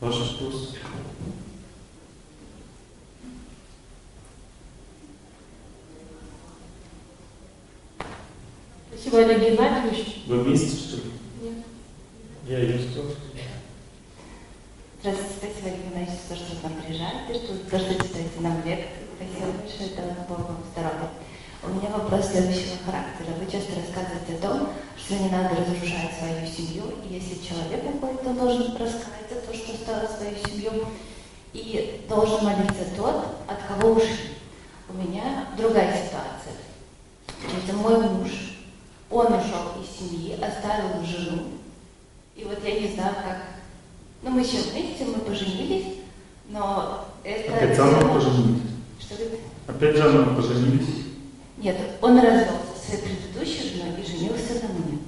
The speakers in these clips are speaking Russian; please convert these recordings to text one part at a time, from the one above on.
Ваш вопрос? Спасибо, Олег Геннадьевич. Вы вместе, что ли? Нет. Я ее что? Здравствуйте, спасибо, Олег Геннадьевич, за то, что вы нам приезжаете, что, то, что читаете нам лекции. Спасибо большое, это Бог вам здоровья. У меня вопрос следующего характера. Вы часто рассказываете о том, что не надо разрушать свою семью, и если человек уходит, то должен рассказать за то, что оставил свою семью, и должен молиться тот, от кого ушли. У меня другая ситуация. Это мой муж. Он ушел из семьи, оставил жену. И вот я не знаю, как... Ну, мы еще вместе, мы поженились, но это... Опять заново поженились? Что вы... Опять заново поженились? Нет, он развелся со своей предыдущей женой и женился на мне.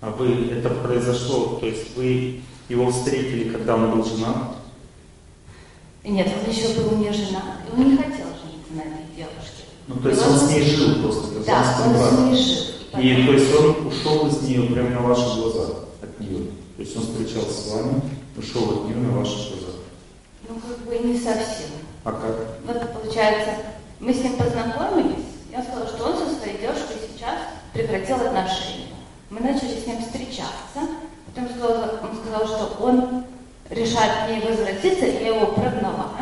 А вы, это произошло, то есть вы его встретили, когда он был женат? Нет, он еще был не женат, и он не хотел жениться на этой девушке. Ну, то есть И он с ней жил просто, Да, он с ней жил. И потом- то есть он ушел из нее прямо на ваши глаза, от нее. То есть он встречался с вами, ушел от нее на ваши глаза. Ну, как бы не совсем. А как? Вот получается, мы с ним познакомились, я сказала, что он со своей девушкой сейчас прекратил отношения. Мы начали с ним встречаться, потом сказала- он сказал, что он решает к ней возвратиться, я его прогнала.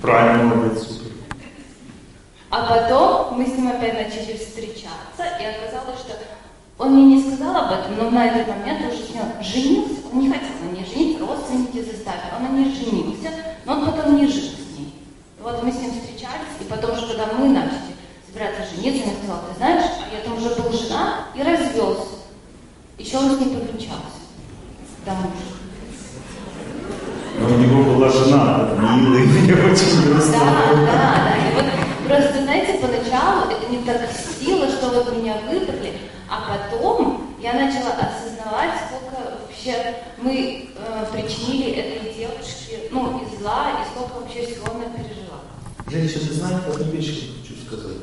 Правильно, молодец, супер. А потом мы с ним опять начали встречаться, и оказалось, что он мне не сказал об этом, но на этот момент уже с ним женился. Он не хотел на ней жениться, родственники заставили. Он на ней женился, но он потом не жил с ней. И вот мы с ним встречались, и потом уже, когда мы начали собираться жениться, он сказал, ты знаешь, а я там уже был жена и развелся. Еще он с ней подключался. Же. Но у него была жена, милая, мне очень грустно. Да, да, да. И вот просто, знаете, поначалу это не так сила, что вот меня выбрали, а потом я начала осознавать, сколько вообще мы э, причинили этой девушке, ну, и зла, и сколько вообще всего она пережила. Женщина, вы знаете, одну вещь я хочу сказать.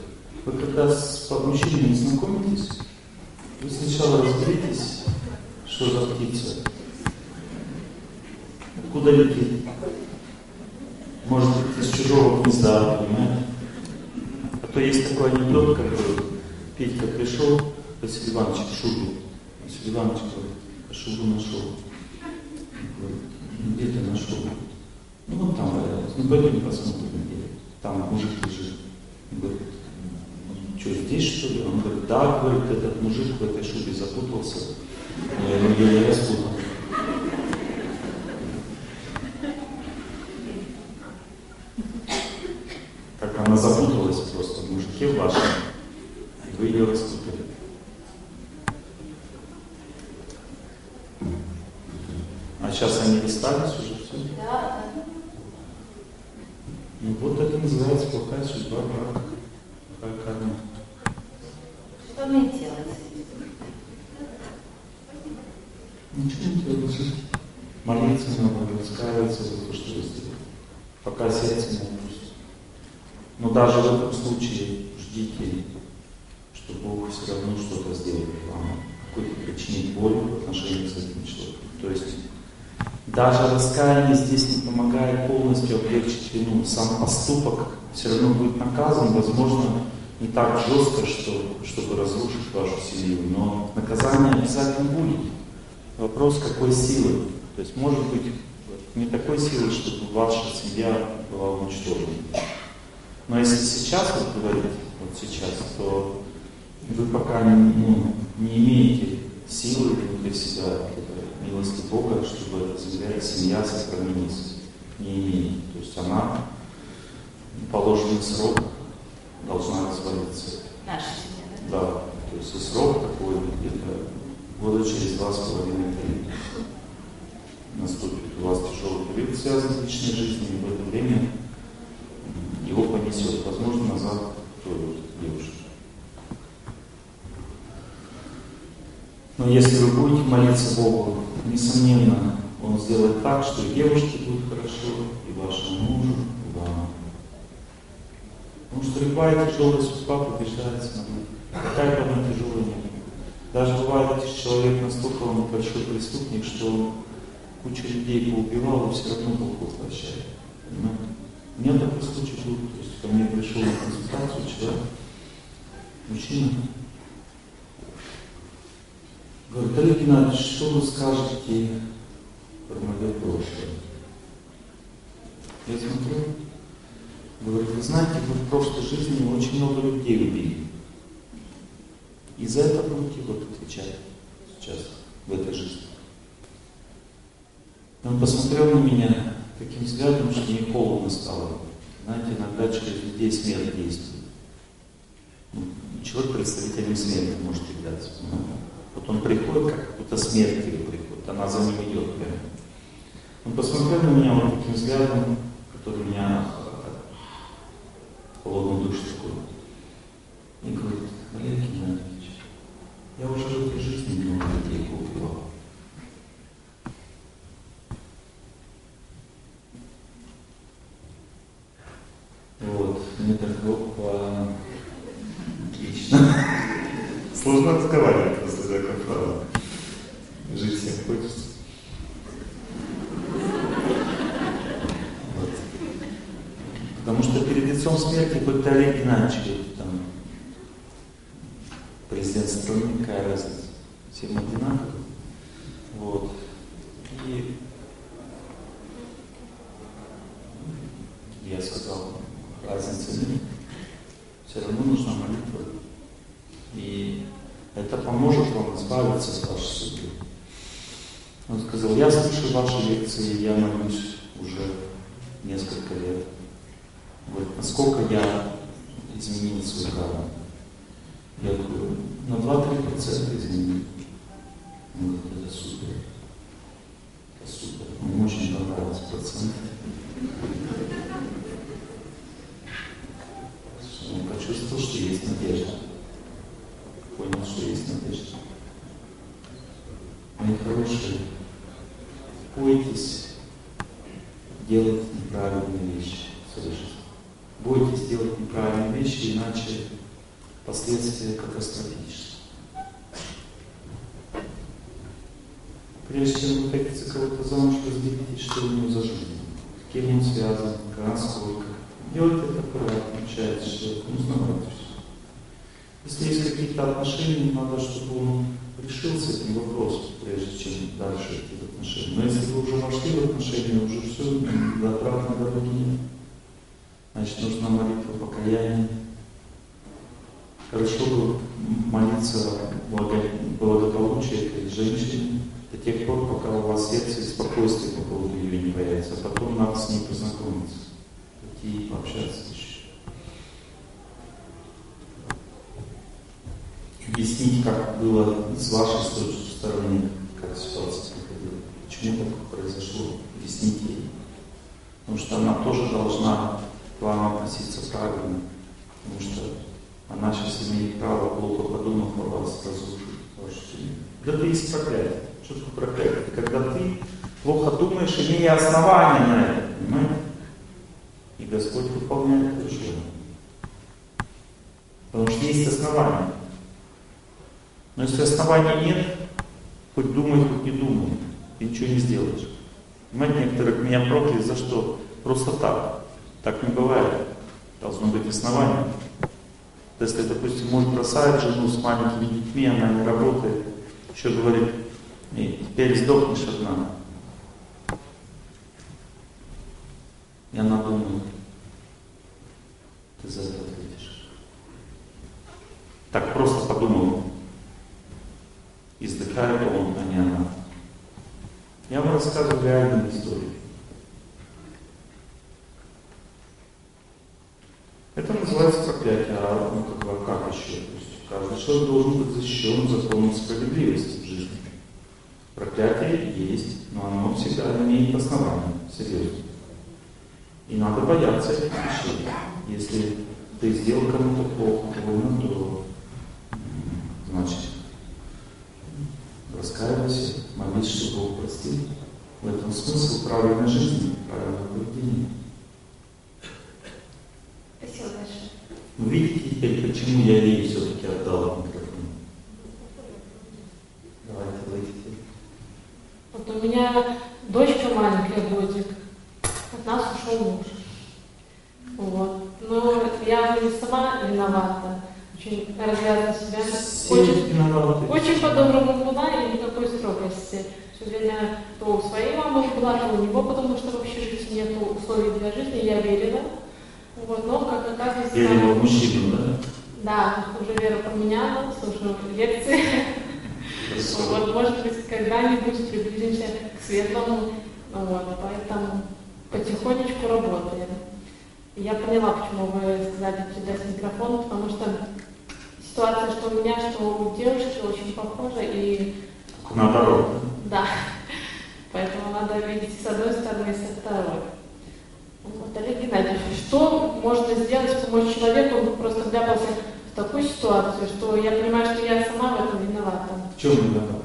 Вы когда с мужчиной знакомитесь, вы сначала разберитесь, что за птица, откуда летит. Может быть, из чужого гнезда, понимаете? А то есть такой анекдот, как Петька пришел, Василий Иванович в шубе. Василий Иванович говорит, шубу нашел. Говорит, «Ну, где ты нашел? Ну вот там валялась. Ну пойдем посмотрим, где. Там мужик лежит. Говорит, «Ну, что, здесь что ли? Он говорит, да, говорит, этот мужик в этой шубе запутался. Я я не распутал. Как она запуталась просто в мужике вашем. И вы ее распутали. А сейчас они расстались уже все. Да, Ну вот это называется плохая судьба брака. Плохая карма. что мне делать? Ничего не делать. Молиться надо, раскаиваться за то, что вы сделали. Пока сердце не опустит. Но даже в этом случае ждите, что Бог все равно что-то сделает вам. Какой-то причинит боль в отношении с этим человеком. То есть даже раскаяние здесь не помогает полностью облегчить вину. Сам поступок все равно будет наказан, возможно, не так жестко, что, чтобы разрушить вашу семью, но наказание обязательно будет. Вопрос, какой силы. То есть, может быть, не такой силы, чтобы ваша семья была уничтожена. Но если сейчас вот говорить, вот сейчас, то вы пока не, ну, не имеете силы внутри себя, вот милости Бога, чтобы земля, семья сохранилась. Не имеете. То есть она положенный срок должна развалиться. Наша семья, да? Да, то есть и срок такой где-то года через два с половиной три наступит. У вас тяжелый период связан с личной жизнью, и в это время его понесет, возможно, назад кто вот девушка? Но если вы будете молиться Богу, несомненно, Он сделает так, что и девушке будет хорошо, и вашему мужу, и вам. Потому что любая тяжелая судьба побеждается на Какая бы она тяжелая ни. Даже бывает, что человек настолько он большой преступник, что он кучу людей поубивал, и все равно Бог воплощает. Понимаете? Меня такой случай был, то есть ко мне пришел на консультацию человек, мужчина, говорит, Олег Геннадьевич, что вы скажете про мое прошлое? Я смотрю, говорит, вы знаете, вы в прошлой жизни очень много людей убили. И за это будете вот отвечать сейчас, в этой жизни. Он посмотрел на меня таким взглядом, что не холодно стало. Знаете, иногда через людей смерть действует. Ну, человек представителем смерти может являться. Вот он приходит, как будто смерть или приходит, она за ним идет прямо. Он посмотрел на меня вот таким взглядом, который меня э, холодно душу такой. И говорит, Валерий Геннадьевич, я уже в этой жизни много людей убивал. Сложно отковать просто за комфорт. Жить всем хочется. Потому что перед лицом смерти Богдалей Геннадьевич второй. Вот, Олег Геннадьевич, что можно сделать, помочь человеку, просто вляпался в такую ситуацию, что я понимаю, что я сама в этом виновата. В чем виноват?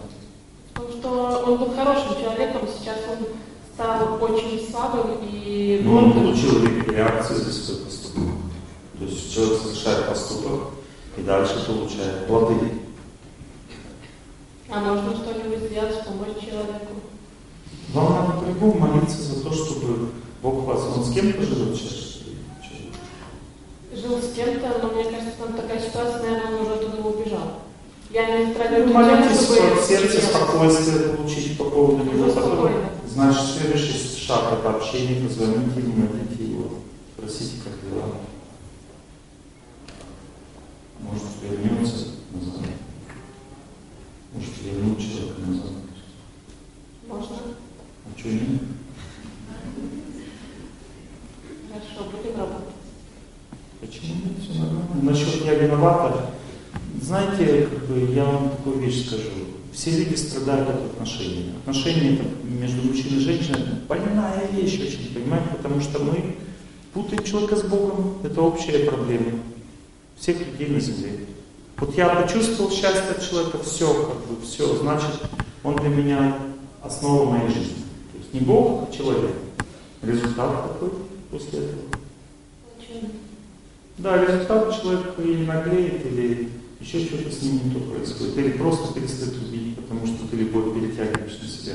Потому что он был хорошим человеком, сейчас он стал очень слабым и Ну, он получил ре- реакцию за свой поступок. То есть человек совершает поступок и дальше получает плоды. А можно что-нибудь сделать, помочь человеку? Вам надо по-любому молиться за то, чтобы Бог вас... Он с кем-то живет сейчас? Жил с кем-то, но мне кажется, там такая ситуация, наверное, он уже оттуда убежал. Я не страдаю Ну, молитесь чтобы... в сердце спокойствие получить по поводу него. Уже Потом, значит, следующий шаг это общение, позвоните ему, найдите его, спросите, как дела. Может, вернется назад. Может, вернуть человека назад. Можно? Что нет? Хорошо, будем работать. Почему нет? Все нормально. Насчет я виновата. Знаете, как бы я вам такую вещь скажу. Все люди страдают от отношений. Отношения это между мужчиной и женщиной больная вещь очень, понимаете? Потому что мы путаем человека с Богом. Это общая проблема всех людей на земле. Вот я почувствовал счастье от человека, все, как бы, все, значит, он для меня основа моей жизни. Не Бог, а человек. Результат такой после этого. Очень. Да, результат человек или наглеет, или еще что-то с ним не то происходит, или просто перестает любить, потому что ты любовь перетягиваешь на себя.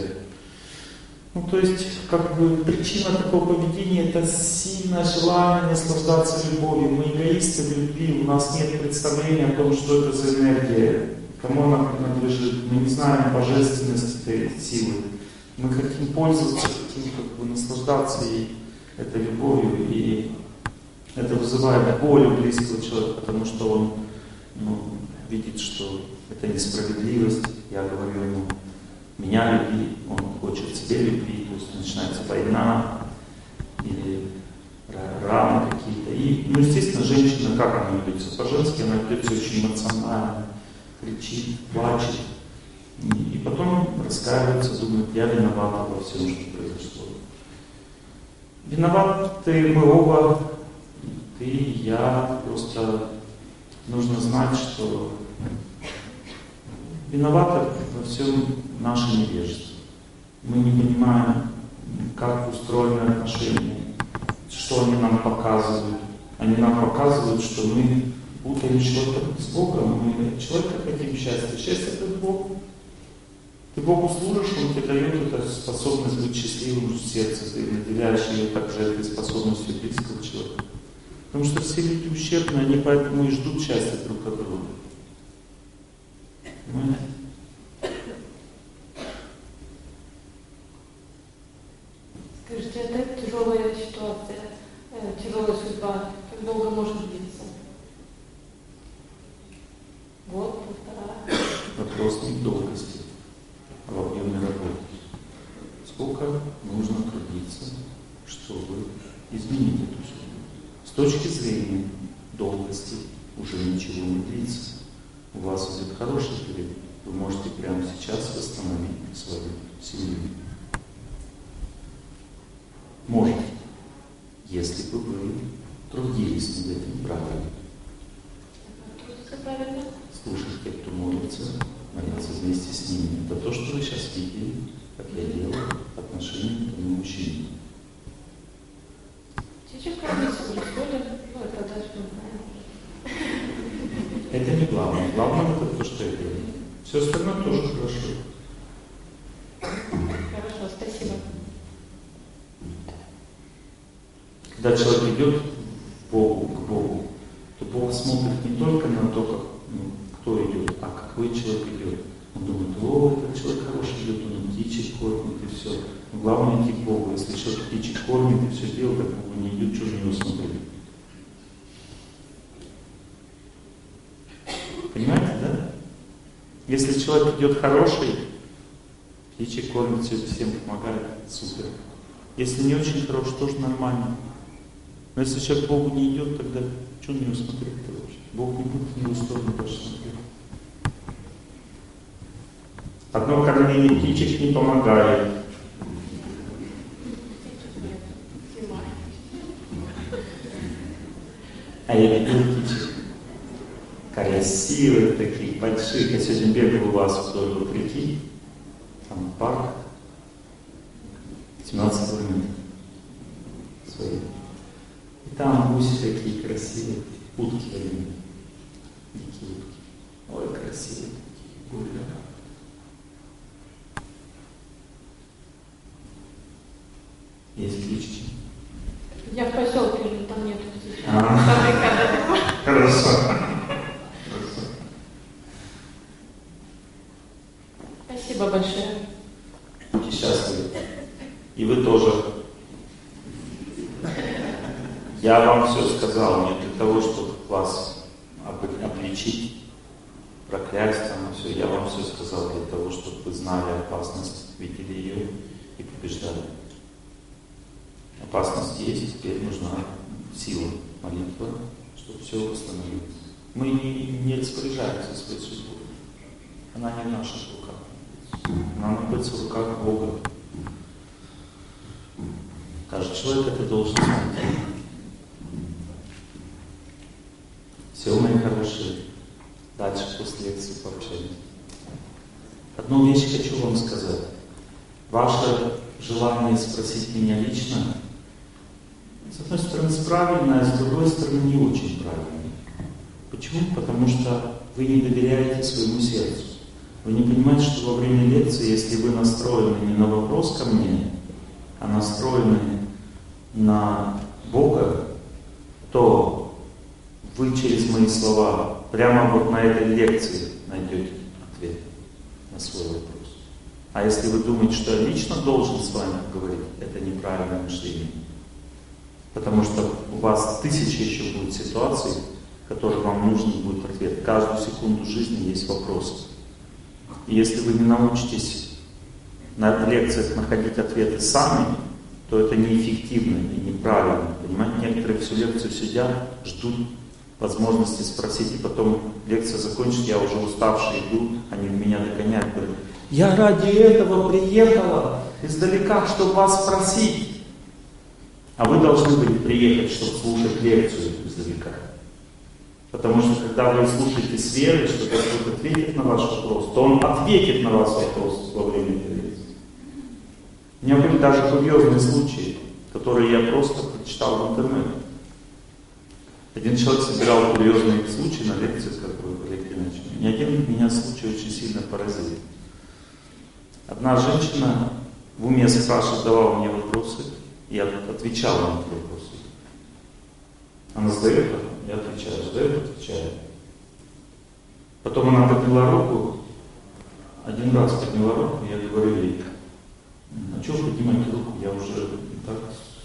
Ну, то есть, как бы, причина такого поведения – это сильное желание наслаждаться любовью. Мы эгоисты в любви, у нас нет представления о том, что это за энергия, кому она принадлежит. Мы не знаем божественности этой силы. Мы хотим пользоваться, хотим как бы наслаждаться ей, этой любовью, и это вызывает боль у близкого человека, потому что он ну, видит, что это несправедливость. Я говорю ему, меня люби, он хочет себе любви, то есть начинается война или ра- раны какие-то. И, ну, естественно, женщина, как она ведется? По-женски она ведется очень эмоционально, кричит, плачет. И, и потом раскаивается, думает, я виновата во всем, что произошло. Виноваты мы оба, ты и я, просто нужно знать, что виноваты во всем наше невежество. Мы не понимаем, как устроены отношения, что они нам показывают. Они нам показывают, что мы путаем человека с Богом, мы человека хотим счастья. Счастье это Бог. Ты Богу служишь, Он тебе дает эту способность быть счастливым в сердце, ты наделяешь ее также этой способностью близкого человека. Потому что все люди ущербные, они поэтому и ждут счастья друг от друга. Понимаете? Скажите, это тяжелая ситуация, э, тяжелая судьба. Как долго может длиться? Год, полтора? Вопрос не объеме работы. Сколько нужно трудиться, чтобы изменить эту судьбу? С точки зрения долгости уже ничего не длится. У вас идет хороший период. Вы можете прямо сейчас восстановить свою семью. Можете, если бы вы трудились над этим правильно. Трудится правильно? слушать кто молится, молиться вместе с ними. Это то, что вы сейчас видели, как я делаю по отношению к моему мужчине. Это не главное. Главное это то, что я делаю. Все остальное тоже хорошо. Хорошо, спасибо. Когда человек идет к Богу, к Богу, то Бог смотрит не только на то, как кто идет, а какой человек идет. Он думает, о, этот человек хороший идет, он птичек кормит и все. Но главное идти к Богу. Если человек птичек кормит и все делает, так Богу не идет, что же него смотреть? Понимаете, да? Если человек идет хороший, птичек кормит, все, всем помогает, супер. Если не очень хороший, тоже нормально. Но если человек к Богу не идет, тогда что на него смотреть-то? Бог не будет в него сторону даже смотреть. Одно кормление птичек не помогает. А я видел птичек. Красивых таких, больших. Я сегодня бегал у вас вдоль реки. Там парк. 17 километров. Свои. И там гуси такие красивые. Утки они. Дикие утки. Ой, красивые такие. Гуляют. Есть птички. Я в поселке живу, там нет птичек. А. Там река Хорошо. Спасибо большое. Будьте счастливы. И вы тоже. Я вам все сказал не для того, чтобы вас об- обличить проклятием, и все. Я вам все сказал для того, чтобы вы знали опасность, видели ее и побеждали. Опасность есть, теперь нужна сила, молитва, чтобы все восстановилось. Мы не, не распоряжаемся своей судьбой. Она не в наших руках. Она находится в руках Бога. Каждый человек это должен знать. Все, мои хорошие. Дальше после лекции пообщаемся. Одну вещь хочу вам сказать. Ваше желание спросить меня лично, с одной стороны, правильное, а с другой стороны, не очень правильное. Почему? Потому что вы не доверяете своему сердцу. Вы не понимаете, что во время лекции, если вы настроены не на вопрос ко мне, а настроены на Бога, то вы через мои слова прямо вот на этой лекции найдете ответ на свой вопрос. А если вы думаете, что я лично должен с вами говорить, это неправильное мышление. Потому что у вас тысячи еще будет ситуаций, в которых вам нужен будет ответ. Каждую секунду жизни есть вопросы. И если вы не научитесь на лекциях находить ответы сами, то это неэффективно и неправильно. Понимаете, некоторые всю лекцию сидят, ждут возможности спросить, и потом лекция закончится, я уже уставший иду, они меня догоняют, говорят, я ради этого приехала издалека, чтобы вас спросить. А вы должны были приехать, чтобы слушать лекцию издалека. Потому что когда вы слушаете с верой, что Господь ответит на ваш вопрос, то Он ответит на ваш вопрос во время лекции. У меня были даже курьезные случаи, которые я просто прочитал в интернете. Один человек собирал курьезные случаи на лекции, как вы Олег Геннадьевич. Ни один меня случай очень сильно поразил. Одна женщина в уме спрашивала, задавала мне вопросы, я отвечал на эти вопросы. Она задает, я отвечаю, задает, отвечаю. Потом она подняла руку, один раз подняла руку, я говорю ей, а что вы поднимаете руку, я уже так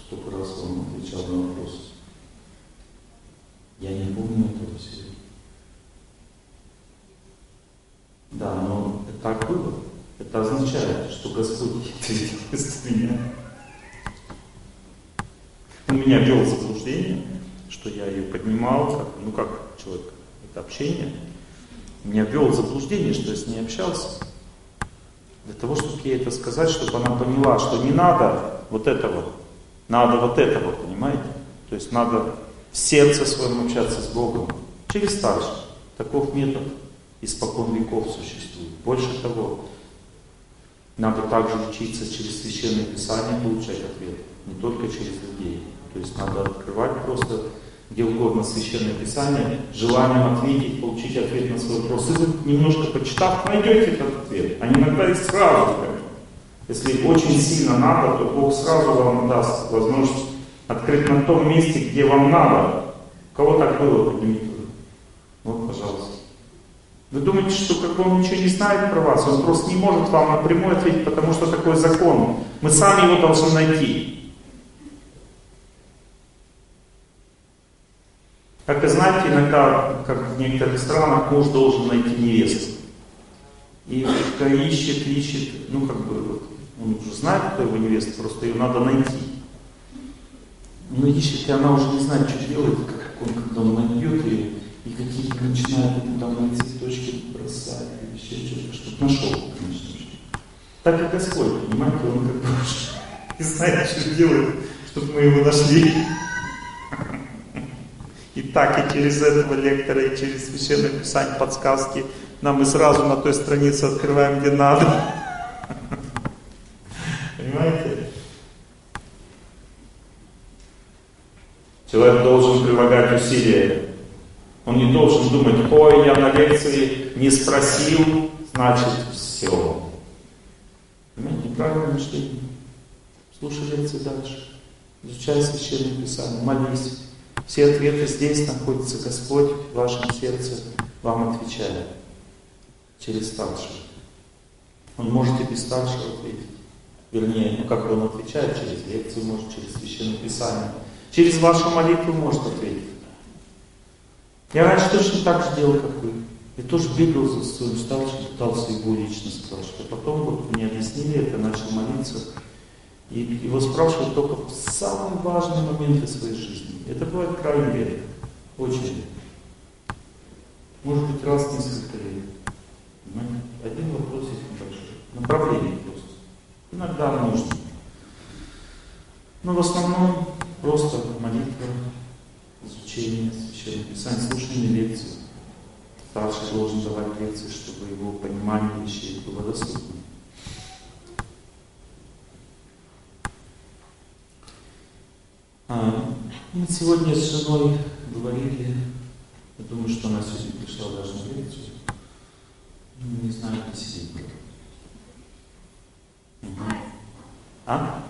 столько раз вам отвечал на вопросы. Я не помню этого всего. Да, но это так было. Это означает, что Господь вместо меня. Он меня ввел заблуждение, что я ее поднимал, как, ну как человек, это общение. Меня ввел заблуждение, что я с ней общался. Для того, чтобы ей это сказать, чтобы она поняла, что не надо вот этого, надо вот этого, понимаете? То есть надо сердце своем общаться с Богом через старших. Таков метод испокон веков существует. Больше того, надо также учиться через Священное Писание получать ответ, не только через людей. То есть надо открывать просто где угодно Священное Писание, желанием ответить, получить ответ на свой вопрос. И вы немножко почитав, найдете этот ответ. А иногда и сразу. Если очень сильно надо, то Бог сразу вам даст возможность Открыть на том месте, где вам надо. У кого так было, поднимите. Вот, пожалуйста. Вы думаете, что как бы он ничего не знает про вас, он просто не может вам напрямую ответить, потому что такой закон. Мы сами его должны найти. Как вы знаете, иногда, как в некоторых странах, муж должен найти невесту. И ищет, ищет, ну как бы, он уже знает, кто его невеста, просто ее надо найти. Но ищет, и она уже не знает, что делать, как он, когда он найдет ее, и какие-то начинают там цветочки бросать, или еще что-то, чтобы нашел, конечно же. Так и Господь, понимаете, он как бы не знает, что делать, чтобы мы его нашли. И так и через этого лектора, и через священное писание, подсказки, нам мы сразу на той странице открываем, где надо. Понимаете? Человек должен прилагать усилия. Он не должен думать, ой, я на лекции не спросил, значит все. Понимаете, неправильное мышление. Слушай лекции дальше. Изучай священное писание, молись. Все ответы здесь находятся Господь в вашем сердце, вам отвечает через старшего. Он может и без старшего ответить. Вернее, ну как он отвечает через лекцию, может через священное писание. Через вашу молитву может ответить. Я раньше точно так же делал, как вы. Я тоже бегал за своим старшим, пытался его лично спрашивать. А потом вот мне объяснили это, начал молиться. И его спрашивают только в самые важные моменты своей жизни. Это бывает крайне редко. Очень редко. Может быть раз в несколько лет. Один вопрос есть небольшой. Направление просто. Иногда нужно. Но в основном просто молитва, изучение священного писания, слушание лекций. Старший должен давать лекции, чтобы его понимание вещей было доступно. А, мы сегодня с женой говорили, я думаю, что она сегодня пришла даже на лекцию, не знаю, где сидит. А?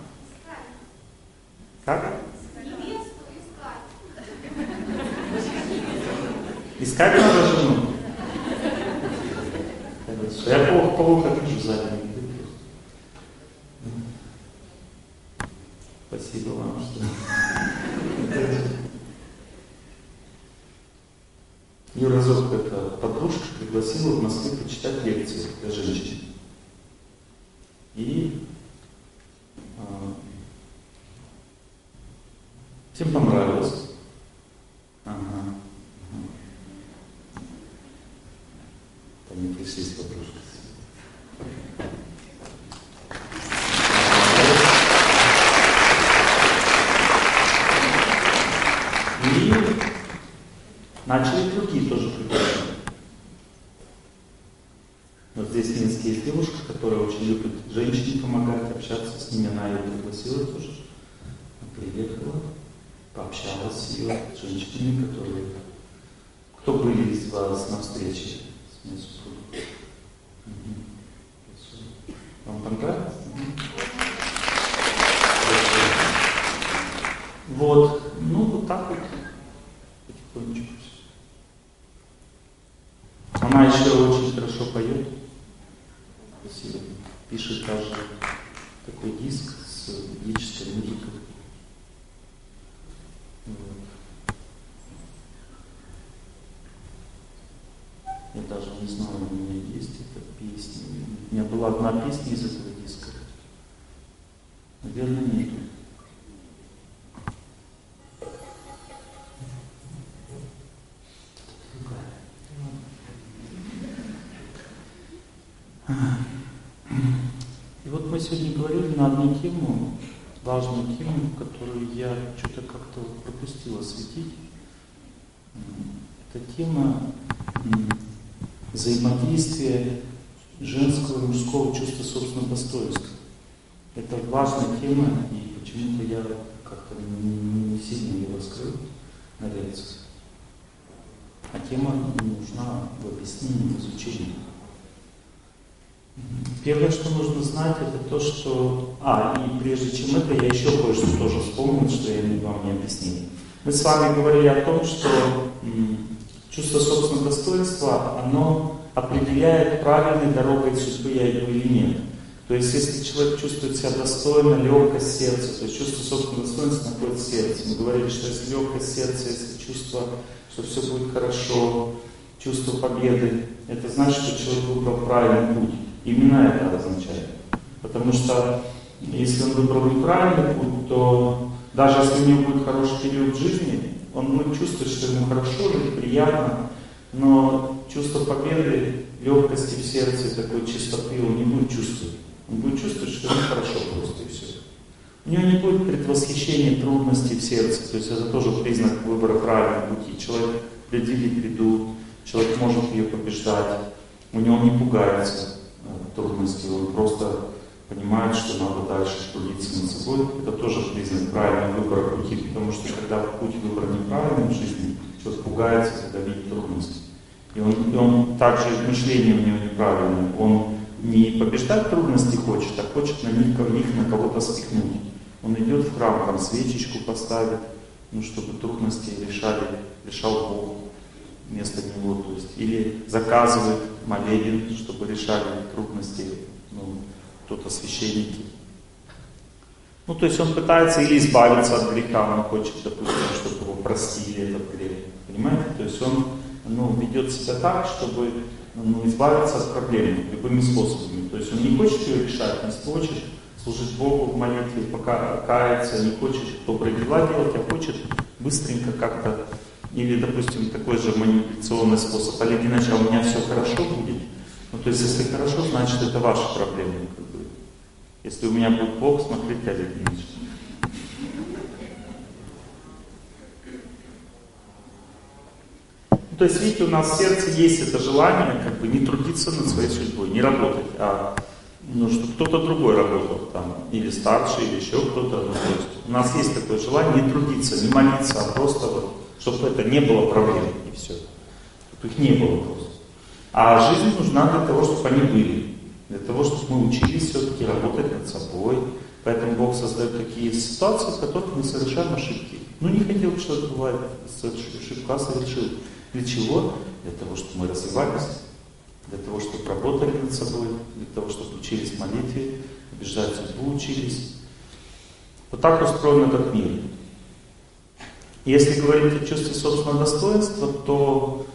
Как? Искать надо жену. Я плохо, плохо вижу заднюю. Спасибо вам, что... Ее разок эта подружка пригласила в Москве почитать лекции для женщин. И а, всем понравилось. Ага. Они пришли с подружкой. Начали другие тоже приглашать. Вот здесь в Минске есть девушка, которая очень любит женщине помогать, общаться с ними. Она ее пригласила тоже. Приехала, пообщалась с ее женщинами, которые... Кто были из вас на встрече? Вам понравилось? Вот. Ну, вот так вот. Потихонечку. Она еще очень хорошо поет. Спасибо. Пишет даже такой диск с ведической музыкой. Вот. Я даже не знаю, у меня есть эта песня. У меня была одна песня из этого диска. Наверное, нету. И вот мы сегодня говорили на одну тему, важную тему, которую я что-то как-то пропустил осветить. Это тема взаимодействия женского и мужского чувства собственного достоинства. Это важная тема, и почему-то я как-то не сильно ее раскрыл на лекции. А тема нужна в объяснении, в изучении. Первое, что нужно знать, это то, что... А, и прежде чем это, я еще кое-что тоже вспомнил, что я вам не объяснил. Мы с вами говорили о том, что чувство собственного достоинства, оно определяет, правильной дорогой судьбы я иду или нет. То есть, если человек чувствует себя достойно, легкость сердца, то есть чувство собственного достоинства находится в сердце. Мы говорили, что если легкость сердца, если чувство, что все будет хорошо, чувство победы, это значит, что человек выбрал правильный путь. Именно это означает. Потому что если он выбрал неправильный путь, то даже если у него будет хороший период жизни, он будет чувствовать, что ему хорошо жить, приятно, но чувство победы, легкости в сердце, такой чистоты он не будет чувствовать. Он будет чувствовать, что ему хорошо просто и все. У него не будет предвосхищения трудностей в сердце. То есть это тоже признак выбора правильного пути. Человек преодолит беду, человек может ее побеждать, у него не пугается э, трудности, он просто понимает, что надо дальше трудиться над собой. Это тоже признак правильного выбора пути, потому что когда путь выбран неправильный в жизни, человек пугается, когда видит трудности. И он, и он также мышление у него неправильное. Он не побеждать трудности хочет, а хочет на них, них на кого-то спихнуть. Он идет в храм, там свечечку поставит, ну, чтобы трудности решали, решал Бог вместо него. То есть, или заказывает молебен, чтобы решали трудности кто-то священники. Ну, то есть он пытается или избавиться от греха, он хочет, допустим, чтобы его простили этот грех. Понимаете? То есть он ну, ведет себя так, чтобы ну, избавиться от проблемы любыми способами. То есть он не хочет ее решать, не хочет служить Богу в молитве, пока кается, не хочет добрые дела делать, а хочет быстренько как-то, или, допустим, такой же манипуляционный способ, Олег иначе, а у меня все хорошо будет. Ну, то есть, если хорошо, значит, это ваша проблема. Как бы. Если у меня будет Бог, смотрите, Олег Ильич. То есть, видите, у нас в сердце есть это желание как бы не трудиться над своей судьбой, не работать, а ну, что кто-то другой работал там, или старший, или еще кто-то. Ну, то есть у нас есть такое желание не трудиться, не молиться, а просто вот, чтобы это не было проблем, и все. Чтобы их не было просто. А жизнь нужна для того, чтобы они были. Для того, чтобы мы учились все-таки работать над собой. Поэтому Бог создает такие ситуации, в которых мы совершаем ошибки. Ну, не хотел человек бывает совершить ошибку, а совершил. Для чего? Для того, чтобы мы развивались, для того, чтобы работали над собой, для того, чтобы учились молитве, убеждать судьбу учились. Вот так устроен этот мир. Если говорить о чувстве собственного достоинства, то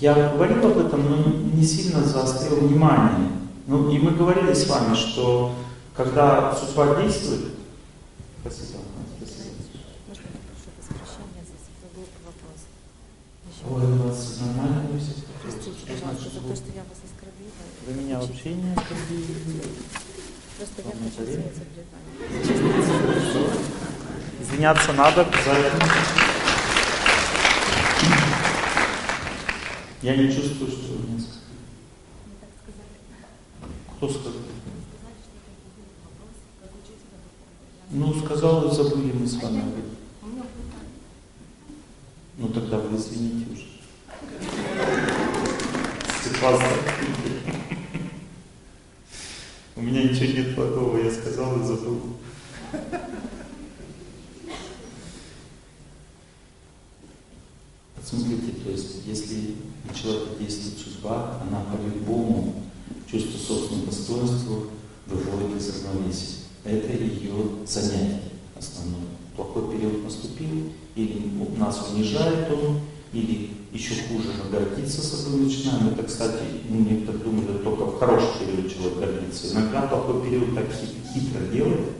я говорил об этом, но не сильно заострил внимание. Ну, и мы говорили с вами, что когда судьба действует, спасибо, Ой, у вас нормально все Простите, пожалуйста, за то, что я вас оскорбила. Вы меня вообще не оскорбили. Просто я хочу заболевание. Извиняться надо за это. Я не чувствую, что вы меня оскорбили. Кто сказал? Ну, сказал забыли мы с вами. Ну тогда вы извините уже. У меня ничего нет плохого, я сказал и забыл. Смотрите, то есть, если на человека действует судьба, она по-любому чувство собственного достоинства выводит из равновесия. Это ее занятие основное. Плохой период наступил, или нас унижает он, или еще хуже, мы гордиться собой начинаем. Это, кстати, ну, некоторые думают, только в хороший период человек гордится. Иногда плохой период так хитро делает,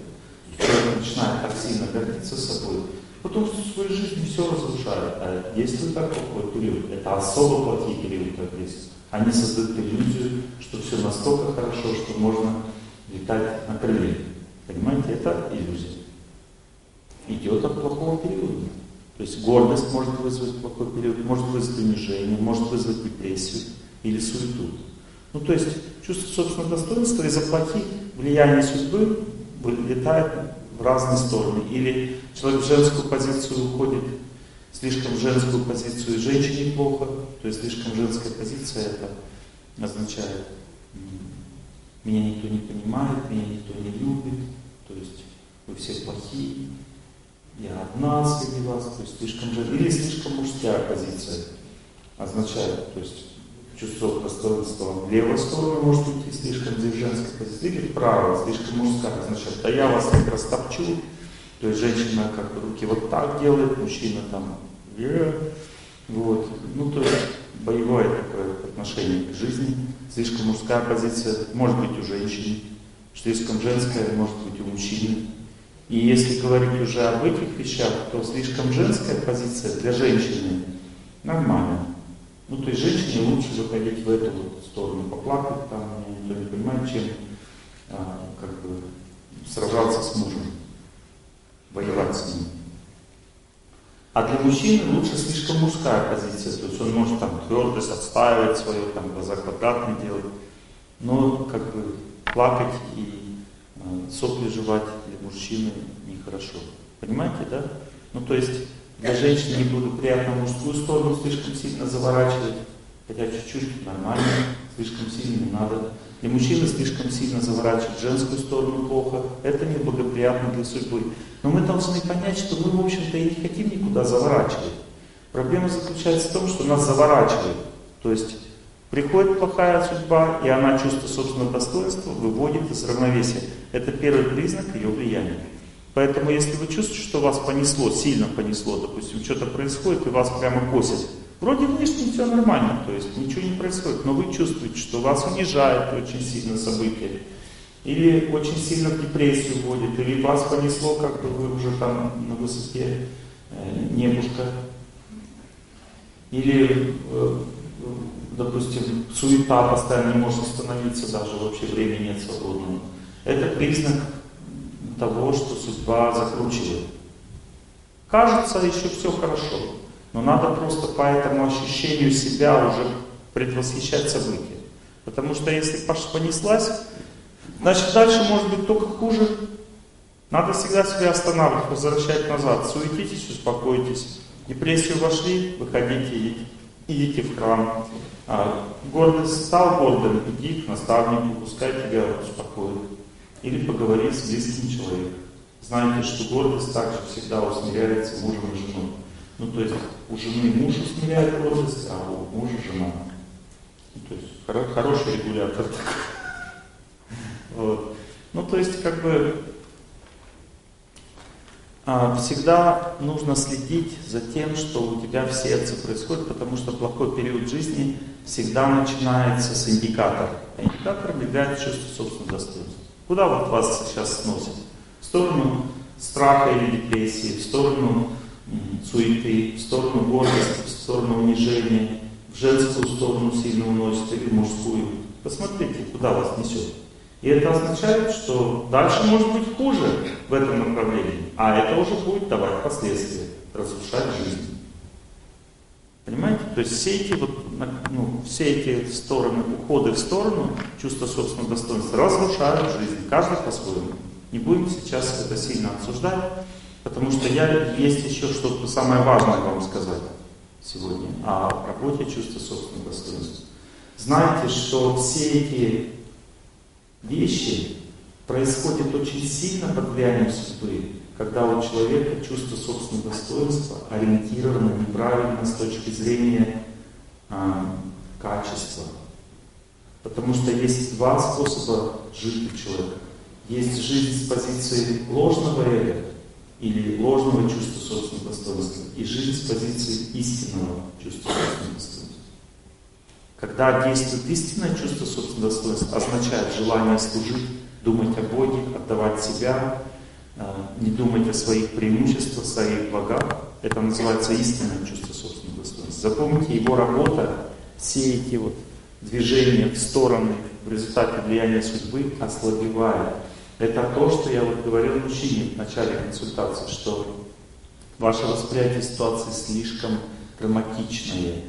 человек начинает так сильно гордиться собой, потом всю свою жизнь все разрушает. А действует так плохой период, это особо плохие периоды агрессии. Они создают иллюзию, что все настолько хорошо, что можно летать на крыльях. Понимаете, это иллюзия идет от плохого периода. То есть гордость может вызвать плохой период, может вызвать унижение, может вызвать депрессию или суету. Ну то есть чувство собственного достоинства из-за плохих влияний судьбы вылетает в разные стороны. Или человек в женскую позицию уходит, слишком женскую позицию и женщине плохо, то есть слишком женская позиция это означает меня никто не понимает, меня никто не любит, то есть вы все плохие, я одна среди вас, то есть слишком же, или слишком мужская позиция означает, то есть чувство достоинства в левую сторону может уйти слишком в женской позиции, или вправо, слишком мужская означает, да я вас как растопчу, то есть женщина как руки вот так делает, мужчина там, yeah. вот, ну то есть боевое такое отношение к жизни, слишком мужская позиция может быть у женщины, слишком женская может быть у мужчины. И если говорить уже об этих вещах, то слишком женская позиция для женщины нормально. Ну, то есть женщине лучше выходить в эту вот сторону, поплакать там, никто не понимает, чем а, как бы сражаться с мужем, воевать с ним. А для мужчины лучше слишком мужская позиция, то есть он может там твердость отстаивать свое, там глаза квадратные делать, но как бы плакать и э, сопли жевать для мужчины нехорошо. Понимаете, да? Ну то есть для женщины не приятно мужскую сторону слишком сильно заворачивать, хотя чуть-чуть нормально, слишком сильно не надо. Для мужчины слишком сильно заворачивать женскую сторону плохо, это неблагоприятно для судьбы. Но мы должны понять, что мы, в общем-то, и не хотим никуда заворачивать. Проблема заключается в том, что нас заворачивают. То есть приходит плохая судьба, и она чувство собственного достоинства выводит из равновесия. Это первый признак ее влияния. Поэтому, если вы чувствуете, что вас понесло, сильно понесло, допустим, что-то происходит, и вас прямо косит, вроде внешне все нормально, то есть ничего не происходит, но вы чувствуете, что вас унижает очень сильно событие, или очень сильно в депрессию вводит, или вас понесло, как бы вы уже там на высоте э, небушка, или, э, допустим, суета постоянно не может остановиться, даже вообще времени нет свободного. Это признак того, что судьба закручивает. Кажется, еще все хорошо, но надо просто по этому ощущению себя уже предвосхищать события. Потому что если понеслась, Значит, дальше может быть только хуже. Надо всегда себя останавливать, возвращать назад. Суетитесь, успокойтесь. В депрессию вошли, выходите, идите, в храм. А, гордость стал гордым, иди к наставнику, пускай тебя успокоит. Или поговори с близким человеком. Знаете, что гордость также всегда усмиряется мужем и женой. Ну, то есть у жены муж усмиряет гордость, а у мужа жена. Ну, то есть хороший регулятор такой. Вот. Ну, то есть, как бы, а, всегда нужно следить за тем, что у тебя в сердце происходит, потому что плохой период жизни всегда начинается с индикатора. А индикатор влияет чувство собственного достоинства. Куда вот вас сейчас сносит? В сторону страха или депрессии, в сторону суеты, в сторону гордости, в сторону унижения, в женскую сторону сильно уносит или мужскую. Посмотрите, куда вас несет. И это означает, что дальше может быть хуже в этом направлении, а это уже будет давать последствия, разрушать жизнь. Понимаете? То есть все эти, вот, ну, все эти стороны, уходы в сторону чувства собственного достоинства разрушают жизнь, каждый по-своему. Не будем сейчас это сильно обсуждать, потому что я есть еще что-то самое важное вам сказать сегодня о работе чувства собственного достоинства. Знаете, что все эти вещи происходят очень сильно под влиянием судьбы, когда у человека чувство собственного достоинства ориентировано неправильно с точки зрения э, качества. Потому что есть два способа жить у человека. Есть жизнь с позиции ложного эго или ложного чувства собственного достоинства, и жизнь с позиции истинного чувства собственного достоинства. Когда действует истинное чувство собственного достоинства, означает желание служить, думать о Боге, отдавать себя, не думать о своих преимуществах, своих благах. Это называется истинное чувство собственного достоинства. Запомните, его работа, все эти вот движения в стороны в результате влияния судьбы ослабевает. Это то, что я вот говорил мужчине в начале консультации, что ваше восприятие ситуации слишком драматичное.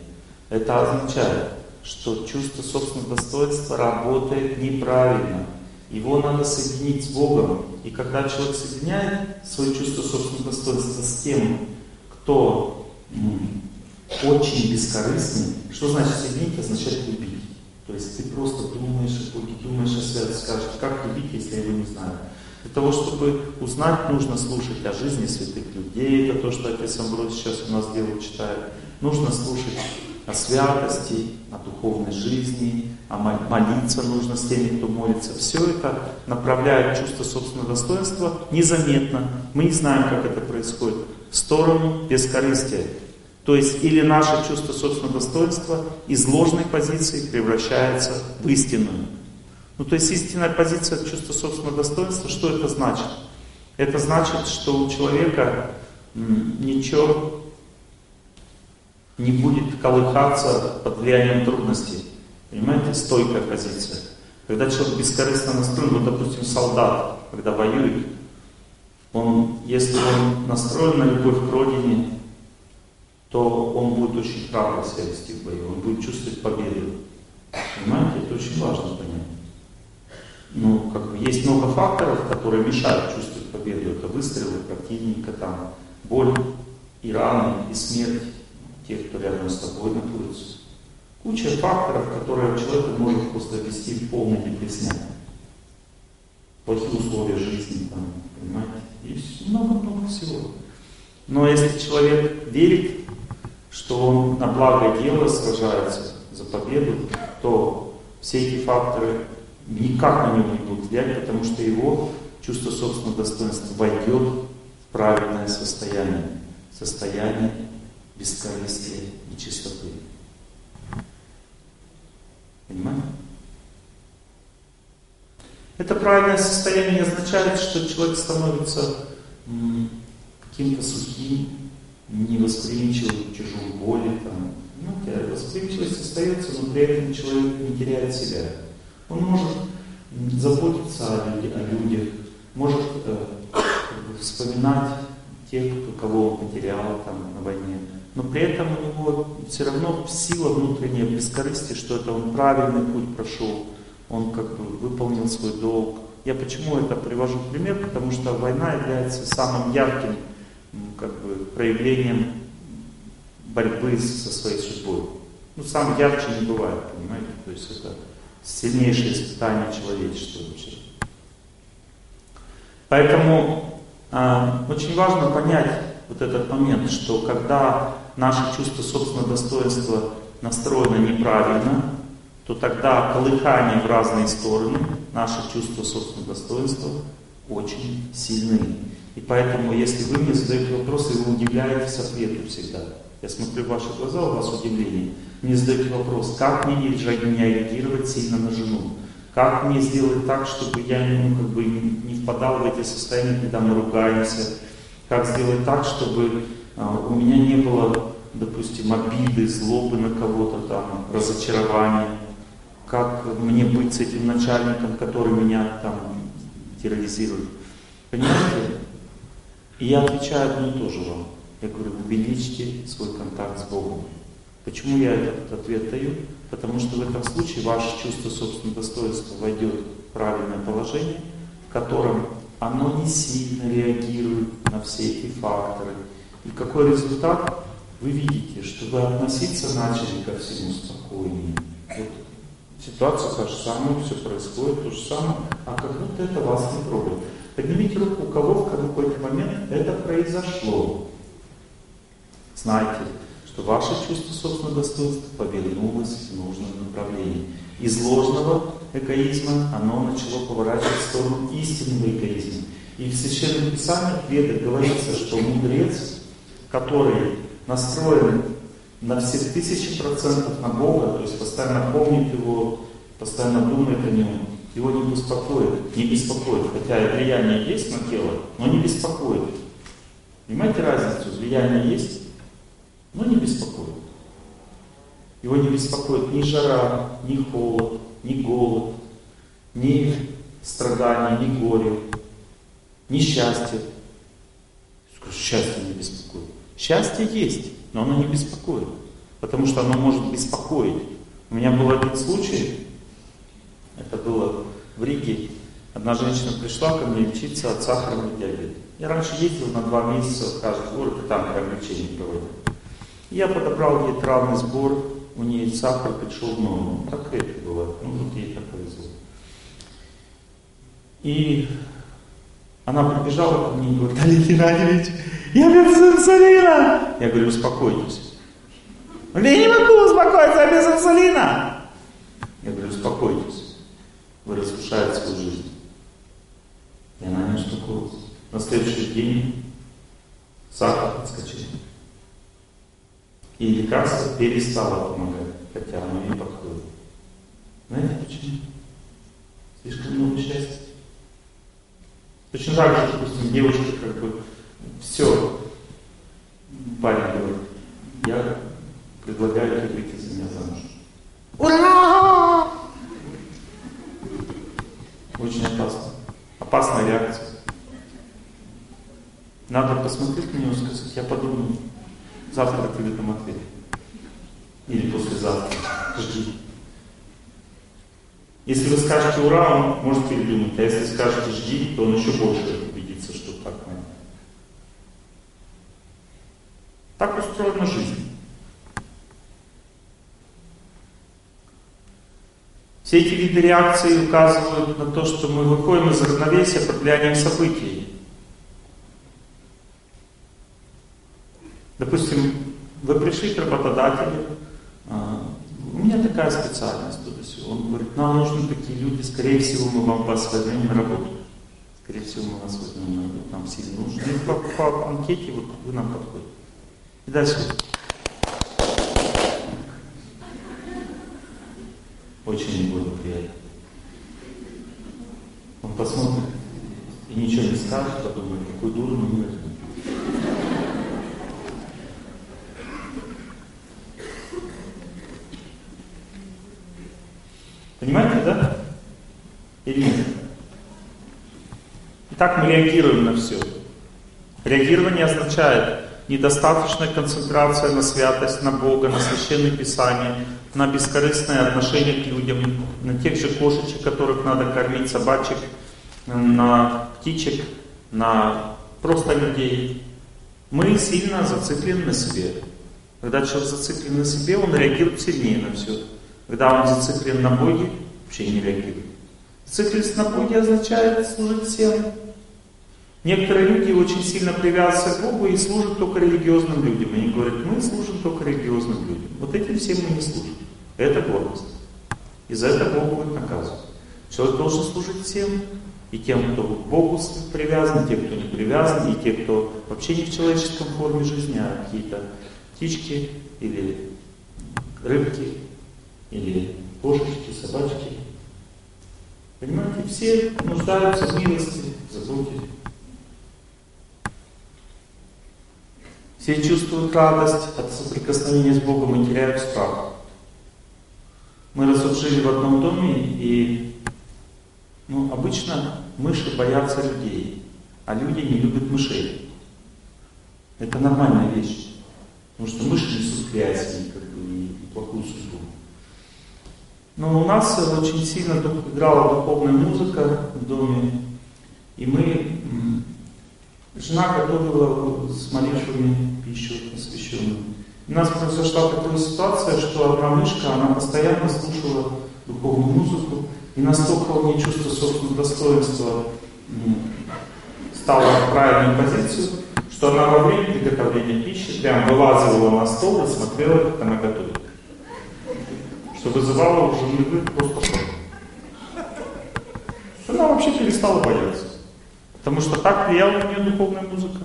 Это означает, что чувство собственного достоинства работает неправильно. Его надо соединить с Богом. И когда человек соединяет свое чувство собственного достоинства с тем, кто очень бескорыстный, что значит соединить, означает любить. То есть ты просто думаешь о Боге, думаешь о святости, скажешь, как любить, если я его не знаю. Для того, чтобы узнать, нужно слушать о жизни святых людей. Это то, что отец Амброс сейчас у нас делает, читает. Нужно слушать о святости, о духовной жизни, а молиться нужно с теми, кто молится. Все это направляет чувство собственного достоинства незаметно. Мы не знаем, как это происходит. В сторону бескорыстия. То есть или наше чувство собственного достоинства из ложной позиции превращается в истинную. Ну то есть истинная позиция чувства собственного достоинства, что это значит? Это значит, что у человека ничего не будет колыхаться под влиянием трудностей. Понимаете, стойкая позиция. Когда человек бескорыстно настроен, вот, допустим, солдат, когда воюет, он, если он настроен на любовь к родине, то он будет очень храбро себя вести в бою, он будет чувствовать победу. Понимаете, это очень важно понять. Ну, как бы есть много факторов, которые мешают чувствовать победу. Это выстрелы противника, там, боль и раны, и смерть тех, кто рядом с тобой находится. Куча факторов, которые человека может просто ввести в полный депрессняк. Плохие условия жизни, там, понимаете? И много-много всего. Но если человек верит, что он на благо дела сражается за победу, то все эти факторы никак на него не будут влиять, потому что его чувство собственного достоинства войдет в правильное состояние, состояние бескорыстия и чистоты. Понимаете? Это правильное состояние не означает, что человек становится каким-то сухим, невосприимчивым к чужой боли. Там. Понимаете, восприимчивость остается, но при этом человек не теряет себя. Он может заботиться о, люди, о людях, может э, вспоминать тех, кого он потерял там, на войне. Но при этом у него все равно сила внутренняя бескорыстия, что это он правильный путь прошел, он как бы выполнил свой долг. Я почему это привожу в пример? Потому что война является самым ярким как бы, проявлением борьбы со своей судьбой. Ну, сам ярче не бывает, понимаете? То есть это сильнейшее испытание человечества вообще. Поэтому э, очень важно понять вот этот момент, что когда наше чувство собственного достоинства настроено неправильно, то тогда колыхание в разные стороны, наше чувство собственного достоинства очень сильны. И поэтому, если вы мне задаете вопросы, вы удивляетесь ответу всегда. Я смотрю в ваши глаза, у вас удивление. Мне задаете вопрос, как мне не реагировать сильно на жену? Как мне сделать так, чтобы я ну, как бы не впадал в эти состояния, когда мы ругаемся, как сделать так, чтобы у меня не было, допустим, обиды, злобы на кого-то там, разочарования. Как мне быть с этим начальником, который меня там терроризирует. Понимаете? И я отвечаю одно и то же вам. Я говорю, увеличьте свой контакт с Богом. Почему я этот ответ даю? Потому что в этом случае ваше чувство собственного достоинства войдет в правильное положение, в котором оно не сильно реагирует на все эти факторы. И какой результат? Вы видите, что вы относиться начали ко всему спокойнее. Вот ситуация та же самая, все происходит то же самое, а как будто это вас не трогает. Поднимите руку, у кого в какой-то момент это произошло. Знайте, что ваше чувство собственного достоинства повернулось в нужном направлении. Из ложного эгоизма, оно начало поворачивать в сторону истинного эгоизма. И в Священном Писании в говорится, что мудрец, который настроен на все тысячи процентов на Бога, то есть постоянно помнит Его, постоянно думает о Нем, его не беспокоит, не беспокоит, хотя влияние есть на тело, но не беспокоит. Понимаете разницу? Влияние есть, но не беспокоит. Его не беспокоит ни жара, ни холод, ни голод, ни страдания, ни горе, ни счастье. Счастье не беспокоит. Счастье есть, но оно не беспокоит, потому что оно может беспокоить. У меня был один случай, это было в Риге. Одна женщина пришла ко мне лечиться от сахарного диабета. Я раньше ездил на два месяца в каждый город и там прям лечение проводил. Я подобрал ей травный сбор, у нее сахар пришел в норму. Так редко бывает. Ну, вот ей так повезло. И она прибежала ко мне и говорит, Олег Геннадьевич, я без инсулина. Я говорю, успокойтесь. Я не могу успокоиться, я без инсулина. Я говорю, успокойтесь. Вы разрушаете свою жизнь. И она не успокоилась. На следующий день сахар подскочил. И лекарство перестало помогать, хотя оно не подходит. Знаете почему? Слишком много счастья. Точно так же, допустим, девушка как бы все, парень говорит, я предлагаю тебе выйти за меня замуж. Ура! Очень опасно. Опасная реакция. Надо посмотреть на него и сказать, я подумаю, завтра тебе там ответ. Или послезавтра. Жди. Если вы скажете ура, он может передумать. А если скажете жди, то он еще больше убедится, что так надо. Так устроена жизнь. Все эти виды реакции указывают на то, что мы выходим из равновесия под влиянием событий. Допустим, вы пришли к работодателю, а, у меня такая специальность, туда все. Он говорит, нам нужны такие люди, скорее всего, мы вам вас возьмем работу. Скорее всего, мы вас возьмем на работу, нам сильно нужно. И по, по анкете вот вы нам подходите. И дальше. Очень благоприятно. Он посмотрит и ничего не скажет, подумает, какой дурный мир. Понимаете, да? Или нет? Итак, мы реагируем на все. Реагирование означает недостаточная концентрация на святость, на Бога, на священное Писание, на бескорыстное отношение к людям, на тех же кошечек, которых надо кормить, собачек, на птичек, на просто людей. Мы сильно зациклены на себе. Когда человек зациклен на себе, он реагирует сильнее на все. Когда он зациклен на Боге, вообще не реагирует. Зацикленность на Боге означает служить всем. Некоторые люди очень сильно привязываются к Богу и служат только религиозным людям. Они говорят, мы служим только религиозным людям. Вот этим всем мы не служим. Это гордость. И за это Бог будет наказывать. Человек должен служить всем. И тем, кто к Богу привязан, и тем, кто не привязан, и тем, кто вообще не в человеческом форме жизни, а какие-то птички или рыбки или кошечки, собачки. Понимаете, все нуждаются в милости, заботе. Все чувствуют радость от соприкосновения с Богом и теряют страх. Мы раз жили в одном доме, и ну, обычно мыши боятся людей, а люди не любят мышей. Это нормальная вещь. Потому что мыши несут грязь и, как бы, и плохую судьбу. Но у нас очень сильно играла духовная музыка в доме, и мы, жена готовила с молитвами пищу посвященную. У нас произошла такая ситуация, что одна мышка, она постоянно слушала духовную музыку, и настолько у нее чувство собственного достоинства стало в правильную позицию, что она во время приготовления пищи прям вылазила на стол и смотрела, как она готовит что вызывало у жены просто шок. Она вообще перестала бояться. Потому что так влияла на нее духовная музыка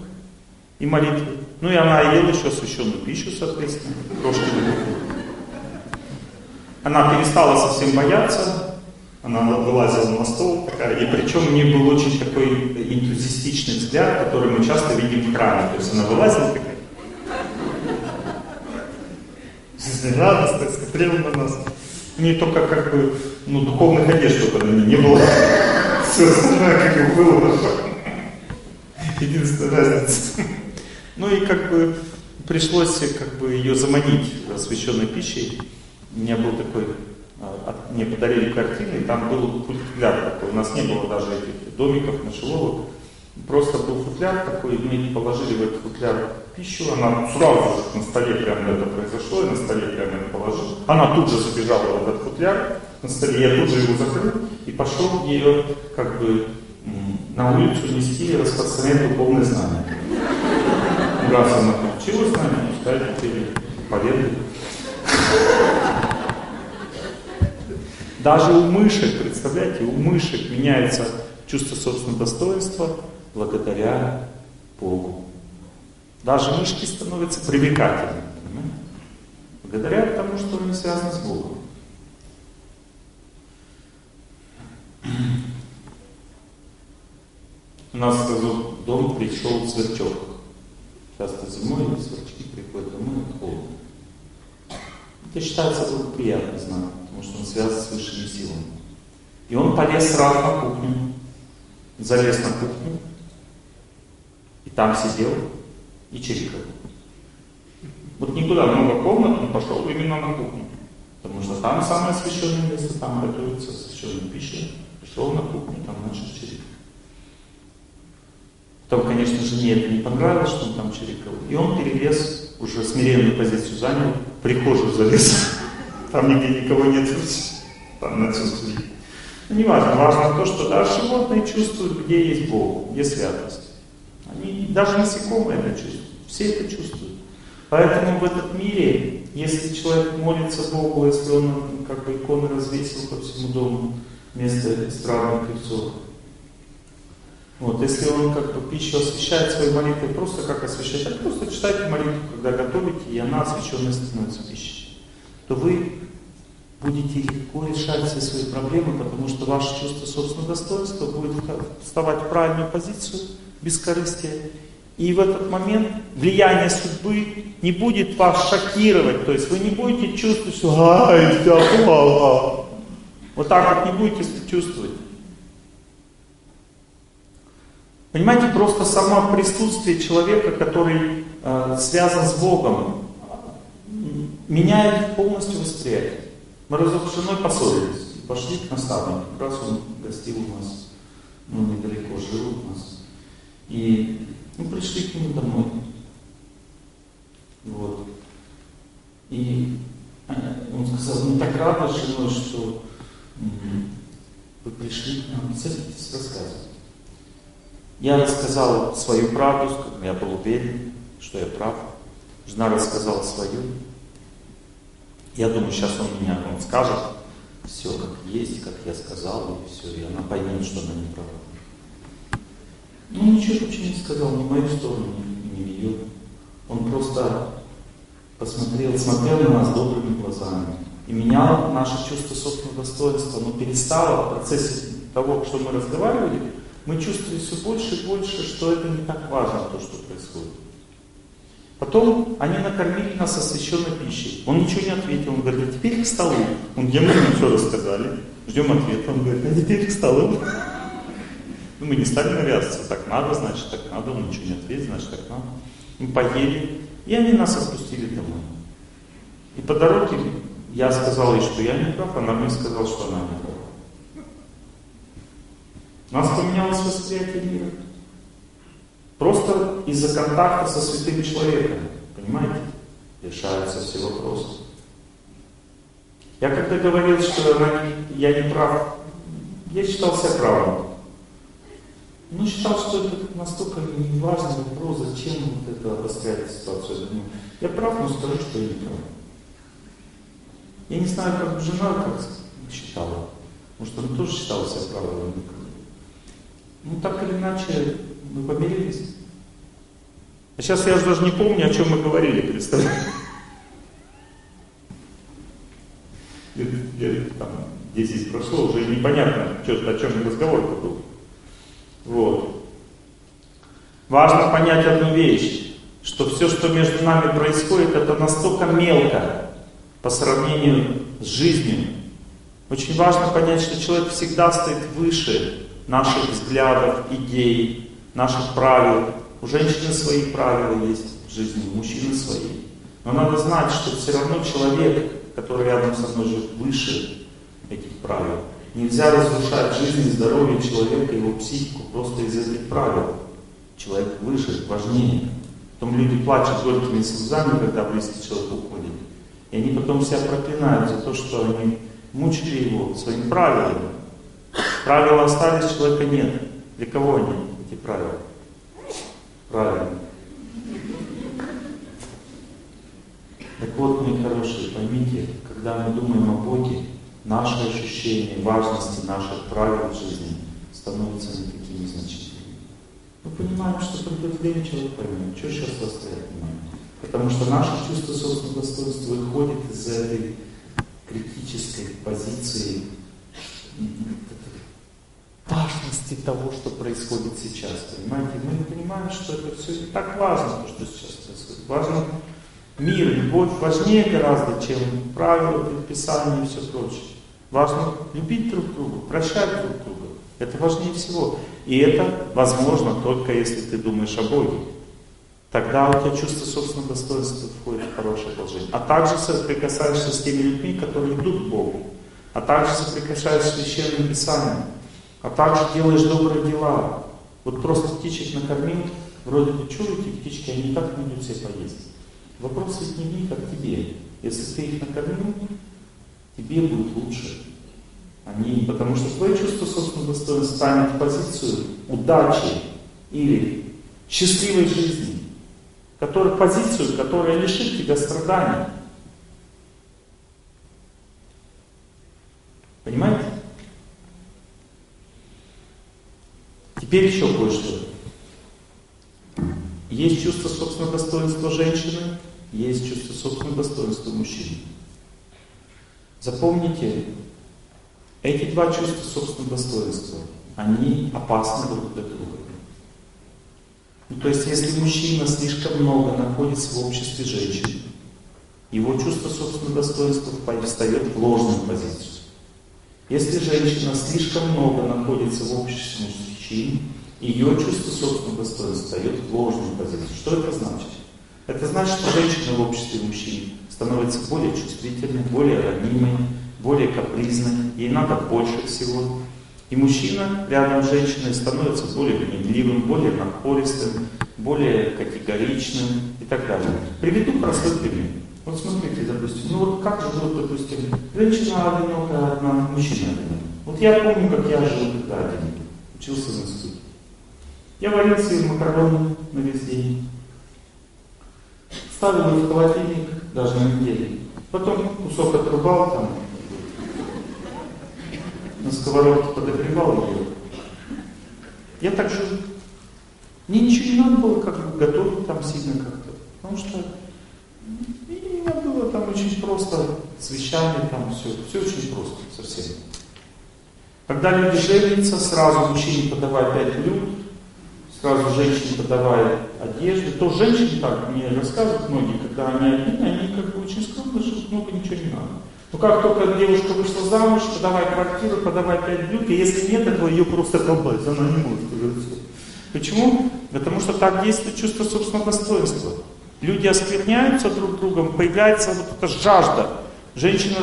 и молитвы. Ну и она ела еще освященную пищу, соответственно, крошки Она перестала совсем бояться, она вылазила на стол такая, и причем у нее был очень такой энтузиастичный взгляд, который мы часто видим в храме. То есть она вылазила такая, жизнерадостная, смотрела на нас. У нее только как бы, ну, духовных одежд только на ней не было. Все остальное как бы было. Единственная разница. Ну и как бы пришлось как бы ее заманить освященной пищей. У меня был такой, а, мне подарили картины, и там был культивляр такой. У нас не было даже этих домиков, мышеловок. Просто был футляр такой, мы положили в этот футляр пищу, она сразу же на столе прямо это произошло, я на столе прямо это положил. Она тут же забежала в этот футляр на столе, я тут же его закрыл и пошел ее как бы на улицу нести и распространять духовное знание. Раз она получила знание, пускай теперь поведает. Даже у мышек, представляете, у мышек меняется чувство собственного достоинства благодаря Богу. Даже мышки становятся привлекательными. Понимаете? Благодаря тому, что они связаны с Богом. У нас в дом пришел сверчок. Часто зимой сверчки приходят домой, холодно. Это считается благоприятный знак, потому что он связан с высшими силами. И он полез сразу на кухню, залез на кухню, и там сидел и чирикал. Вот никуда много комнат, он пошел именно на кухню. Потому что там самое освященное место, там готовится освященная пища. Пришел на кухню, там начал чирикать. Потом, конечно, жене это не понравилось, что он там чирикал. И он перелез, уже смиренную позицию занял, в прихожую залез. Там нигде никого нет, там начал чирикать. Но не важно, важно то, что даже животные чувствуют, где есть Бог, где святость. Они, даже насекомые это чувствуют, все это чувствуют. Поэтому в этот мире, если человек молится Богу, если он как бы иконы развесил по всему дому вместо эстрадных певцов, вот, если он как бы пищу освещает своей молитвой, просто как освещать, а просто читайте молитву, когда готовите, и она освященная становится пищей, то вы будете легко решать все свои проблемы, потому что ваше чувство собственного достоинства будет вставать в правильную позицию, бескорыстия. И в этот момент влияние судьбы не будет вас шокировать. То есть вы не будете чувствовать, что ай, да, ла, Вот так вот не будете чувствовать. Понимаете, просто само присутствие человека, который э, связан с Богом, меняет полностью восприятие. Мы женой поссорились пошли к наставнику. Как раз он гостил у нас, ну, недалеко жил у нас. И мы пришли к нему домой. Вот. И э, он сказал, мы так рады женой, что вы пришли к нам, садитесь, рассказывать. Я рассказал свою правду, я был уверен, что я прав. Жена рассказала свою. Я думаю, сейчас он меня он скажет все как есть, как я сказал, и все, и она поймет, что она не права. Ну, ничего вообще не сказал, ни мою сторону, ни, ни ее. Он просто посмотрел, смотрел на нас добрыми глазами и менял наше чувство собственного достоинства. Но перестало в процессе того, что мы разговаривали, мы чувствовали все больше и больше, что это не так важно, то, что происходит. Потом они накормили нас освященной пищей. Он ничего не ответил. Он говорит, а теперь к столу. Он где мы ему все рассказали. Ждем ответа. Он говорит, а теперь к столу. Ну, мы не стали навязываться. Так надо, значит, так надо. Он ничего не ответил, значит, так надо. Мы поели. И они нас отпустили домой. И по дороге я сказал ей, что я не прав, она мне сказала, что она не. У нас поменялось восприятие мира. Просто из-за контакта со святым человеком, понимаете, решаются все вопросы. Я когда говорил, что я не прав, я считал себя правым. Но считал, что это настолько неважный вопрос, зачем вот это обострять ситуацию. Я думаю, я прав, но скажу, что я не прав. Я не знаю, как жена как считала. Может, она тоже считала себя правой. Ну, так или иначе, мы помирились. А сейчас я даже не помню, о чем мы говорили, представляете? Там, 10 прошло, уже непонятно, что, о чем разговор-то был. Вот. Важно понять одну вещь, что все, что между нами происходит, это настолько мелко по сравнению с жизнью. Очень важно понять, что человек всегда стоит выше наших взглядов, идей, наших правил. У женщины свои правила есть в жизни, у мужчины свои. Но надо знать, что все равно человек, который рядом со мной живет, выше этих правил. Нельзя разрушать жизнь и здоровье человека, его психику просто из этих правил. человек выше, важнее. Потом люди плачут горькими слезами, когда близкий человек уходит. И они потом себя проклинают за то, что они мучили его своим правилами. Правила остались, человека нет. Для кого они, эти правила? Правильно. Так вот, мои хорошие, поймите, когда мы думаем о Боге, наши ощущения важности наших правил жизни становятся не такими значительными. Мы понимаем, что придет время, человек поймет, что сейчас вас стоять понимаем. Потому что наше чувство собственного достоинства выходит из этой критической позиции важности того, что происходит сейчас. Понимаете, мы понимаем, что это все не так важно, то, что сейчас происходит. Важно мир, любовь важнее гораздо, чем правила, предписания и все прочее. Важно любить друг друга, прощать друг друга. Это важнее всего. И это возможно только если ты думаешь о Боге. Тогда у тебя чувство собственного достоинства входит в хорошее положение. А также соприкасаешься с теми людьми, которые идут к Богу. А также соприкасаешься с Священным Писанием. А также делаешь добрые дела. Вот просто птичек накормил, вроде бы чуете, птички, они и так идут себе поесть. Вопрос ведь не в них, а к тебе. Если ты их накормил, тебе будет лучше. Они, потому что твое чувство собственного достоинства станет в позицию удачи или счастливой жизни который, позицию, которая лишит тебя страданий. Понимаете? Теперь еще кое-что. Есть чувство собственного достоинства женщины, есть чувство собственного достоинства мужчины. Запомните, эти два чувства собственного достоинства, они опасны друг для друга. Ну, то есть, если мужчина слишком много находится в обществе женщин, его чувство собственного достоинства встает в ложную позицию. Если женщина слишком много находится в обществе мужчин, ее чувство собственного достоинства встает в ложную позицию. Что это значит? Это значит, что женщина в обществе мужчин становится более чувствительной, более ранимой, более капризной, ей надо больше всего, и мужчина рядом с женщиной становится более гневливым, более напористым, более категоричным и так далее. Приведу простой пример. Вот смотрите, допустим, ну вот как живут, допустим, женщина одинокая, одна, мужчина одинокий. Вот я помню, как я жил тогда один, учился в институте. Я варил себе макароны на весь день. Ставил их в холодильник даже на неделю. Потом кусок отрубал там, на сковородке подогревал ее. Я так жил. Мне ничего не надо было как бы готовить там сильно как-то. Потому что и у меня было там очень просто с вещами, там все, все очень просто, совсем. Когда люди женятся, сразу мужчине подавай пять блюд, сразу женщине подавай одежду, то женщины так мне рассказывают многие, когда они одни, они как бы очень скромно живут, много ничего не надо. Но как только девушка вышла замуж, подавай квартиру, подавай пять блюд, и если нет этого, ее просто колбасит, она не может уже все. Почему? Потому что так действует чувство собственного достоинства. Люди оскверняются друг другом, появляется вот эта жажда. Женщина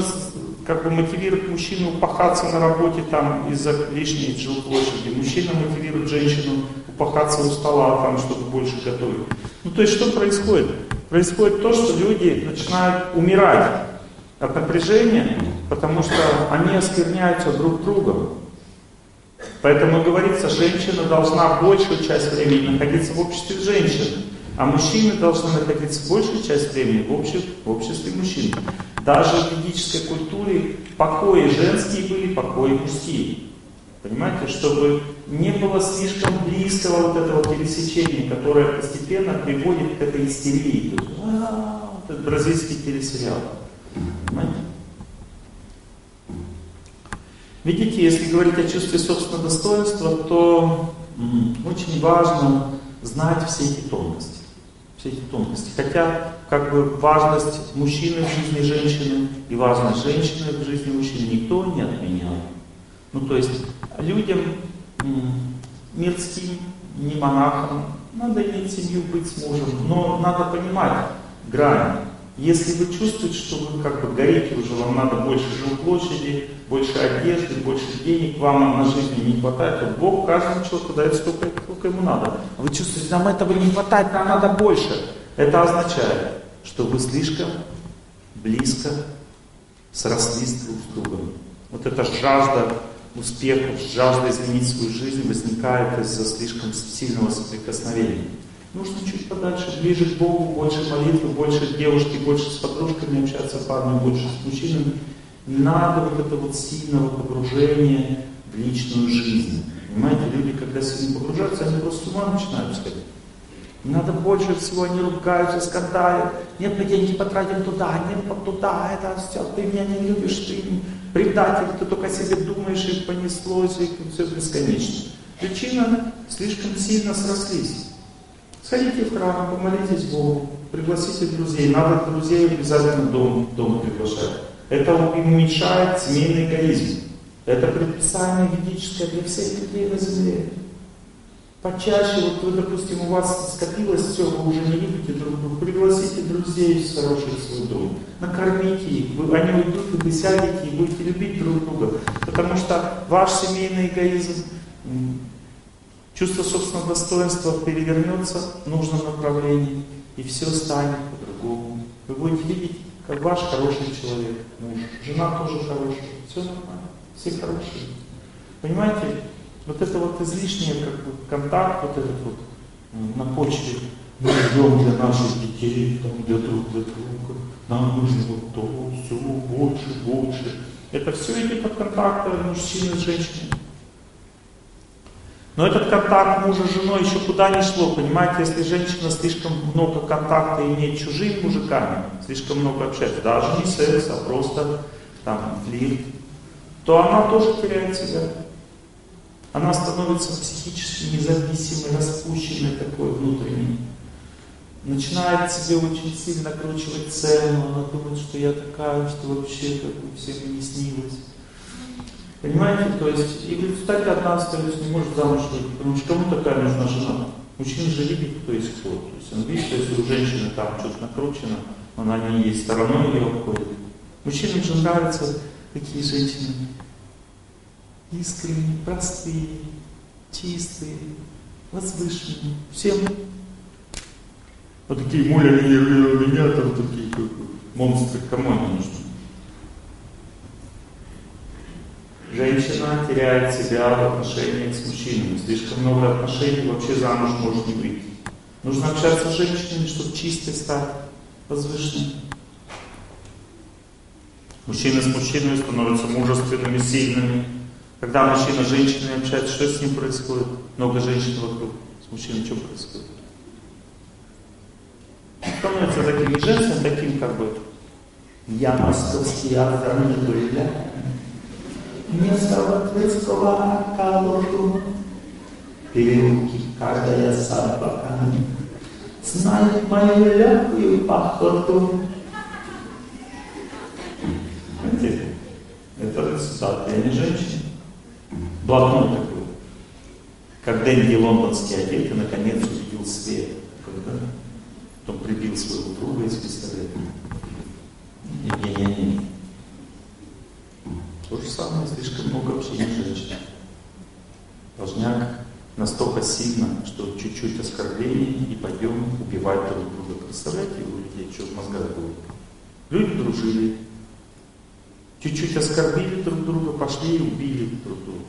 как бы мотивирует мужчину упахаться на работе там из-за лишней жилплощади. Мужчина мотивирует женщину упахаться у стола там, чтобы больше готовить. Ну то есть что происходит? Происходит то, что люди начинают умирать от напряжения, потому что они оскверняются друг другом. Поэтому говорится, женщина должна большую часть времени находиться в обществе женщин, а мужчины должны находиться большую часть времени в обществе, в обществе мужчин. Даже в ведической культуре покои женские были, покои мужские. Понимаете, чтобы не было слишком близкого вот этого пересечения, которое постепенно приводит к этой истерии. Вот этот бразильский телесериал. Понимаете? Видите, если говорить о чувстве собственного достоинства, то очень важно знать все эти тонкости. Все эти тонкости. Хотя, как бы, важность мужчины в жизни женщины и важность женщины в жизни мужчины никто не отменял. Ну, то есть, людям мирским, не монахам, надо иметь семью, быть с мужем, но надо понимать грань Если вы чувствуете, что вы как бы горите уже, вам надо больше жилплощади, больше одежды, больше денег, вам на жизни не хватает, то Бог каждому человеку дает столько, сколько ему надо. Вы чувствуете, нам этого не хватает, нам надо больше. Это означает, что вы слишком близко срослись друг с другом. Вот эта жажда успехов, жажда изменить свою жизнь возникает из-за слишком сильного соприкосновения. Нужно чуть подальше, ближе к Богу, больше молитвы, больше девушки, больше с подружками общаться, парнями, больше с мужчинами. Не надо вот это вот сильного погружения в личную жизнь. Понимаете, люди, когда сильно погружаются, они просто с ума начинают сходить. Надо больше всего, они ругаются, скандалят. Нет, мы деньги потратим туда, нет, туда, это все, ты меня не любишь, ты предатель, ты только о себе думаешь, и понеслось, и все бесконечно. Причина слишком сильно срослись. Сходите в храм, помолитесь Богу, пригласите друзей. Надо друзей обязательно дом, дом приглашать. Это уменьшает семейный эгоизм. Это предписание ведическое для всех людей на земле. Почаще, вот вы, допустим, у вас скопилось все, вы уже не любите друг друга, пригласите друзей в свой дом, накормите их, вы, они уйдут, и вы сядете и будете любить друг друга. Потому что ваш семейный эгоизм Чувство собственного достоинства перевернется в нужном направлении, и все станет по-другому. Вы будете видеть, как ваш хороший человек, муж, жена тоже хорошая, все нормально, все хорошие. Понимаете, вот это вот излишнее как бы, контакт, вот этот вот на почве мы ждем для наших детей, там, для друг для друга, нам нужно вот то, все, больше, больше. Это все идет от контакта мужчины с женщиной. Но этот контакт мужа с женой еще куда не шло, понимаете, если женщина слишком много контакта имеет с чужими мужиками, слишком много общается, даже не секс, а просто там флирт, то она тоже теряет себя. Она становится психически независимой, распущенной такой внутренней. Начинает себе очень сильно накручивать цену, она думает, что я такая, что вообще как бы всем не снилось. Понимаете, то есть, и в результате одна остается, не может замуж выйти, потому что кому такая нужна жена? Мужчина же видит, кто есть кто. То есть он видит, что если у женщины там что-то накручено, она не есть стороной ее обходит. Мужчинам же нравятся такие женщины искренние, простые, чистые, возвышенные. Всем вот такие муля меня там такие монстры, кому они нужны? Женщина теряет себя в отношениях с мужчинами. Слишком много отношений вообще замуж может не выйти. Нужно общаться с женщинами, чтобы чистой стать, возвышенной. Мужчины с мужчиной становятся мужественными, сильными. Когда мужчина с женщиной общается, что с ним происходит? Много женщин вокруг. С мужчиной что происходит? Становится таким женственным, таким как бы я московский автор не Место Латвийского колоду, переулки каждая собака знает мою легкую походу. Знаете, это цитата, я не женщина. Блокнот такой. Как Дэнди лондонский одет и наконец увидел свет. Когда потом прибил своего друга из пистолета. Не-не-не. То же самое, слишком много общения женщин. Должняк настолько сильно, что чуть-чуть оскорблений и пойдем убивать друг друга. Представляете, у людей что в мозгах было? Люди дружили, чуть-чуть оскорбили друг друга, пошли и убили друг друга.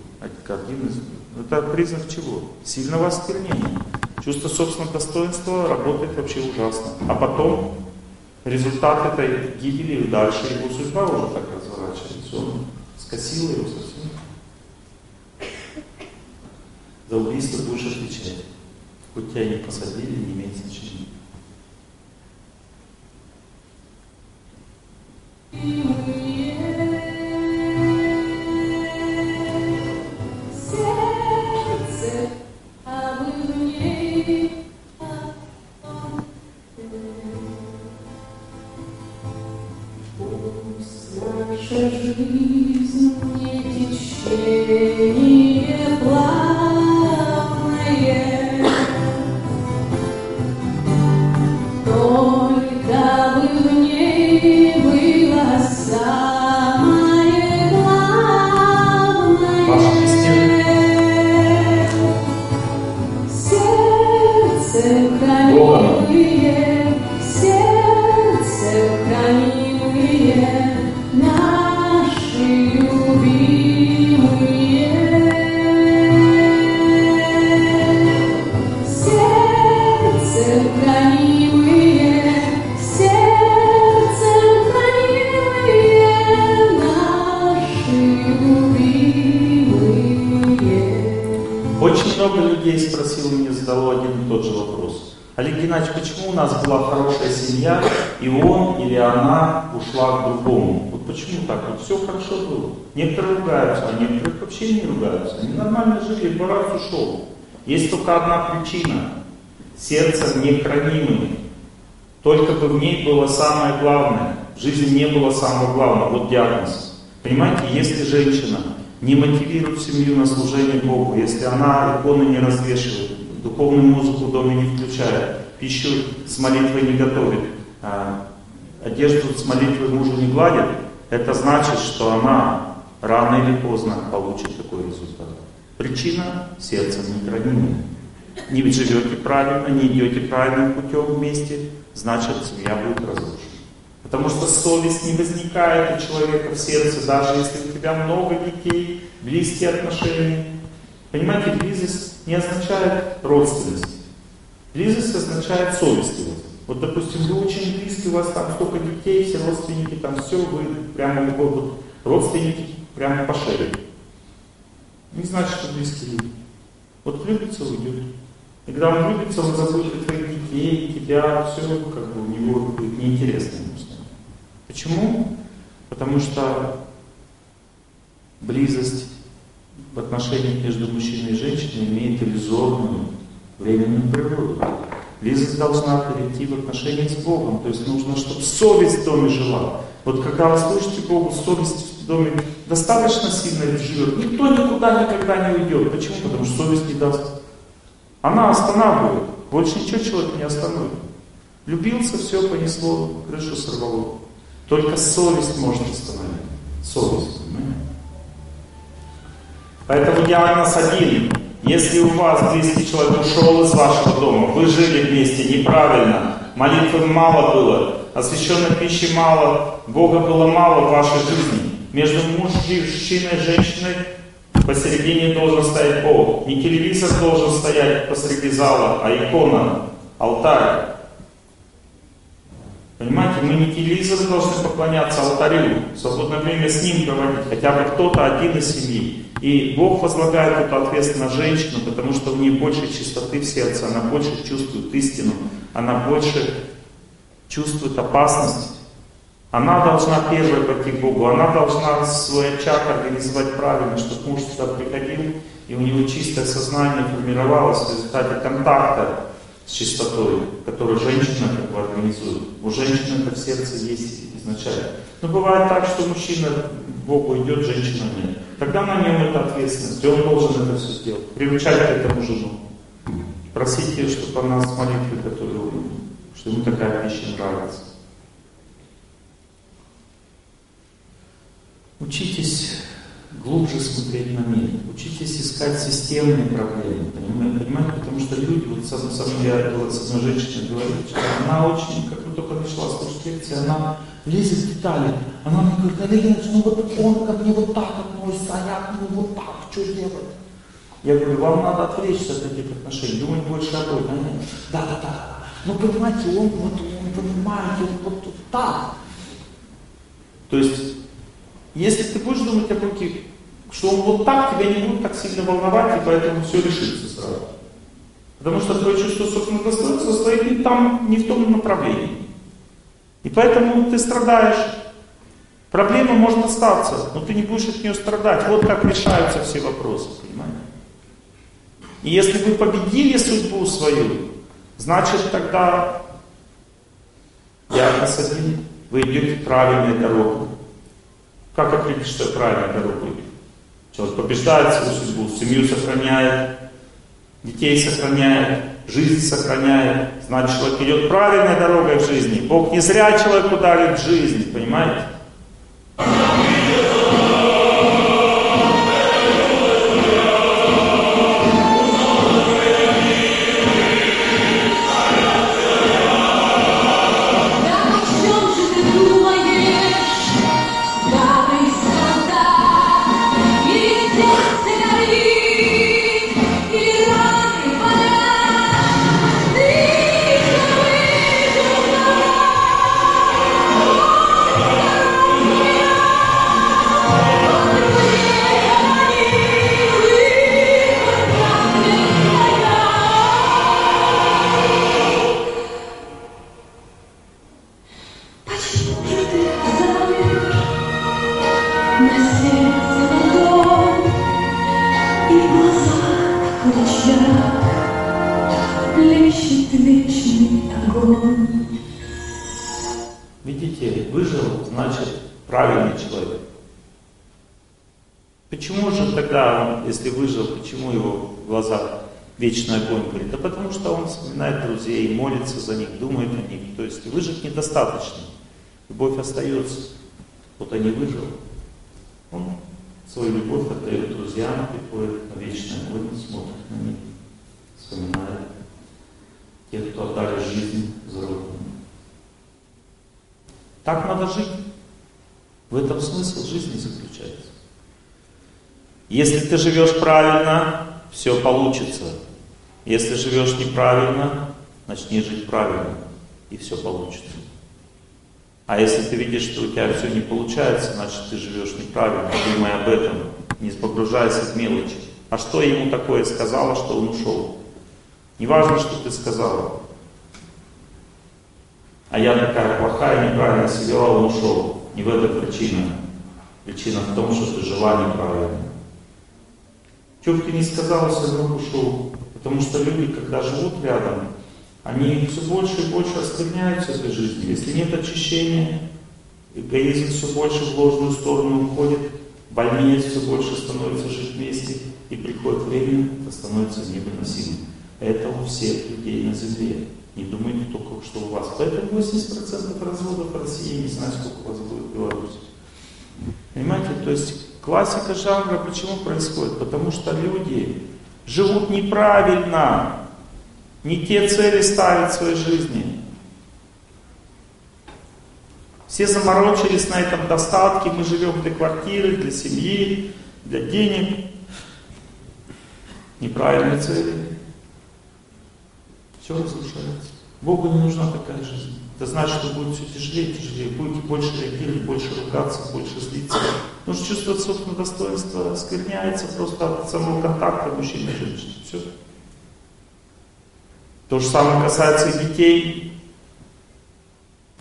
Это признак чего? Сильного осквернения. Чувство собственного достоинства работает вообще ужасно. А потом результат этой гибели дальше его судьба уже так разворачивается. Он скосила его совсем. За убийство будешь отвечать. Хоть тебя не посадили, не имеет значения. Только бы мне Только одна причина. Сердце нехранимое. Только бы в ней было самое главное. В жизни не было самого главного. Вот диагноз. Понимаете, если женщина не мотивирует семью на служение Богу, если она иконы не развешивает, духовную музыку в доме не включает, пищу с молитвой не готовит, а одежду с молитвой мужу не гладит, это значит, что она рано или поздно получит такой результат. Причина – сердце нехранимое. Не живете правильно, не идете правильным путем вместе, значит семья будет разрушена. Потому что совесть не возникает у человека в сердце, даже если у тебя много детей, близкие отношения. Понимаете, близость не означает родственность. Близость означает совестливость. Вот, допустим, вы очень близкий, у вас там столько детей, все родственники, там все, вы прямо его, вот, родственники прямо по шее. Не значит, что близкие люди. Вот влюбится, уйдет. И когда он влюбится, он забудет твоих детей, тебя, все, как бы у него будет неинтересно. Почему? Потому что близость в отношениях между мужчиной и женщиной имеет иллюзорную временную природу. Близость должна перейти в отношения с Богом. То есть нужно, чтобы совесть в доме жила. Вот когда вы служите Богу, совесть в доме достаточно сильно живет. Никто никуда никогда не уйдет. Почему? Потому что совесть не даст. Она останавливает. Больше ничего человек не остановит. Любился, все понесло, крышу сорвало. Только совесть может остановить. Совесть, понимаете? Поэтому диагноз один. Если у вас близкий человек ушел из вашего дома, вы жили вместе неправильно, молитвы мало было, освященной пищи мало, Бога было мало в вашей жизни. Между мужчиной и женщиной посередине должен стоять Бог. Не телевизор должен стоять посреди зала, а икона, алтарь. Понимаете, мы не телевизору должны поклоняться алтарю, свободное время с ним проводить, хотя бы кто-то один из семьи. И Бог возлагает эту ответственность на женщину, потому что в ней больше чистоты в сердце, она больше чувствует истину, она больше чувствует опасность. Она должна первой пойти к Богу, она должна свой очаг организовать правильно, чтобы муж сюда приходил, и у него чистое сознание формировалось в результате контакта с чистотой, которую женщина как бы организует. У женщины это в сердце есть изначально. Но бывает так, что мужчина к Богу идет, женщина нет. Тогда на нем это ответственность, и он должен это все сделать. Приучать к этому жену. Просить ее, чтобы она с молитвой готовила, что ему такая пища нравится. Учитесь глубже смотреть на мир. Учитесь искать системные проблемы. Понимаете? понимаете? Потому что люди, вот со, со мной, я вот с одной женщиной говорю, что она очень, как бы только начала слушать лекции, она лезет в детали. Она мне говорит, Олег ну вот он ко мне вот так относится, а я к нему вот так, что делать? Я говорю, вам надо отвлечься от этих отношений, думать больше о Боге. Она, да, да, да. Ну понимаете, он вот, он понимаете, он вот, вот так. То есть если ты будешь думать о Боге, что он вот так, тебя не будет так сильно волновать, и поэтому все решится сразу. Потому что твое чувство собственного достоинства стоит не там, не в том направлении. И поэтому ты страдаешь. Проблема может остаться, но ты не будешь от нее страдать. Вот как решаются все вопросы, понимаете? И если вы победили судьбу свою, значит тогда диагноз один, вы идете правильной дорогой. Как определить, что правильная дорога? Человек побеждает свою судьбу, семью сохраняет, детей сохраняет, жизнь сохраняет. Значит, человек идет правильной дорогой в жизни. Бог не зря человеку дарит жизнь, понимаете? Любовь остается. Вот они выжил. Он свою любовь отдает друзьям, приходит на вечный огонь, смотрит на них, вспоминает тех, кто отдали жизнь за Родину. Так надо жить. В этом смысл жизни заключается. Если ты живешь правильно, все получится. Если живешь неправильно, начни жить правильно, и все получится. А если ты видишь, что у тебя все не получается, значит ты живешь неправильно, думай об этом, не погружайся в мелочи. А что ему такое сказала, что он ушел? Не важно, что ты сказала. А я такая плохая, неправильно себя вела, он ушел. Не в этом причина. Причина в том, что ты жила неправильно. Что бы ты не сказала, все равно ушел. Потому что люди, когда живут рядом, они все больше и больше оскверняются этой жизнью. Если нет очищения, эгоизм все больше в ложную сторону уходит, больнее все больше становится жить вместе, и приходит время, это становится невыносимым. Это у всех людей на земле. Не думайте только, что у вас. Поэтому 80% разводов в России, не знаю, сколько у вас будет в Беларуси. Понимаете, то есть классика жанра почему происходит? Потому что люди живут неправильно, не те цели ставят в своей жизни. Все заморочились на этом достатке, мы живем для квартиры, для семьи, для денег. Неправильные цели. Все разрушается. Богу не нужна такая жизнь. Это значит, что будет все тяжелее и тяжелее. Будете больше реагировать, больше ругаться, больше злиться. Потому что чувство собственного достоинства скверняется просто от самого контакта мужчины и женщины. Все. То же самое касается и детей.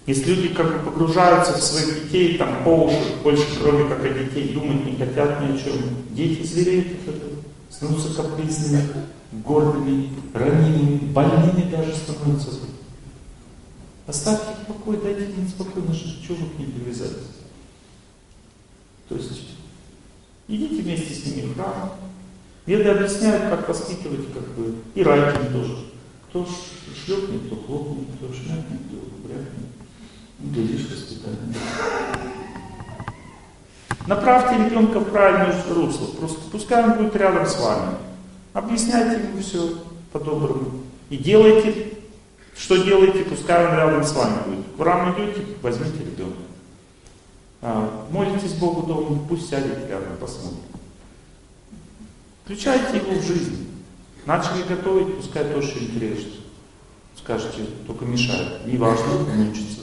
Если люди как бы погружаются в своих детей, там по уши, больше кроме как о детей, думать не хотят ни о чем. Дети звереют от этого, становятся капризными, гордыми, ранимыми, больными даже становятся. Оставьте их в дайте им спокойно жить, чего вы к ним привязались? То есть, идите вместе с ними в храм. Веды объясняют, как воспитывать, как бы, и райкин тоже. Кто шлепнет, кто хлопнет, кто шмякнет, кто брякнет. Ну, глядишь, воспитание. Направьте ребенка в правильное русло. Просто пускай он будет рядом с вами. Объясняйте ему все по-доброму. И делайте, что делаете, пускай он рядом с вами будет. В храм идете, возьмите ребенка. А, молитесь Богу дома, пусть сядет рядом, посмотрит. Включайте его в жизнь. Начали готовить, пускай то, что интересно. Скажете, только мешает. Не важно, он учится.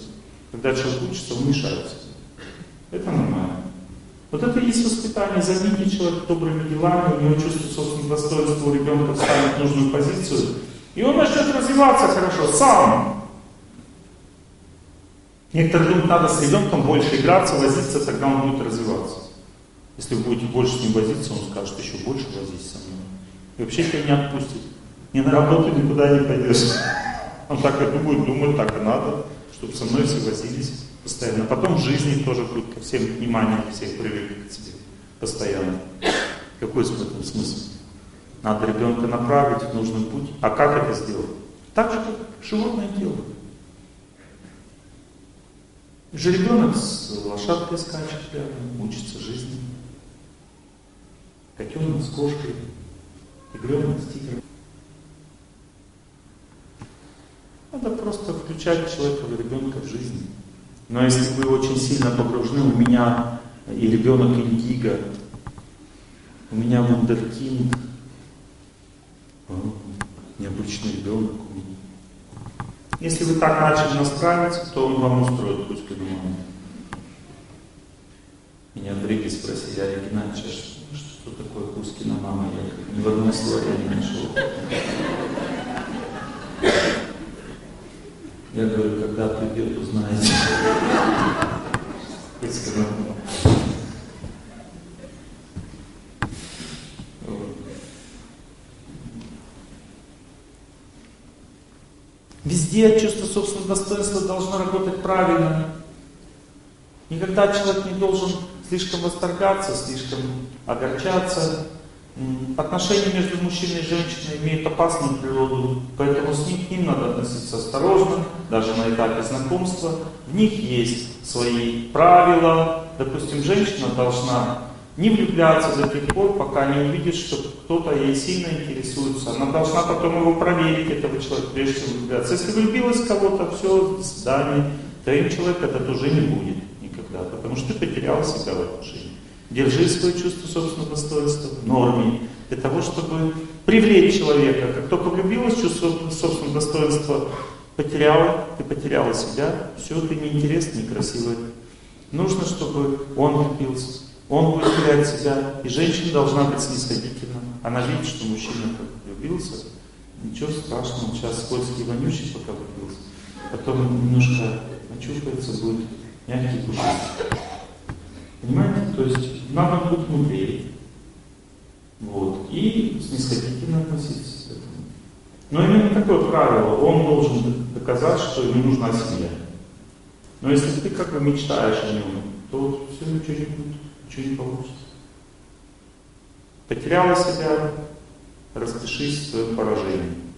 Когда человек учится, он мешается. Это нормально. Вот это и есть воспитание. Займите человека добрыми делами, у него чувство собственного достоинства, у ребенка встанет нужную позицию, и он начнет развиваться хорошо, сам. Некоторые думают, надо с ребенком больше играться, возиться, тогда он будет развиваться. Если вы будете больше с ним возиться, он скажет, еще больше мной. И вообще тебя не отпустит. Ни на работу никуда не пойдешь. Он так и будет думать, так и надо, чтобы со мной возились постоянно. Потом в жизни тоже будет ко всем внимание, всех привыкнет к тебе постоянно. Какой в этом смысл? Надо ребенка направить в нужный путь. А как это сделать? Так же, как животное делает. Жеребенок с лошадкой скачет рядом, учится жизни. Котенок с кошкой, тигренок с тигром. Надо просто включать человека, ребенка в жизнь. Но если вы очень сильно погружены, у меня и ребенок индиго, у меня вундеркинд, необычный ребенок у меня. Если вы так начали настраиваться, то он вам устроит пусть понимание. Меня в Риге спросили, Олег Геннадьевич, что, что такое Кускина мама? Я ни в одной слове не нашел. Я говорю, когда придет, узнаете. Я сказал, Везде чувство собственного достоинства должно работать правильно. Никогда человек не должен слишком восторгаться, слишком огорчаться. Отношения между мужчиной и женщиной имеют опасную природу, поэтому с ним, к ним надо относиться осторожно, даже на этапе знакомства. В них есть свои правила. Допустим, женщина должна не влюбляться до тех пор, пока не увидит, что кто-то ей сильно интересуется. Она должна потом его проверить, этого человека, прежде чем влюбляться. Если влюбилась в кого-то, все, до свидания. Твоим человек этот уже не будет никогда, потому что ты потерял себя в отношениях. Держи свое чувство собственного достоинства в норме, для того, чтобы привлечь человека. Как только влюбилась, чувство собственного достоинства потеряла, ты потеряла себя, все, ты неинтересный, некрасивый. Нужно, чтобы он влюбился. Он будет терять себя, и женщина должна быть снисходительна. Она видит, что мужчина как влюбился, ничего страшного, сейчас скользкий, вонючий, пока влюбился. Потом немножко очухается, будет мягкий, пушистый. Понимаете? То есть надо быть мудрее. Вот. И снисходительно относиться к этому. Но именно такое правило, он должен доказать, что ему нужна семья. Но если ты как бы мечтаешь о нем, то все ничего не будет, ничего не получится. Потеряла себя, распишись в своем поражении.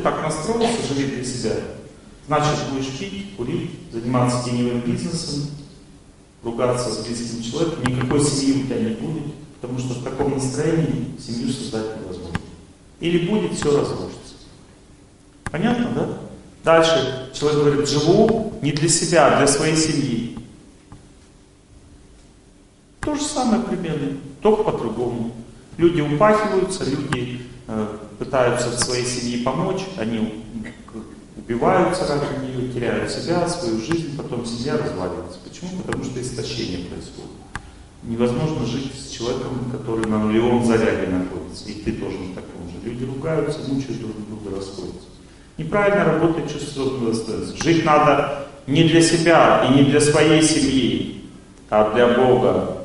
Так настроился, живи для себя, значит будешь пить, курить, заниматься теневым бизнесом, ругаться с близким человеком, никакой семьи у тебя не будет, потому что в таком настроении семью создать невозможно. Или будет, все разрушится. Понятно, да? Дальше человек говорит, живу не для себя, а для своей семьи. То же самое примерно, только по-другому. Люди упахиваются, люди э, пытаются своей семье помочь, они убиваются ради нее, теряют себя, свою жизнь, потом семья разваливается. Почему? Потому что истощение происходит. Невозможно жить с человеком, который на нулевом заряде находится, и ты тоже на таком же. Люди ругаются, мучают друг друга, расходятся. Неправильно работает чувство собственного достоинства. Жить надо не для себя и не для своей семьи, а для Бога.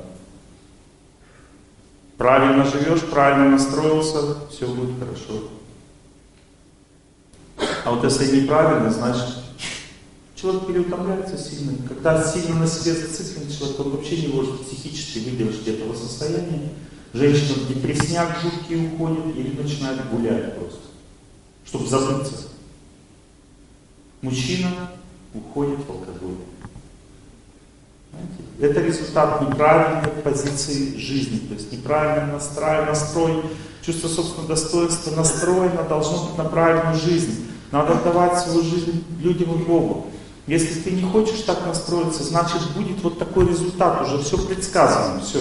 Правильно живешь, правильно настроился, все будет хорошо. А вот если неправильно, значит, человек переутомляется сильно. Когда сильно на себе зациклен человек, он вообще не может психически выдержать этого состояния. Женщина в депрессняк жуткий уходит или начинает гулять просто, чтобы забыться. Мужчина уходит в алкоголь. Это результат неправильной позиции жизни, то есть неправильный настрой, настрой, чувство собственного достоинства настроено должно быть на правильную жизнь. Надо отдавать свою жизнь людям и Богу. Если ты не хочешь так настроиться, значит будет вот такой результат, уже все предсказано, все.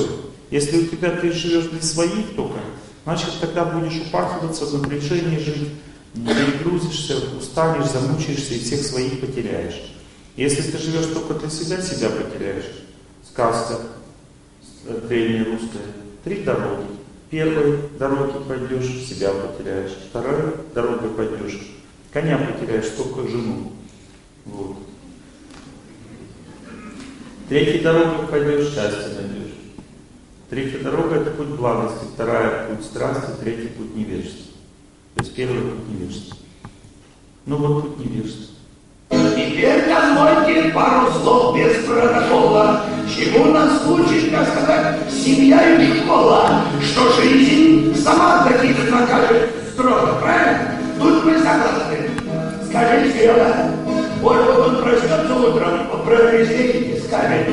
Если у тебя ты живешь для своих только, значит тогда будешь упахиваться в напряжении жить, перегрузишься, устанешь, замучаешься и всех своих потеряешь. Если ты живешь только для себя, себя потеряешь. Сказка древняя русская. Три дороги. Первой дороги пойдешь, себя потеряешь. Второй дорогой пойдешь, коня потеряешь, только жену. Вот. Третья дорога пойдешь, счастье найдешь. Третья дорога это путь благости, вторая путь страсти, третий путь невежества. То есть первый путь невежества. Ну вот путь невежества. Теперь дозвольте пару слов без протокола. Чему нас учит, так сказать, семья и школа? Что жизнь сама таких накажет строго, правильно? Тут мы согласны. Скажите, Серега, вот, вот он проснется утром, по прогрессии скажет,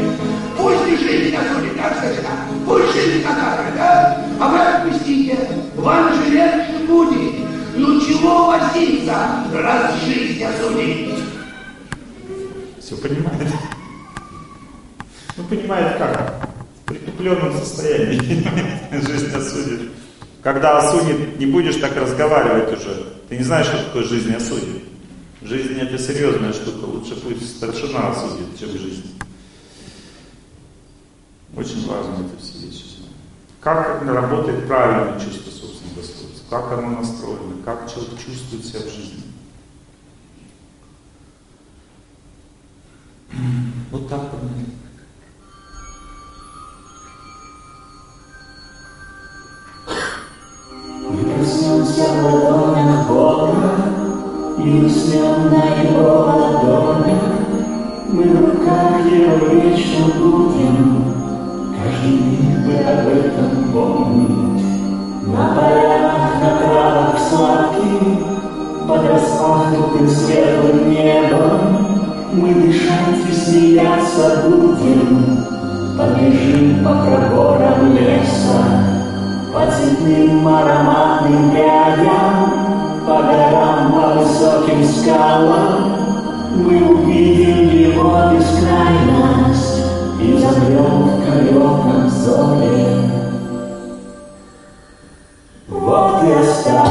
пусть и жизнь осудит, так сказать, пусть жизнь накажет, да? А вы отпустите, вам же легче будет. Ну чего возиться, раз жизнь осудит? Все понимает? Ну, понимает как? В притупленном состоянии. Жизнь осудит. Когда осудит, не будешь так разговаривать уже. Ты не знаешь, что такое жизнь осудит. Жизнь это серьезная штука. Лучше пусть старшина осудит, чем жизнь. Очень важно это все вещи. Как работает правильное чувство собственного достоинства? Как оно настроено? Как человек чувствует себя в жизни? Вот так примерно. Мы проснемся в ладонях Бога И уснем на Его ладонях Мы в руках Его будем Каждый миг об этом помнить На полях, на травах сладких Под распахнутым светлым небом мы дышать и смеяться будем, Побежим по проборам леса, По цветным ароматным прядям, По горам, по высоким скалам. Мы увидим его бескрайность И замрем в далеком зоре. Вот и осталась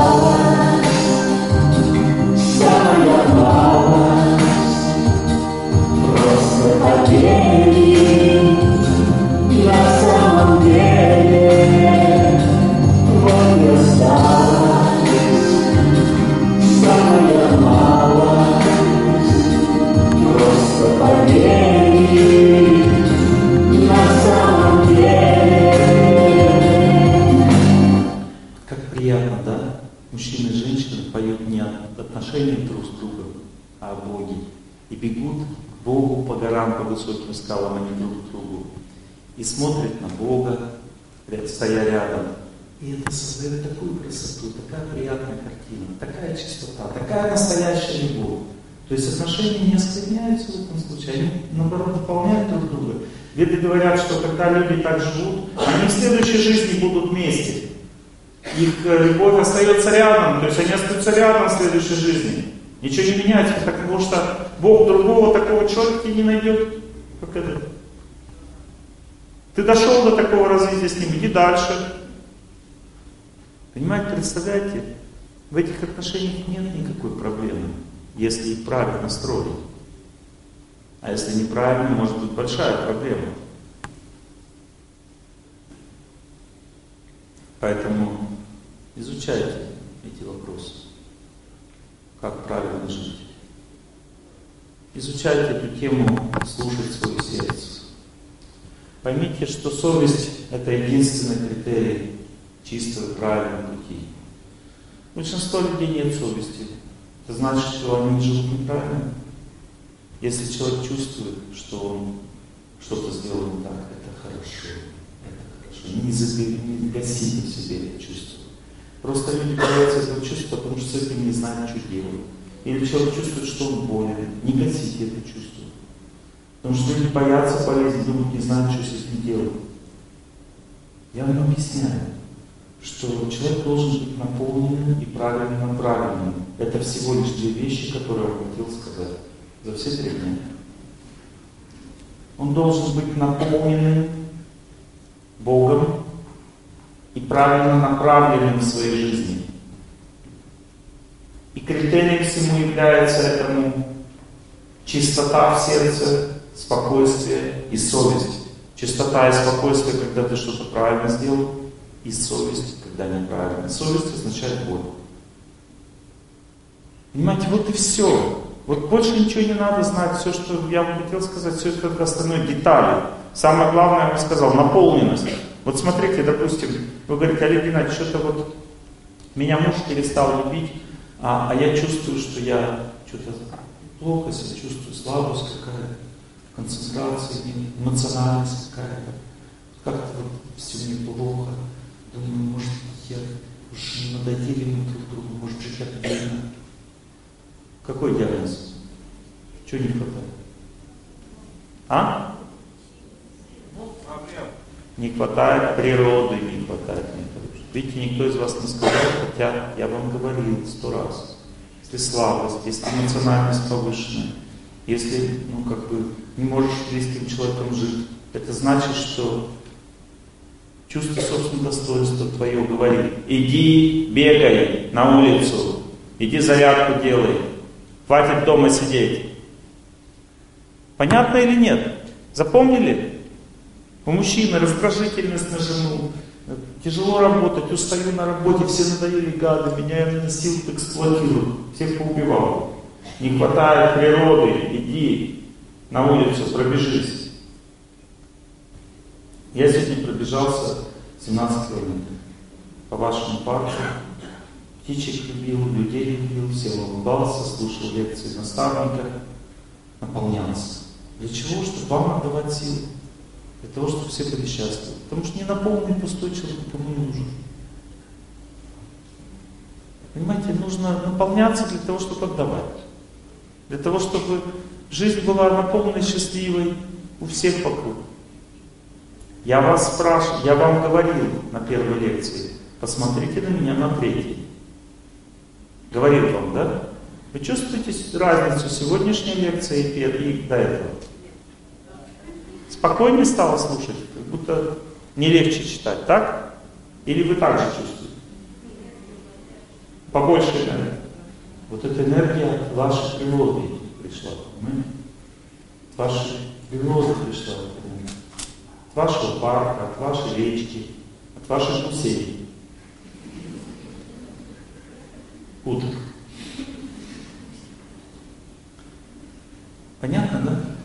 высоким скалам, а друг к другу. И смотрят на Бога, стоя рядом. И это создает такую красоту, такая приятная картина, такая чистота, такая настоящая любовь. То есть отношения не оскверняются в этом случае, они наоборот дополняют друг друга. Веды говорят, что когда люди так живут, они в следующей жизни будут вместе. Их э, любовь остается рядом, то есть они остаются рядом в следующей жизни. Ничего не меняется, потому что Бог другого такого человека не найдет, как этот. Ты дошел до такого развития с ним, иди дальше. Понимаете, представляете, в этих отношениях нет никакой проблемы, если их правильно строить. А если неправильно, может быть большая проблема. Поэтому изучайте эти вопросы. Как правильно жить. Изучайте эту тему, слушать свое сердце. Поймите, что совесть – это единственный критерий чистого правильного пути. Большинство людей нет совести. Это значит, что они живут неправильно. Если человек чувствует, что он что-то сделал не так, это хорошо. Это хорошо. Не, заби- не гасите в себе это чувство. Просто люди боятся этого чувства, потому что с этим не знают, что делать. Или человек чувствует, что он болен. Не гасите это чувство. Потому что люди боятся болезни, думают, не знают, что с этим делать. Я вам объясняю, что человек должен быть наполненным и правильно направленным. Это всего лишь две вещи, которые я хотел сказать за все три дня. Он должен быть наполненным Богом и правильно направленным в своей жизни. И критерием всему является этому чистота в сердце, спокойствие и совесть. Чистота и спокойствие, когда ты что-то правильно сделал, и совесть, когда неправильно. Совесть означает боль. Понимаете, вот и все. Вот больше ничего не надо знать, все, что я вам хотел сказать, все это только остальное детали. Самое главное, я вам сказал, наполненность. Вот смотрите, допустим, вы говорите, Олег Геннадьевич, что-то вот меня муж перестал любить, а, а я чувствую, что я что-то плохо себя чувствую, слабость какая-то, концентрация, эмоциональность какая-то. Как-то вот все мне плохо. Думаю, может, я уж надоели мы друг другу, может, жить отдельно. Какой диагноз? Чего не хватает? А? Не хватает природы, не хватает методов. Видите, никто из вас не сказал, хотя я вам говорил сто раз. Если слабость, если эмоциональность повышенная, если, ну, как бы, не можешь с близким человеком жить, это значит, что чувство собственного достоинства твое говорит. Иди, бегай на улицу, иди зарядку делай, хватит дома сидеть. Понятно или нет? Запомнили? У мужчины раздражительность на жену, тяжело работать, устаю на работе, все надоели гады, меня силу эксплуатируют, всех поубивал. Не хватает природы, иди на улицу, пробежись. Я сегодня пробежался 17 километров по вашему парку. Птичек любил, людей любил, всем улыбался, слушал лекции наставника, наполнялся. Для чего? Чтобы вам отдавать силы. Для того, чтобы все были счастливы. Потому что не наполненный пустой человек никому не нужен. Понимаете, нужно наполняться для того, чтобы отдавать. Для того, чтобы жизнь была наполненной, счастливой у всех вокруг. Я вас спрашиваю, я вам говорил на первой лекции, посмотрите на меня на третьей. Говорил вам, да? Вы чувствуете разницу сегодняшней лекции и до этого? Спокойнее стало слушать, как будто не легче читать, так? Или вы так же чувствуете? Побольше энергии. Вот эта энергия вашей природы пришла? От вашей природы пришла От вашего парка, от вашей речки, от ваших гусей. Уток. Понятно, да?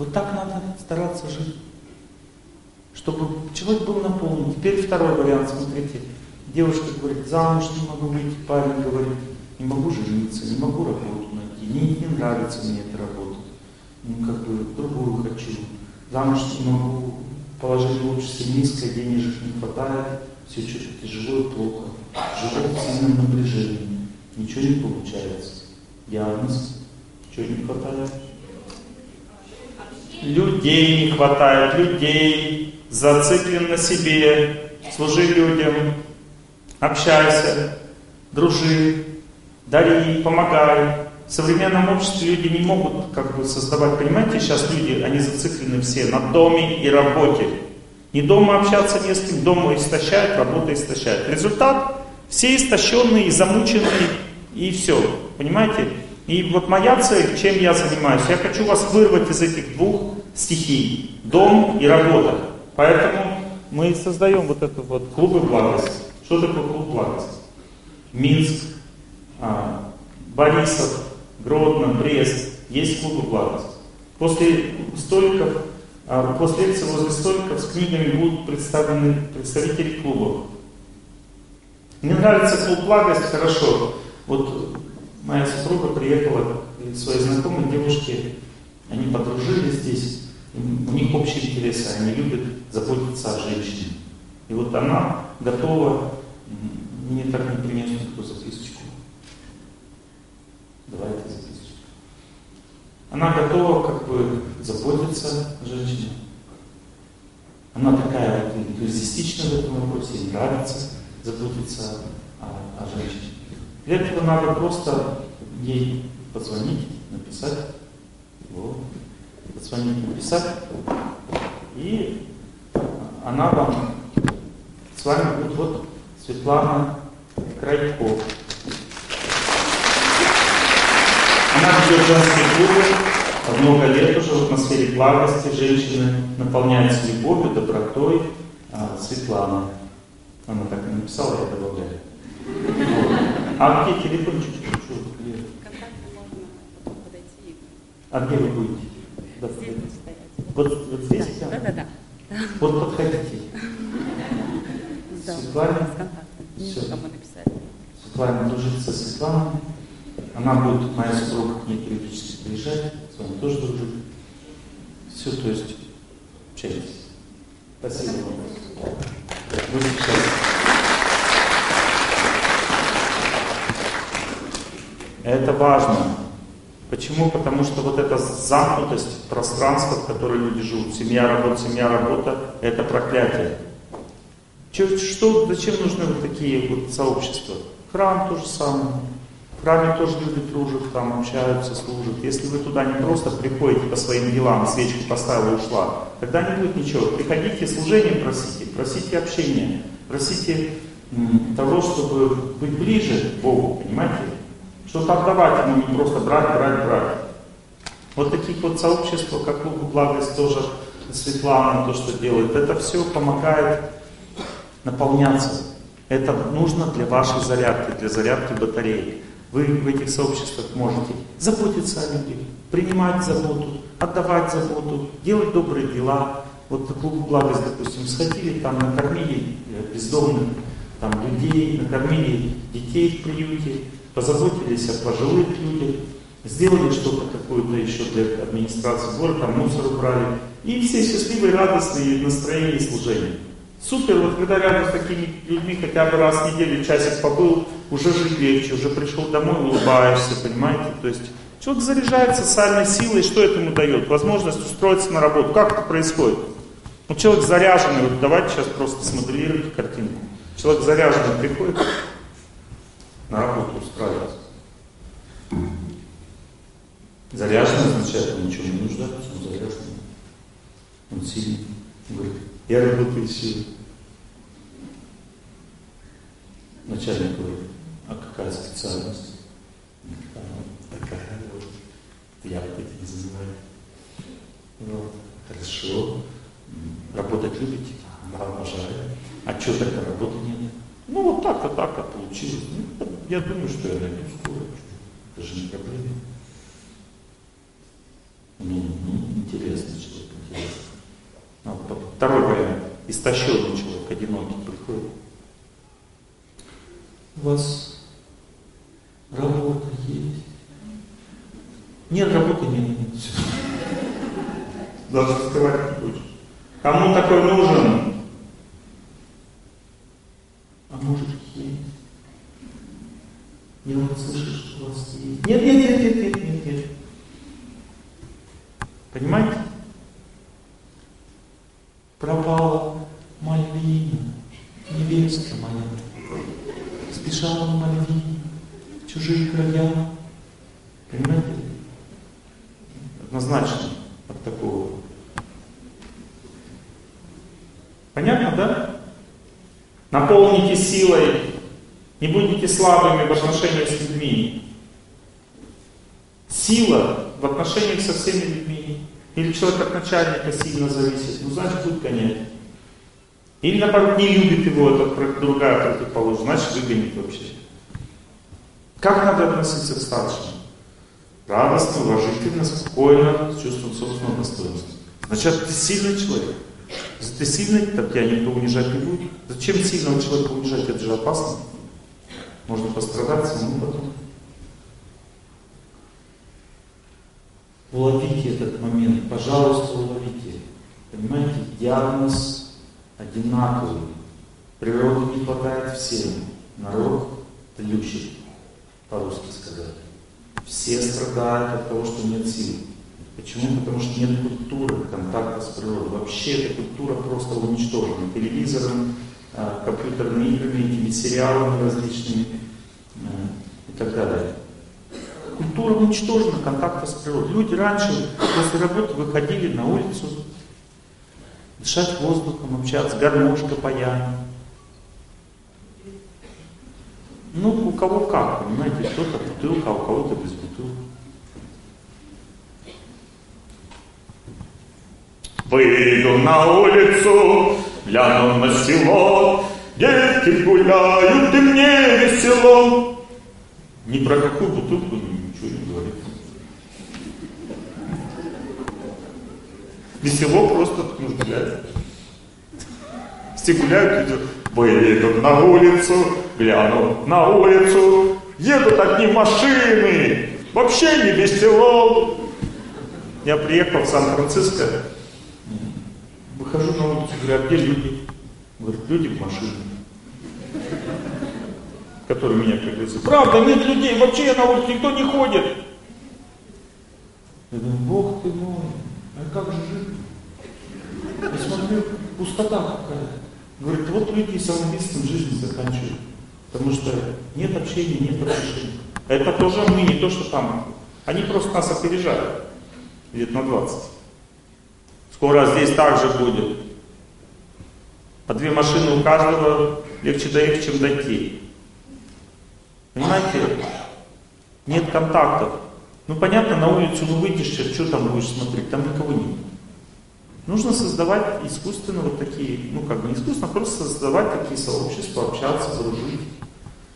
Вот так надо стараться жить. Чтобы человек был наполнен. Теперь второй вариант, смотрите. Девушка говорит, замуж не могу выйти, парень говорит, не могу жениться, не могу работу найти, не, не нравится мне эта работа. Ну, как бы другую хочу. Замуж не могу, положение обществе низкое, денежек не хватает, все что-то тяжело и плохо. Живу в сильном напряжении, ничего не получается. Диагноз, чего не хватает? Людей не хватает, людей, зациклен на себе, служи людям, общайся, дружи, дари, помогай. В современном обществе люди не могут как бы создавать, понимаете, сейчас люди, они зациклены все на доме и работе. Не дома общаться не с кем, дома истощает, работа истощает. Результат, все истощенные замученные, и все, понимаете? И вот моя цель, чем я занимаюсь, я хочу вас вырвать из этих двух стихий, дом и работа. Поэтому мы создаем вот это вот клубы благости. Что такое клуб благости? Минск, а, Борисов, Гродно, Брест, есть клубы благости. После столиков, а, после лекции возле столиков с книгами будут представлены представители клубов. Мне нравится клуб благости, хорошо. Вот моя супруга приехала к своей знакомой девушке, они подружились здесь, у них общие интересы, они любят заботиться о женщине. И вот она готова, мне так не принес никто записочку. Давайте записочку. Она готова как бы заботиться о женщине. Она такая вот энтузиастична в этом вопросе, ей нравится заботиться о, о женщине. Для этого надо просто ей позвонить, написать, вот, позвонить, написать, и она вам, с вами будет вот Светлана Крайко. Она ведет женские клубы много лет уже в атмосфере благости. Женщины наполняются любовью, добротой. А, Светлана. Она так и написала, я добавляю. А где телефончик? Что, где? А где вы будете? Да, Здесь. Вот, вот здесь прямо? Да, да, да. Вот подходите. Да, Светлана? с написали. Светлана дружит со Светланой. Она будет, моя супруга, к ней периодически приезжать, с вами тоже дружит. Все, то есть, общайтесь. Спасибо вам. Вы замечательны. Это важно. Почему? Потому что вот эта замкнутость пространства, в котором люди живут, семья, работа, семья, работа, это проклятие. Че- Что, зачем нужны вот такие вот сообщества? Храм то же самое. В храме тоже люди дружат, там общаются, служат. Если вы туда не просто приходите по своим делам, свечку поставила и ушла, тогда не будет ничего. Приходите, служение просите, просите общения, просите того, чтобы быть ближе к Богу, понимаете? Что-то отдавать ему, не просто брать, брать, брать. Вот таких вот сообществ, как Луку Благость тоже, Светлана, то, что делает, это все помогает наполняться. Это нужно для вашей зарядки, для зарядки батареи. Вы в этих сообществах можете заботиться о людях, принимать заботу, отдавать заботу, делать добрые дела. Вот клуб благость, допустим, сходили, там накормили э, бездомных там, людей, накормили детей в приюте, позаботились о пожилых людях, сделали что-то какое-то еще для администрации города, там мусор убрали. И все счастливые, радостные, настроение и служение. Супер, вот когда рядом с такими людьми хотя бы раз в неделю часик побыл, уже жить легче, уже пришел домой, улыбаешься, понимаете? То есть человек заряжается социальной силой, что это ему дает? Возможность устроиться на работу. Как это происходит? Ну, человек заряженный, вот давайте сейчас просто смоделируйте картинку. Человек заряженный приходит, на работу устраивается. Заряженный означает, он ничего не нуждается, он заряженный. Он сильный. Он говорит, я работаю силой. Начальник говорит, а какая специальность? «А, такая вот. Я вот это не называю. Вот, хорошо. Работать любите? Да, обожаю. А что тогда работы нет? Ну вот так-то, так-то получилось. Ну, я думаю, что я найду скоро. Это же не проблема. Ну, ну, интересно, человек, интересно. А, вот Второй вариант. Истощенный человек, одинокий, приходит. У вас работа есть? Нет, работы нет, нет. всё. Даже скрывать не хочешь. Кому такой нужен? А может есть? Я вот слышу, что у вас есть. Нет, нет, нет, нет, нет, нет, нет. Понимаете? Пропала Мальвина, невестка моя. Сбежала в Мальвине, в чужие края. Понимаете? Однозначно от такого. Понятно, да? Наполните силой, не будете слабыми в отношениях с людьми. Сила в отношениях со всеми людьми. Или человек от начальника сильно зависит, ну значит будет гонять. Или наоборот не любит его, это про- другая противоположность, значит выгонит вообще. Как надо относиться к старшим? Радостно, уважительно, спокойно, с чувством собственного достоинства. Значит, ты сильный человек. Если ты сильный, так тебя никто унижать не будет. Зачем сильного человека унижать? Это же опасно. Можно пострадать самому потом. Уловите этот момент, пожалуйста, уловите. Понимаете, диагноз одинаковый. Природы не хватает всем. Народ тлющий, по-русски сказать. Все страдают от того, что нет сил. Почему? Потому что нет культуры контакта с природой. Вообще эта культура просто уничтожена. Телевизором, э, компьютерными играми, этими сериалами различными э, и так далее. Культура уничтожена контакта с природой. Люди раньше после работы выходили на улицу, дышать воздухом, общаться, гармошка паями. Ну, у кого как, понимаете, кто-то бутылка, а у кого-то без Выйду на улицу, гляну на село, Девки гуляют, и мне весело. Ни про какую бутылку ничего не говорит. Весело просто, ну, гулять. Все гуляют, идут. Выйдут на улицу, глянут на улицу, едут одни машины, вообще не весело. Я приехал в Сан-Франциско, выхожу на улицу, говорю, а где люди? Говорят, люди в машине которые меня пригласили. Правда, нет людей, вообще на улице никто не ходит. Я думаю, Бог ты мой, а как же жить? Я смотрю, пустота какая. Говорит, вот люди самоубийством жизнь заканчивают. Потому что нет общения, нет отношений. Это тоже мы, не то, что там. Они просто нас опережают. Лет на 20. Скоро здесь также будет. По две машины у каждого легче доехать, чем дойти. Понимаете? Нет контактов. Ну понятно, на улицу ну выйдешь, что там будешь смотреть, там никого нет. Нужно создавать искусственно вот такие, ну как бы не искусственно, а просто создавать такие сообщества, общаться, дружить.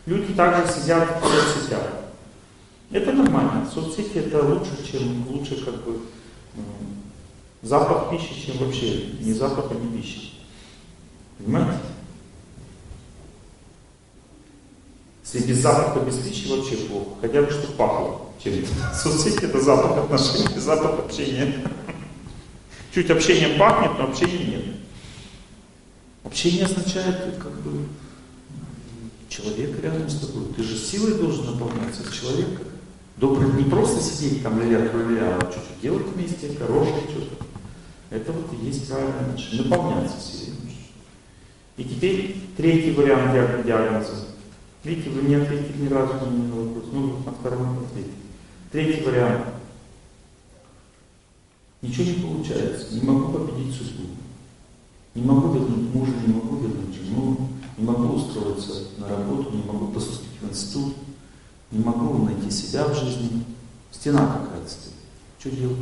Люди также сидят в соцсетях. Это нормально. Соцсети это лучше, чем лучше как бы запах пищи, чем вообще не запах, а не пищи. Понимаете? Если без запаха, без пищи вообще плохо. Хотя бы что пахло чем-то. Соцсети это запах отношений, запах общения. Чуть общением пахнет, но общения нет. Общение означает, как бы, человек рядом с тобой. Ты же силой должен наполняться с человеком. Добрый не просто сидеть там ля ля а что-то делать вместе, хорошее что-то. Это вот и есть правильное отношение. Наполняться силой. И теперь третий вариант диагноза. Видите, вы не ответили ни разу на мой вопрос. Ну, на втором ответили. Третий вариант. Ничего не получается. Не могу победить судьбу. Не могу вернуть мужа, не могу вернуть жену, не могу устроиться на работу, не могу поступить в институт, не могу найти себя в жизни. Стена какая-то стоит. Что делать?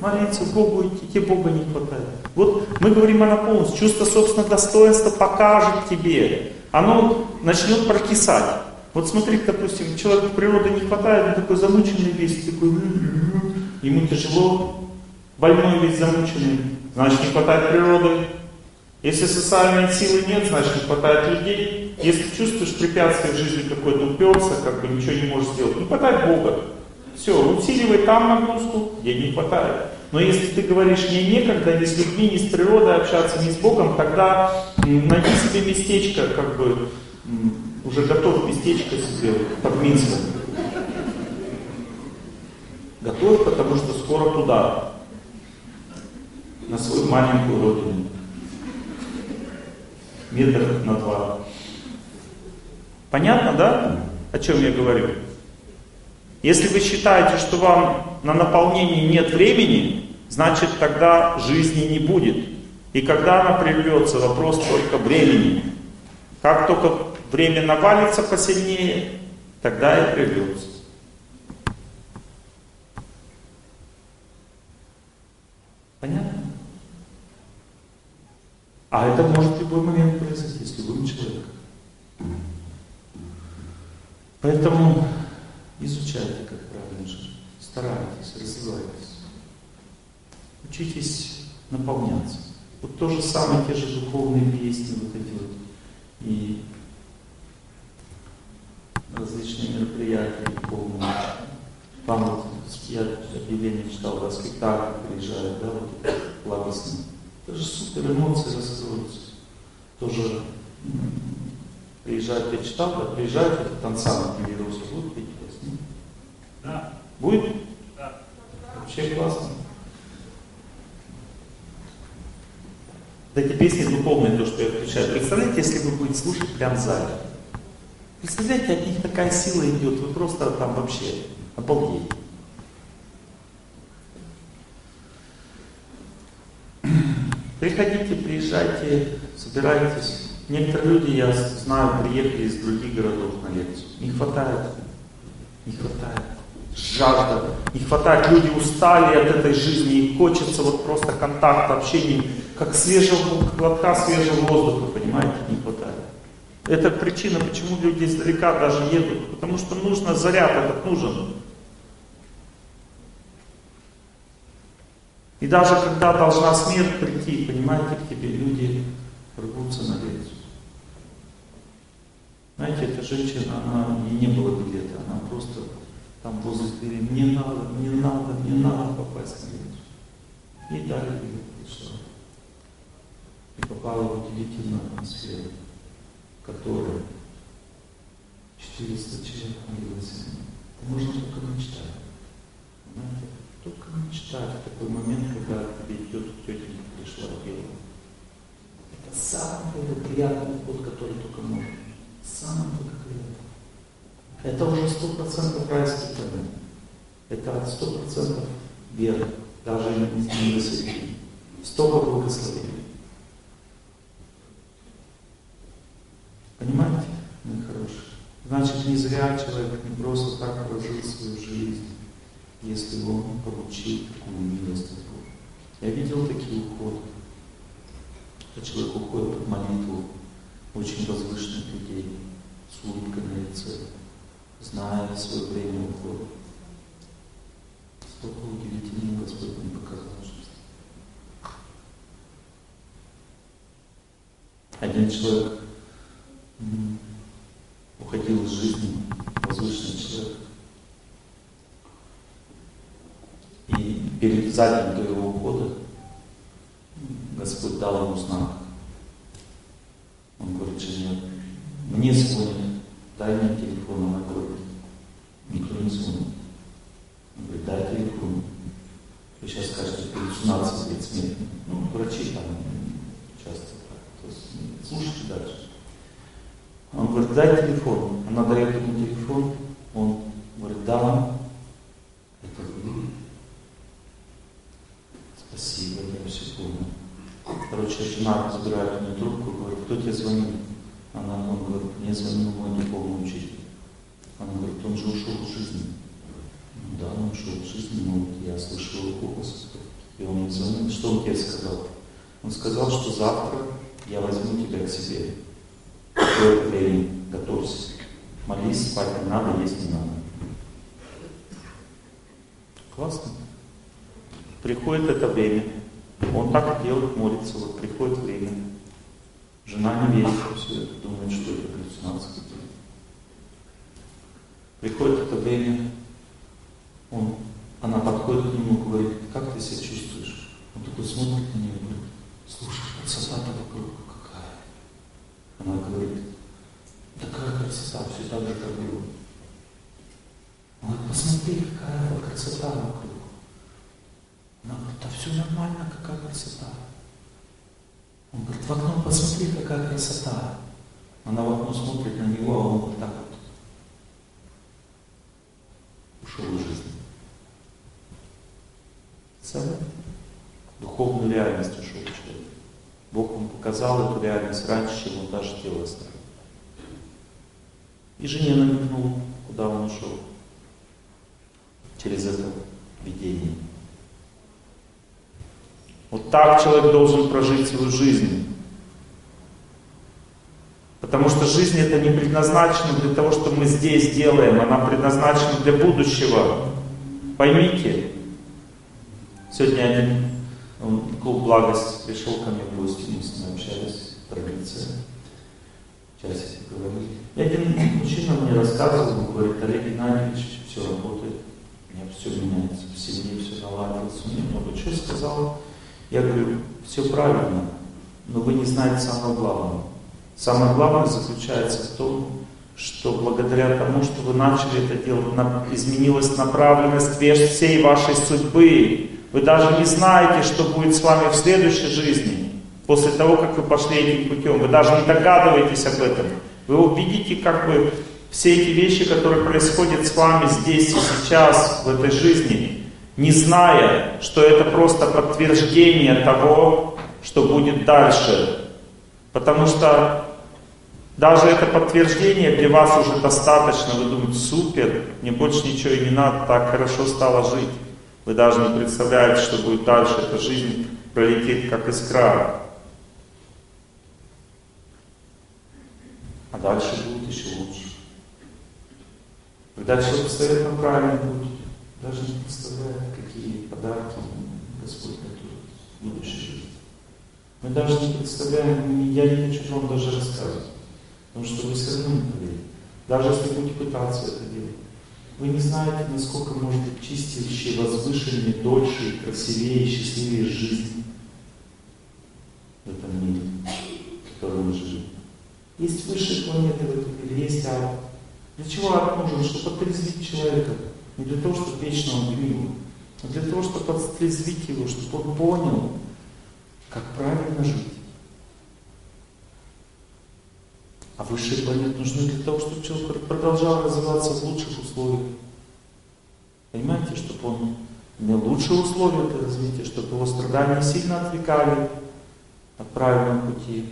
Молиться Богу идти, тебе Бога не хватает. Вот мы говорим о наполненности. Чувство собственного достоинства покажет тебе, оно начнет прокисать. Вот смотри, допустим, человеку природы не хватает, он такой замученный весь, такой, ему тяжело, больной весь замученный, значит не хватает природы. Если социальной силы нет, значит не хватает людей. Если чувствуешь препятствие в жизни какое-то уперся, как бы ничего не можешь сделать, не хватает Бога. Все, усиливай там нагрузку, где не хватает. Но если ты говоришь, мне некогда ни с людьми, ни с природой общаться, ни с Богом, тогда найди себе местечко, как бы, уже готов местечко себе под Минском. Готов, потому что скоро туда, на свою маленькую родину. Метр на два. Понятно, да, о чем я говорю? Если вы считаете, что вам на наполнение нет времени, значит тогда жизни не будет. И когда она прервется, вопрос только времени. Как только время навалится посильнее, тогда и прервется. Понятно? А это может в любой момент произойти с любым человеком. Поэтому Изучайте, как правильно жить. Старайтесь, развивайтесь. Учитесь наполняться. Вот то же самое, те же духовные песни, вот эти вот, и различные мероприятия духовные. Там вот я объявление читал, да, спектакль приезжает, да, вот благостный. Это же супер эмоции рассказываются. Тоже приезжают, я читал, да, приезжают это танцам, например, петь да. Будет? Да. Вообще классно. эти песни духовные, то, что я включаю. Представляете, если вы будете слушать прям в зале? Представляете, от них такая сила идет, вы просто там вообще обалдеете. Приходите, приезжайте, собирайтесь. Некоторые люди, я знаю, приехали из других городов на лекцию. Не хватает. Не хватает жажда, не хватает, люди устали от этой жизни, и хочется вот просто контакта, общения, как свежего глотка свежего воздуха, понимаете, не хватает. Это причина, почему люди издалека даже едут, потому что нужно, заряд этот нужен. И даже когда должна смерть прийти, понимаете, к тебе люди рвутся на лекцию. Знаете, эта женщина, она, не было билета, она просто там возле двери, не надо, не надо, не надо попасть на лекцию. Ей дали билет, пришла. И попала в удивительную атмосферу, которая 400 человек молилось. Это можно только мечтать. Понимаете? Только мечтать в такой момент, когда тебе идет тетенька пришла белая. Это самый приятный вход, который только может. Самый благоприятный. Это уже сто процентов райский камень. Это от сто процентов веры, даже не не высоты. Столько благословений. Понимаете, мои хорошие? Значит, не зря человек не просто так прожил свою жизнь, если он получил такую милость от Бога. Я видел такие уходы. Когда человек уходит под молитву очень возвышенных людей, с улыбкой на лице, зная свое время ухода. Столько удивительного Господь мне показал. Один человек уходил из жизни, возвышенный человек. И перед задним до его ухода Господь дал ему знак. Он говорит жене, мне звонят, дай мне телефон. Она говорит, никто не звонит. Он говорит, дай телефон. Вы сейчас скажете, перед 17 лет смерти. Ну, врачи там часто так. То есть, слушайте дальше. Он говорит, дай телефон. Она дает ему телефон. Он говорит, да, это вы. Спасибо, я все понял. Короче, жена забирает у нее трубку, говорит, кто тебе звонит? Она, он говорит, мне звонил мой духовный учитель. Она говорит, он же ушел из жизни. Да, он ушел из жизни, но вот я слышал его голос. И он мне звонил. Что он тебе сказал? Он сказал, что завтра я возьму тебя к себе. Какое время? Готовься. Молись, спать не надо, есть не надо. Классно. Приходит это время. Он так делает, молится. Вот приходит время. Жена не верит все это, думает, что это галлюцинации. Приходит это время, он, она подходит к нему и говорит, как ты себя чувствуешь? Он такой смотрит на нее и говорит, слушай, красота-то вокруг какая. Она говорит, такая красота, все так же, как было. Он говорит, посмотри, какая красота вокруг. Она говорит, да все нормально, какая красота. Он говорит, в окно посмотри, какая красота. Она в окно смотрит на него, а он вот так из жизни. Представляете? Духовную реальность ушел человек. Бог ему показал эту реальность раньше, чем он даже тело оставил. И жене намекнул, куда он ушел. Через это видение. Вот так человек должен прожить свою жизнь. Потому что жизнь это не предназначена для того, что мы здесь делаем, она предназначена для будущего. Поймите. Сегодня один клуб благость пришел ко мне в гости, мы с ним общались в традиции. Часик говорили. И один мужчина мне рассказывал, он говорит, Олег Геннадьевич, все работает, у меня все меняется, в семье все наладилось, меня много чего сказал. Я говорю, все правильно, но вы не знаете самого главного. Самое главное заключается в том, что благодаря тому, что вы начали это делать, изменилась направленность всей вашей судьбы. Вы даже не знаете, что будет с вами в следующей жизни, после того, как вы пошли этим путем. Вы даже не догадываетесь об этом. Вы увидите как бы все эти вещи, которые происходят с вами здесь и сейчас, в этой жизни, не зная, что это просто подтверждение того, что будет дальше. Потому что даже это подтверждение для вас уже достаточно. Вы думаете, супер, мне больше ничего и не надо, так хорошо стало жить. Вы даже не представляете, что будет дальше. Эта жизнь пролетит как искра. А дальше будет еще лучше. Когда человек встает на правильный даже не представляет, какие подарки Господь готовит в будущей жизни. Мы даже не представляем, я не хочу вам даже рассказывать, потому что вы все равно не поверите. Даже если будете пытаться это делать. Вы не знаете, насколько может быть чистейшей, возвышеннее, дольше, красивее, счастливее жизнь в этом мире, в котором мы живем. Есть высшие планеты в этом мире, есть ад. Для чего ад нужен? Чтобы отрезвить человека. Не для того, чтобы вечно он гнил, а для того, чтобы отрезвить его, чтобы он понял, как правильно жить. А высшие планеты нужны для того, чтобы человек продолжал развиваться в лучших условиях. Понимаете, чтобы он имел лучшие условия для развития, чтобы его страдания сильно отвлекали от правильного пути,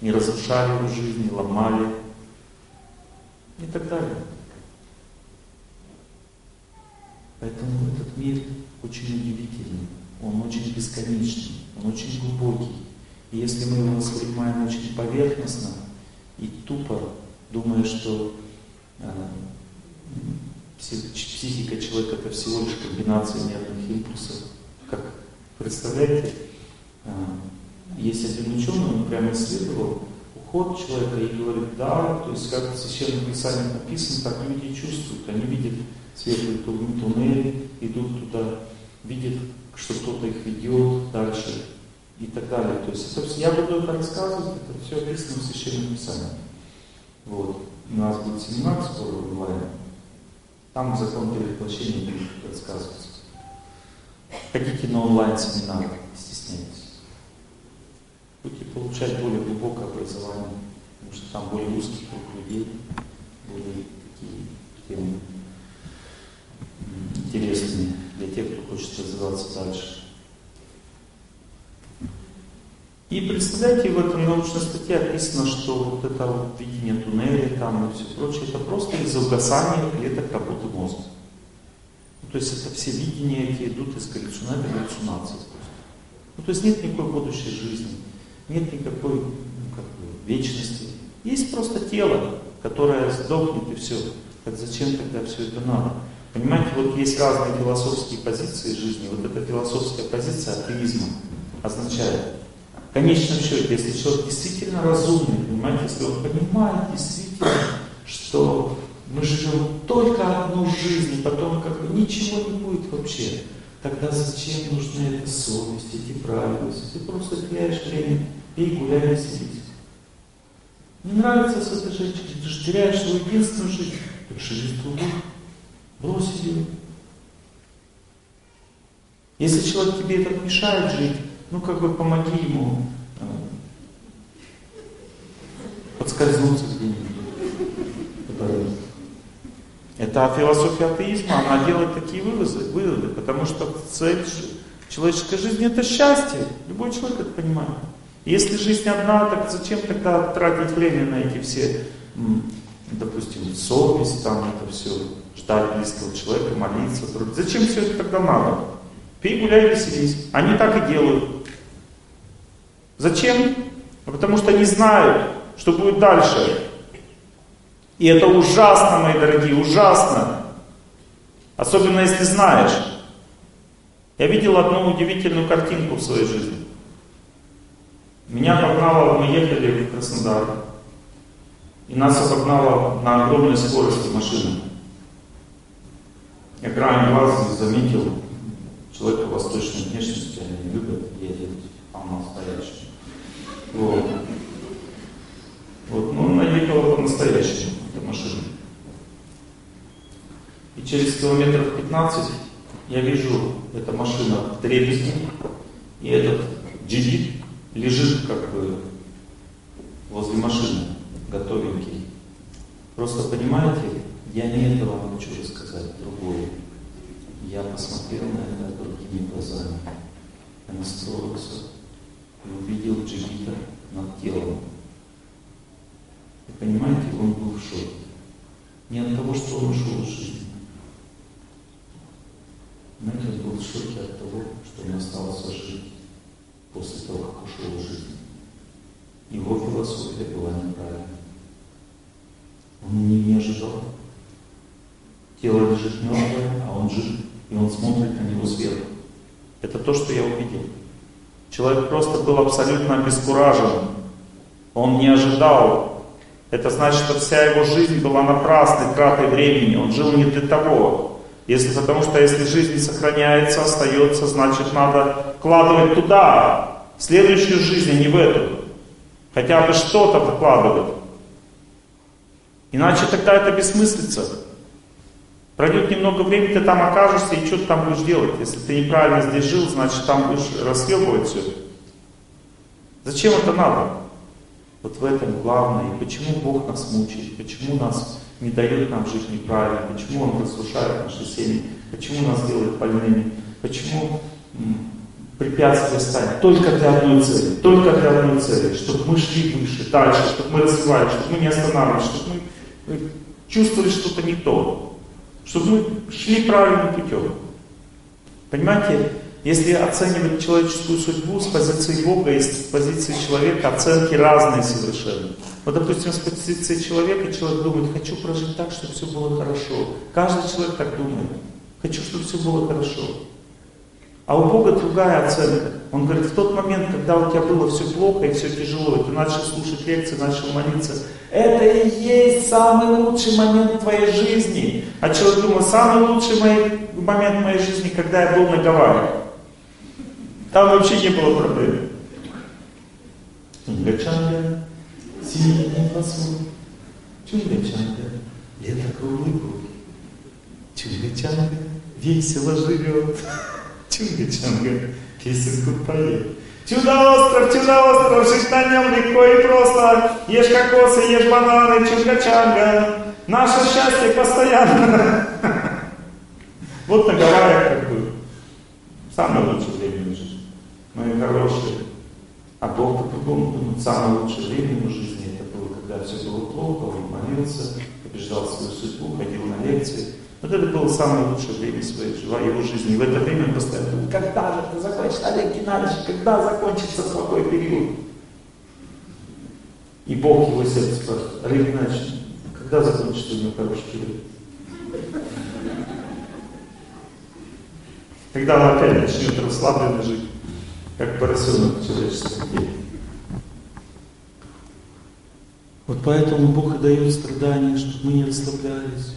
не разрушали его жизнь, не ломали и так далее. Поэтому этот мир очень удивительный, он очень бесконечный, он очень глубокий. И если мы его воспринимаем очень поверхностно и тупо, думая, что э, психика человека это всего лишь комбинация нервных импульсов, как представляете, э, есть один ученый, он прямо исследовал уход человека и говорит, да, то есть как в Священном Писании написано, так люди чувствуют, они видят светлый туннель, идут туда, видят, что кто-то их ведет дальше и так далее. То есть все, я буду это рассказывать, это все описано в Священном Писании. Вот. У нас будет семинар скоро онлайн. Там закон перевоплощения будет рассказываться. Ходите на онлайн-семинар, не стесняйтесь. Будете получать более глубокое образование, потому что там более узкий круг людей, более такие темы интересными для тех, кто хочет развиваться дальше. И представляете, в этой научной статье описано, что вот это вот видение туннеля там и все прочее, это просто из-за угасания клеток работы мозга. Ну, то есть это все видения эти идут из галлюцинации, галлюцинации. Ну, то есть нет никакой будущей жизни, нет никакой ну, как бы, вечности. Есть просто тело, которое сдохнет и все. Так зачем тогда все это надо? Понимаете, вот есть разные философские позиции жизни. Вот эта философская позиция атеизма означает, конечном счете, если человек действительно разумный, понимаете, если он понимает действительно, что мы живем только одну жизнь, и потом как бы ничего не будет вообще, тогда зачем нужна эта совесть, эти правильности? Ты просто теряешь время, пей, гуляй, веселись. Не нравится с этой женщиной, ты же теряешь свою единственную жизнь, так живи в другую. Брось ее. Если человек тебе это мешает жить, ну как бы помоги ему подскользнуться где-нибудь Это философия атеизма, она делает такие выводы, выводы, потому что цель человеческой жизни это счастье. Любой человек это понимает. Если жизнь одна, так зачем тогда тратить время на эти все, допустим, совесть, там это все, ждать близкого человека, молиться. Зачем все это тогда надо? Пей, гуляй, веселись. Они так и делают. Зачем? А потому что они знают, что будет дальше. И это ужасно, мои дорогие, ужасно. Особенно если знаешь. Я видел одну удивительную картинку в своей жизни. Меня обогнала, мы ехали в Краснодар, и нас обогнала на огромной скорости машина. Я краем глаза заметил человека восточной внешности, они любят ездить, а он настоящий. Вот. Вот, ну, она ехала по-настоящему, эта машина. И через километров 15 я вижу, эта машина в дребезги, и этот джигит лежит как бы возле машины, готовенький. Просто понимаете, я не это вам хочу рассказать, другое. Я посмотрел на это другими глазами. Я настроился и увидел джигита над телом. И понимаете, он был в шоке. Не от того, что он ушел из жизни. Знаете, он был в шоке от того, что он остался жить после того, как ушел из жизни. Его философия была неправильной. Он не, не ожидал. Тело лежит мертвое, а он жив, и он смотрит на него сверху. Это то, что я увидел. Человек просто был абсолютно обескуражен. Он не ожидал. Это значит, что вся его жизнь была напрасной тратой времени. Он жил не для того. Если, потому что если жизнь сохраняется, остается, значит надо вкладывать туда, в следующую жизнь, а не в эту. Хотя бы что-то вкладывать. Иначе тогда это бессмыслица. Пройдет немного времени, ты там окажешься и что ты там будешь делать? Если ты неправильно здесь жил, значит там будешь расхлебывать все. Зачем это надо? Вот в этом главное. И почему Бог нас мучает? Почему нас не дает нам жить неправильно? Почему Он разрушает наши семьи? Почему нас делает больными? Почему препятствие станет только для одной цели? Только для одной цели. Чтобы мы шли выше, дальше, чтобы мы развивались, чтобы мы не останавливались, чтобы мы чувствовали что-то не то чтобы мы шли правильным путем. Понимаете, если оценивать человеческую судьбу с позиции Бога и с позиции человека, оценки разные совершенно. Вот, допустим, с позиции человека человек думает, хочу прожить так, чтобы все было хорошо. Каждый человек так думает. Хочу, чтобы все было хорошо. А у Бога другая оценка. Он говорит, в тот момент, когда у тебя было все плохо и все тяжело, и ты начал слушать лекции, начал молиться, это и есть самый лучший момент твоей жизни. А человек думал, самый лучший мой, момент моей жизни, когда я был на Гавайях. Там вообще не было проблем. Чунгачанга, синий Чунгачанга, лето круглый год. Чунгачанга весело живет. Чунга-чанга, песенку поет. Чудо-остров, чудо-остров, жить на нем легко и просто. Ешь кокосы, ешь бананы, чунга-чанга. Наше счастье постоянно. Вот на Гавайях как бы самое лучшее время жизни. Мои хорошие. А Бог по-другому думает, самое лучшее время в жизни это было, когда все было плохо, он молился, побеждал свою судьбу, ходил на лекции. Вот это было самое лучшее время своей его жизни. И в это время он постоянно думал, когда же это закончится, Олег Геннадьевич, когда закончится плохой период? И Бог его сердце спрашивает, Олег Геннадьевич, когда закончится у него хороший период? Когда он опять начнет расслабленно жить, как поросенок в человеческом теле. Вот поэтому Бог и дает страдания, чтобы мы не расслаблялись.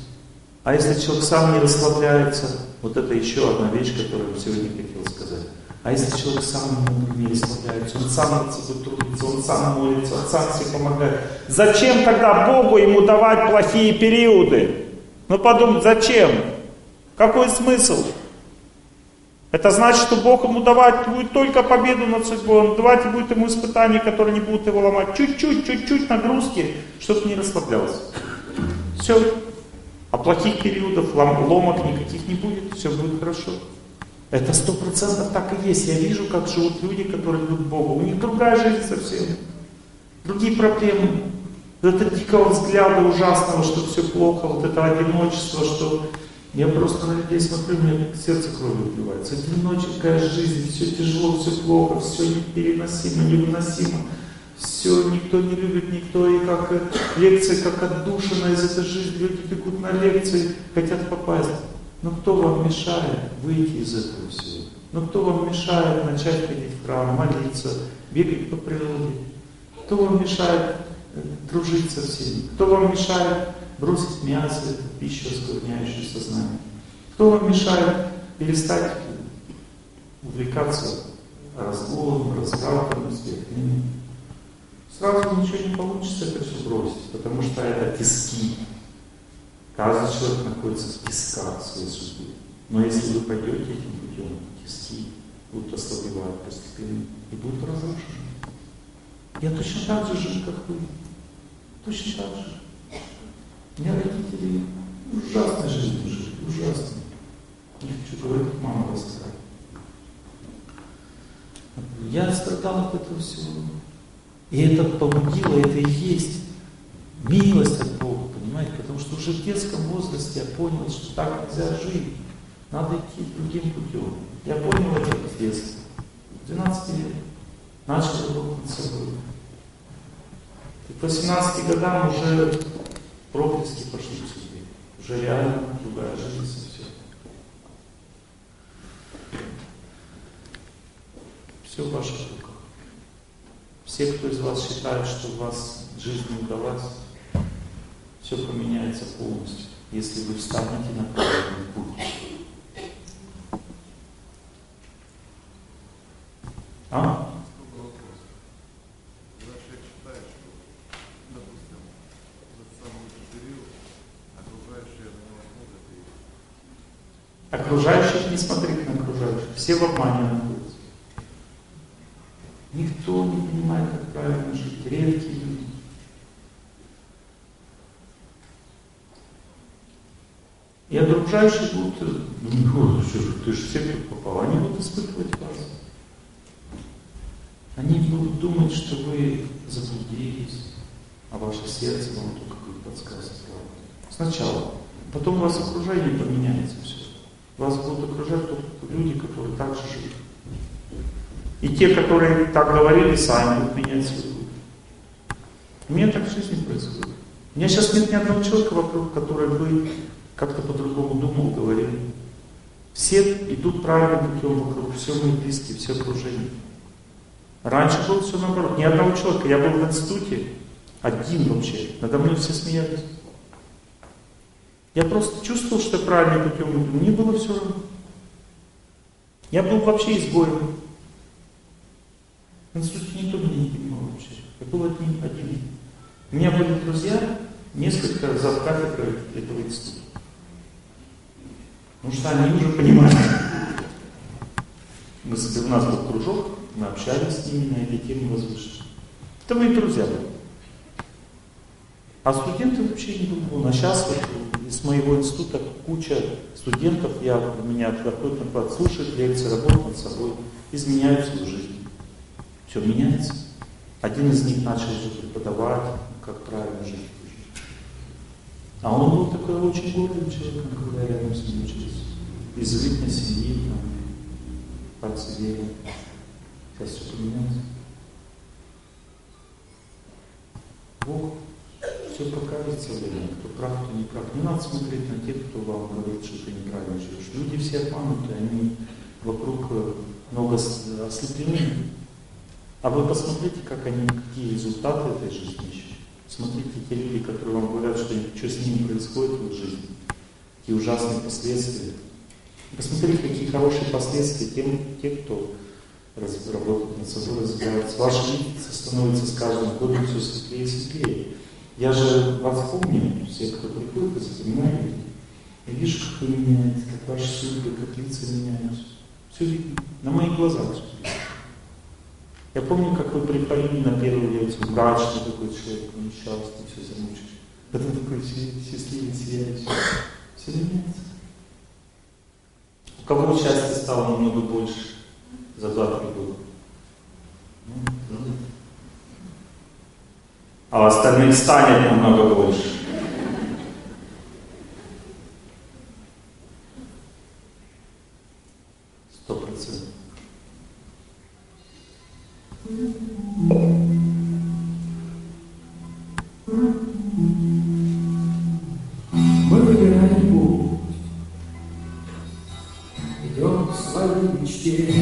А если человек сам не расслабляется, вот это еще одна вещь, которую я сегодня хотел сказать. А если человек сам не расслабляется, он сам над собой трудится, он сам молится, он сам себе помогает. Зачем тогда Богу ему давать плохие периоды? Ну подумай, зачем? Какой смысл? Это значит, что Бог ему давать будет только победу над судьбой. Он давать будет ему испытания, которые не будут его ломать. Чуть-чуть, чуть-чуть нагрузки, чтобы не расслаблялся. Все. А плохих периодов, ломок никаких не будет, все будет хорошо. Это сто процентов так и есть. Я вижу, как живут люди, которые к Богу. У них другая жизнь совсем. Другие проблемы. Это дикого взгляда ужасного, что все плохо, вот это одиночество, что я просто на людей смотрю, у меня сердце кровью убивается. Одиноческая жизнь, все тяжело, все плохо, все непереносимо, невыносимо все, никто не любит, никто, и как лекции, как отдушина из этой жизни, люди бегут на лекции, хотят попасть. Но кто вам мешает выйти из этого всего? Но кто вам мешает начать ходить в храм, молиться, бегать по природе? Кто вам мешает э, дружить со всеми? Кто вам мешает бросить мясо, пищу, оскверняющую сознание? Кто вам мешает перестать увлекаться разгулом, развратом, сверхными? Сразу ничего не получится это все бросить, потому что это тиски. Каждый человек находится в тисках своей судьбы. Но если вы пойдете этим путем, тиски будут ослабевать постепенно и будут разрушены. Я точно так же жил, как вы. Точно так же. У меня родители ужасной жизнью жили, ужасной. Не хочу говорить, мама рассказала. Я страдал от этого всего. И это побудило, это и есть милость от Бога, понимаете? Потому что уже в детском возрасте я понял, что так нельзя жить. Надо идти другим путем. Я понял это в детстве. 12 лет. Начал работать над собой. И к 18 годам уже проблески пошли в судьбе. Уже реально другая жизнь совсем. ваших руках. Все, кто из вас считает, что у вас жизнь не удалась, все поменяется полностью, если вы встанете на правильный путь. А? Окружающих не смотреть на окружающих. Все в обмане находятся. Никто не понимает, как правильно жить. Редкие люди. И окружающие будут, ну, что же, ты же в сектор попал, они будут испытывать вас. Они будут думать, что вы заблудились, а ваше сердце вам только будет подсказывать. Сначала. Потом у вас окружение поменяется все. Вас будут окружать только люди, которые так же живут. И те, которые так говорили, сами будут менять свой путь. У меня так в жизни происходит. У меня сейчас нет ни одного человека вокруг, который бы как-то по-другому думал, говорил. Все идут правильным путем вокруг, все мои близкие, все окружение. Раньше было все наоборот. Ни одного человека. Я был в институте один вообще. Надо мной все смеялись. Я просто чувствовал, что я правильным путем иду. Мне было все равно. Я был вообще изгоем. Институте никто меня не понимал вообще. Я был один. один. У меня были друзья, несколько зав кафедры этого института. Потому что они уже понимали. Мы, у нас был кружок, мы общались с ними на эти темы возвышенные. Это мои друзья были. А студенты вообще не было. А сейчас вот из моего института куча студентов, я, у меня приходят на слушают лекции, работают над собой, изменяют свою жизнь. Все меняется. Один из них начал уже преподавать, как правильно жить. А он был такой очень гордым человеком, когда рядом с ним учился. Из элитной семьи, там, верил. Сейчас все поменялось. Бог все покажет со кто прав, кто не прав. Не надо смотреть на тех, кто вам говорит, что ты неправильно живешь. Люди все обмануты, они вокруг э, много ослеплены. А вы посмотрите, как они, какие результаты этой жизни ищут. Смотрите, те люди, которые вам говорят, что, что с ними происходит в их жизни, какие ужасные последствия. Посмотрите, какие хорошие последствия тем, те, кто работает над собой, разбирается. Ваша жизнь становится с каждым годом все светлее и светлее. Я же вас помню, все, кто приходит, и запоминаю, я вижу, как вы меняетесь, как ваши судьбы, как лица меняются. Все видно, на моих глазах все видно. Я помню, как вы приходили на первую лекцию, мрачный такой человек, несчастный, все замучишь. Потом такой счастливый, сияющий. Все меняется. У кого счастье стало намного больше за два-три года? Ну, а остальных станет намного больше. Сто процентов. Мы выбираем путь, идем к своей мечте.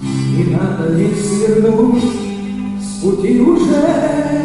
Не надо ведь свернуть с пути уже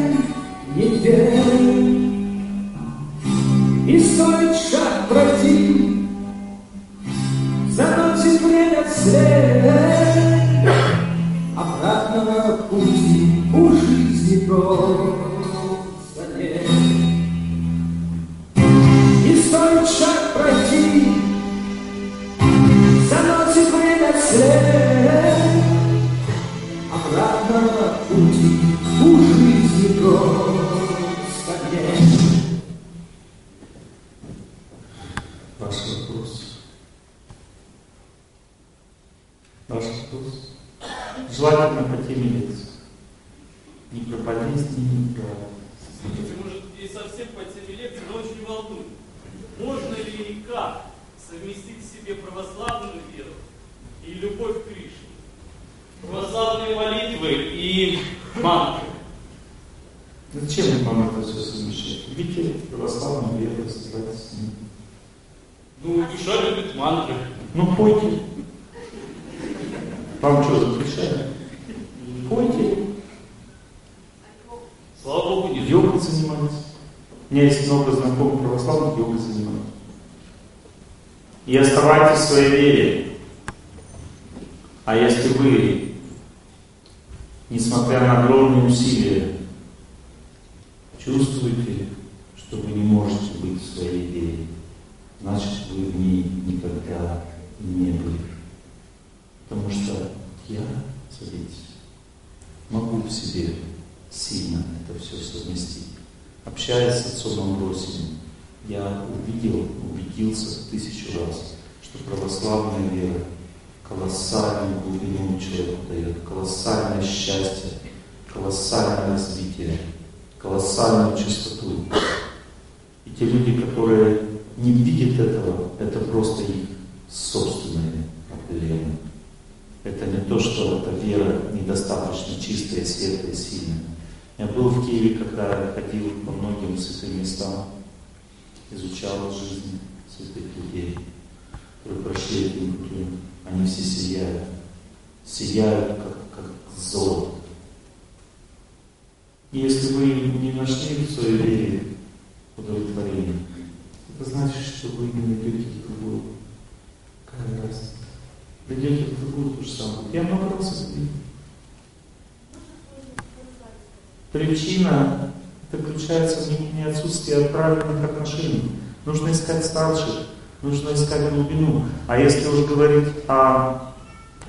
Причина заключается в не отсутствии правильных отношений. Нужно искать старших, нужно искать глубину. А если уж говорить о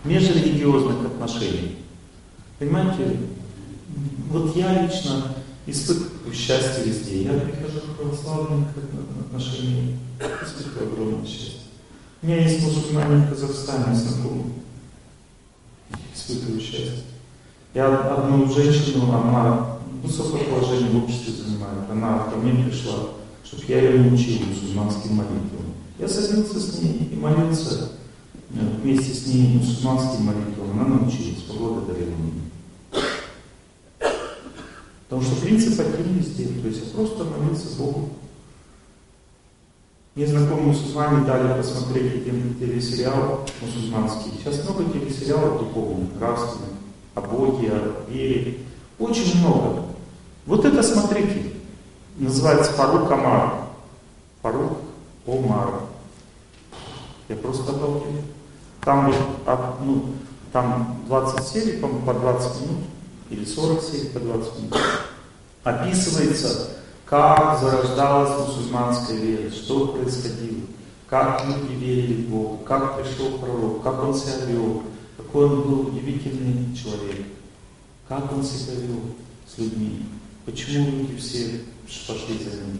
межрелигиозных отношениях, понимаете, вот я лично испытываю счастье везде. Я прихожу к православным отношениям, испытываю огромное счастье. У меня есть мусульмане в Казахстане знакомые, испытываю счастье. Я одну женщину, она высокое положение в обществе занимает. Она ко мне пришла, чтобы я ее научил мусульманским молитвам. Я садился с ней и молился э, вместе с ней мусульманским молитвам. Она научилась, поблагодарила меня. Потому что принцип один везде. То есть просто молился Богу. Мне знакомые мусульмане дали посмотреть один телесериал мусульманский. Сейчас много телесериалов духовных, нравственных, о Боге, о вере. Очень много. Вот это смотрите. Называется Фарук Амар. Фарук Омар. Я просто обалдел. Там ну, там 20 серий, по по 20 минут, или 40 серий по 20 минут. Описывается, как зарождалась мусульманская вера, что происходило, как люди верили в Бога, как пришел пророк, как он себя вел, какой он был удивительный человек, как он себя вел с людьми, почему люди все пошли за ним,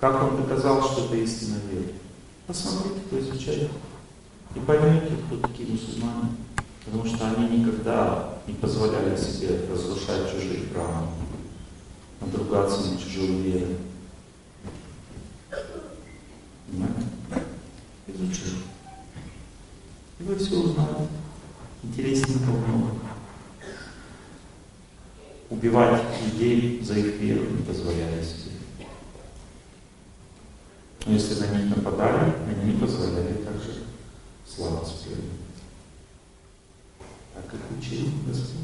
как он доказал, что это истинная вера. Посмотрите, поизучайте. И поймете, кто такие мусульмане. Потому что они никогда не позволяли себе разрушать чужие храмы, надругаться на чужую веру. Понимаете? Изучите. И вы все узнаете. Интересненького много. Убивать людей за их веру не позволяли себе. Но если на них нападали, они не позволяли также славиться перед ним. Так как учил Господь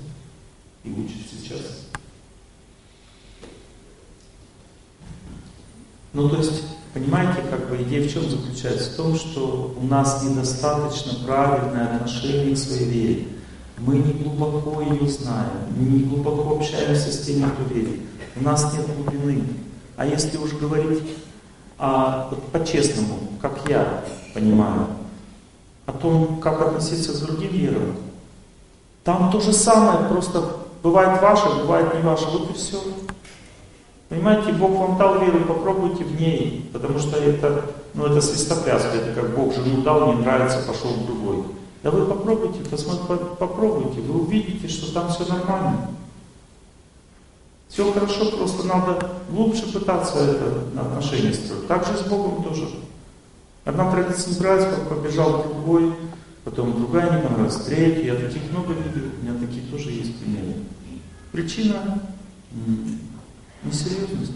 и учит сейчас. Ну, то есть, понимаете, как бы идея в чем заключается? В том, что у нас недостаточно правильное отношение к своей вере. Мы не глубоко ее знаем, не глубоко общаемся с теми, кто верит. У нас нет глубины. А если уж говорить а, вот по-честному, как я понимаю, о том, как относиться к другим верам, там то же самое, просто бывает ваше, бывает не ваше, вот и все. Понимаете, Бог вам дал веру, попробуйте в ней, потому что это, ну, это свистопляска, это как Бог жену дал, не нравится, пошел в другой. Да вы попробуйте, посмотрите, попробуйте, вы увидите, что там все нормально. Все хорошо, просто надо глубже пытаться это отношение строить. Так же с Богом тоже. Одна традиция нравится, побежал к другой, потом другая не понравилась, третья. Я таких много видел, у меня такие тоже есть примеры. Причина несерьезность.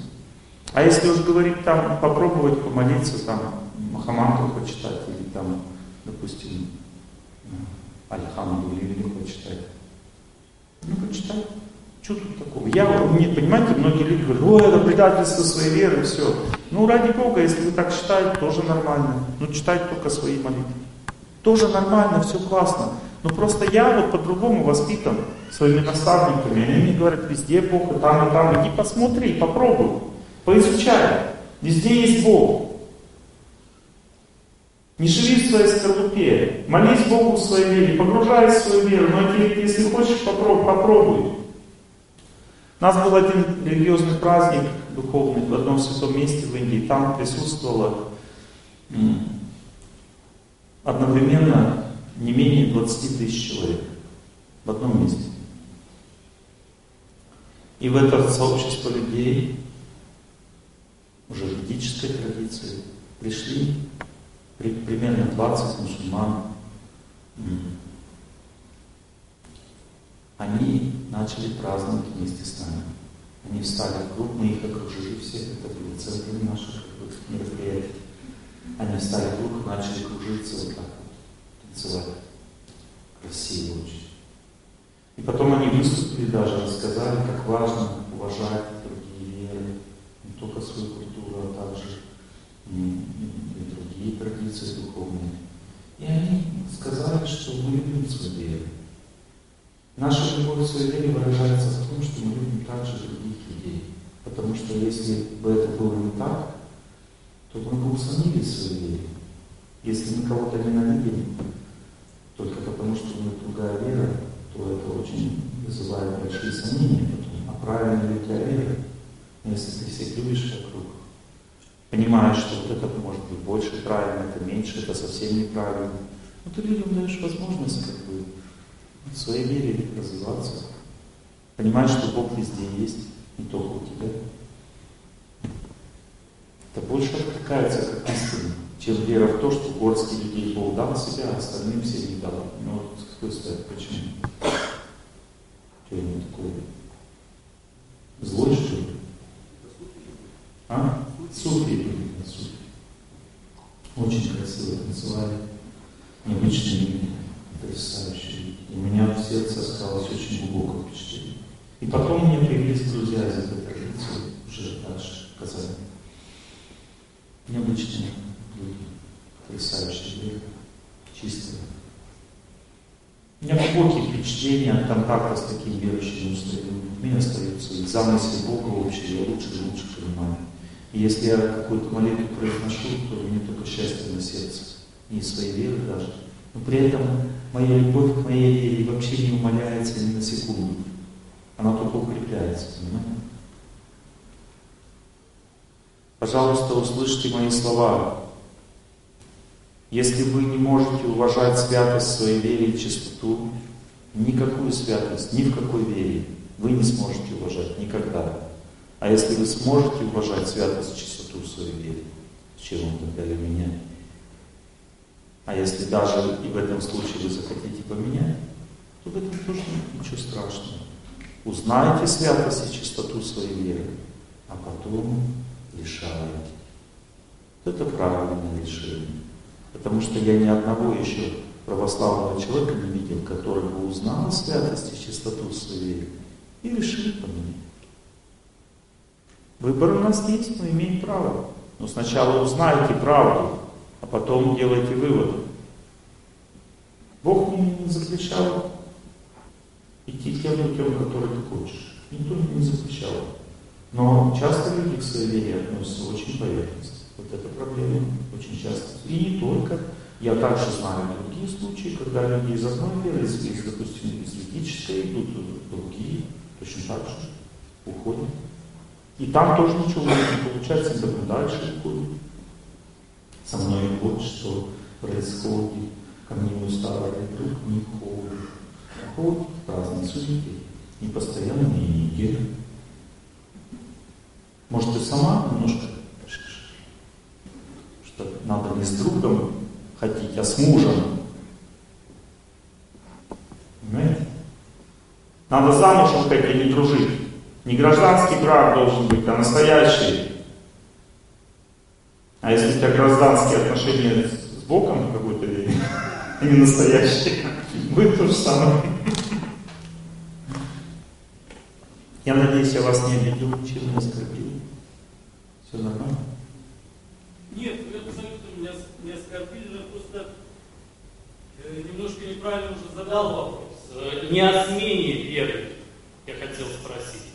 А если уж говорить там, попробовать помолиться, там, Махамантру почитать, или там, допустим, Альхамду или легко читать. Ну, почитай. Что тут такого? Я, не, понимаете, многие люди говорят, ой, это предательство своей веры, все. Ну, ради Бога, если вы так считаете, тоже нормально. Ну, читайте только свои молитвы. Тоже нормально, все классно. Но просто я вот по-другому воспитан своими наставниками. Они мне говорят, везде Бог, и там, и там. Иди посмотри, попробуй, поизучай. Везде есть Бог. Не живи в своей скорлупе. Молись Богу в своей вере, погружайся в свою веру. Но если хочешь, попробуй. попробуй. У нас был один религиозный праздник духовный в одном святом месте в Индии. Там присутствовало одновременно не менее 20 тысяч человек в одном месте. И в это сообщество людей, уже ведической традиции, пришли при, примерно 20 мусульман. Они начали праздновать вместе с нами. Они встали в круг, мы их окружили все, это были центры наших мероприятий. Они встали в круг начали кружиться вот так вот, танцевать. Красиво очень. И потом они выступили даже, рассказали, как важно уважать другие веры, не только свою культуру, а также традиции духовные. И они сказали, что мы любим свою веру. Наша любовь к своей вере выражается в том, что мы любим также других людей. Потому что если бы это было не так, то мы бы усомнились в своей вере. Если мы кого-то ненавидим, только потому что у них другая вера, то это очень вызывает большие сомнения потом. А правильно ли у тебя вера? Если ты всех любишь вокруг, понимаешь, что вот это может быть больше правильно, это меньше, это совсем неправильно. Но ты людям даешь возможность как бы в своей вере развиваться. Понимаешь, что Бог везде есть, не только у тебя. Это больше откликается как истина, чем вера в то, что горстки людей Бог дал себя, а остальным все не дал. Ну вот с какой стати, почему? Что ему такое? Злой, что ли? А? Суфи были, суфи. Очень красиво танцевали, необычные люди, потрясающие. И у меня в сердце осталось очень глубокое впечатление. И потом у меня появились друзья из этой традиции, уже дальше в Казани. Необычные люди, потрясающие люди, чистые. У меня глубокие впечатления от контакта с такими верующими устроенными людьми остаются. И замысел Бога общий я лучше и лучше понимаю. И если я какую-то молитву произношу, то мне только счастье на сердце. Не своей веры даже. Но при этом моя любовь к моей вере вообще не умаляется ни на секунду. Она только укрепляется, понимаете? Пожалуйста, услышьте мои слова. Если вы не можете уважать святость своей веры и чистоту, никакую святость, ни в какой вере вы не сможете уважать никогда. А если вы сможете уважать святость и чистоту в своей вере, чем он тогда ее меняет? А если даже и в этом случае вы захотите поменять, то в этом тоже нет ничего страшного. Узнайте святость и чистоту своей веры, а потом решайте. Это правильное решение. Потому что я ни одного еще православного человека не видел, который бы узнал святость и чистоту своей веры и решил поменять. Выбор у нас есть, мы имеем право. Но сначала узнайте правду, а потом делайте выводы. Бог не запрещал идти тем путем, который ты хочешь. Никто не запрещал. Но часто люди к своей вере относятся очень поверхностно. Вот эта проблема очень часто. И не только. Я также знаю другие случаи, когда люди из одной веры, из допустим, из ведической идут другие, точно так же уходят. И там тоже ничего не получается, дальше уходят. Со мной вот что происходит. Ко мне старый друг не ходит. Ходит разные судьи, не постоянно и неделю. Может, ты сама немножко что надо не с другом ходить, а с мужем. Понимаете? Надо замужем ходить, а не дружить. Не гражданский брак должен быть, а настоящий. А если у тебя гражданские отношения с Богом какой-то, не настоящие, Вы то же самое. Я надеюсь, я вас не обидел, чем не оскорбил. Все нормально? Нет, вы абсолютно меня не оскорбили, но просто э, немножко неправильно уже задал вопрос. Э, Не о смене веры я хотел спросить.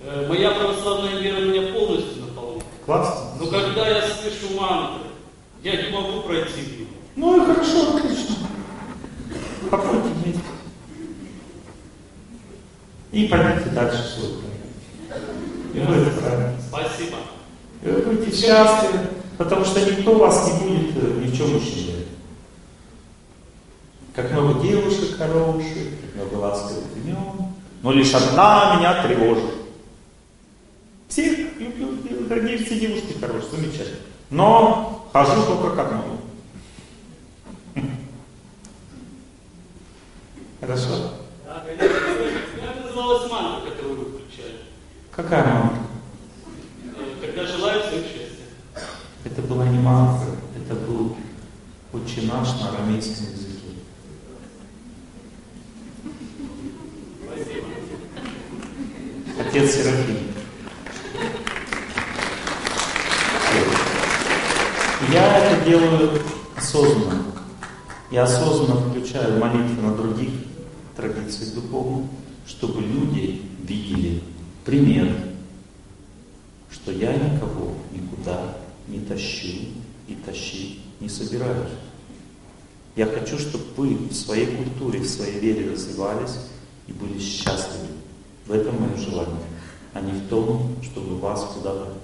Э, Моя православная вера меня полностью наполняет. Классно. Но когда я слышу мантры, я не могу пройти мимо. Ну и хорошо, отлично. Попойте вместе. И пойдите дальше свой путь. И будет правильно. Спасибо. И вы будете счастливы, потому что никто вас не будет э, ни в чем ущемлять. Как много девушек хороших, как много ласковых имен, но лишь одна меня тревожит. Всех люблю, дорогие все девушки хорошие, замечательно. Но хожу только к одному. Хорошо? Да, конечно. Как называлась мантра, которую вы включали? Какая мантра? Когда желаю всем счастья. Это была не мантра, это был отче наш на арамейском языке. Спасибо. Отец Серафим. Я это делаю осознанно. Я осознанно включаю молитвы на других традициях духовных, чтобы люди видели пример, что я никого никуда не тащу и тащить не собираюсь. Я хочу, чтобы вы в своей культуре, в своей вере развивались и были счастливы. В этом мое желание, а не в том, чтобы вас куда-то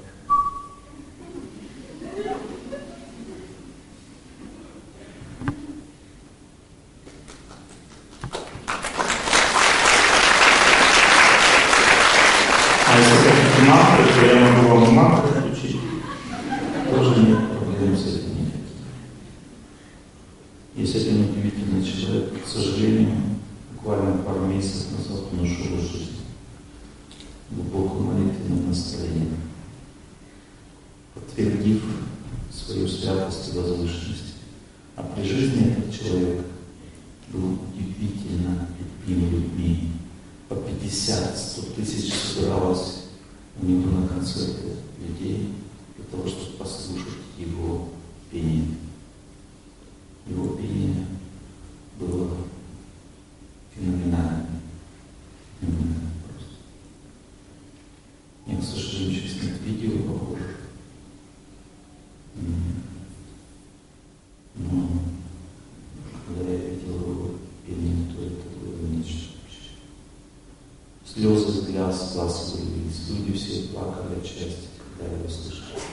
А если хотите мантры, то я могу вам мантры включить. Тоже нет проблем с этим никаких. Есть один удивительный человек, к сожалению, буквально пару месяцев назад он ушел из жизни. Глубокое молитвенное настроение. Подтвердив свою святость и возвышенность. А при жизни этот человек был удивительно любим людьми. По 50-100 тысяч собиралось у него на концерты людей для того, чтобы послушать его пение. Его пение было феноменальным. Феноменальным просто. У меня, к сожалению, сейчас нет видео похожих. М. Но когда я видел его пение, то это было нечто вообще. Слезы с глаз, глаз. Люди все плакали от счастья, когда его слышали.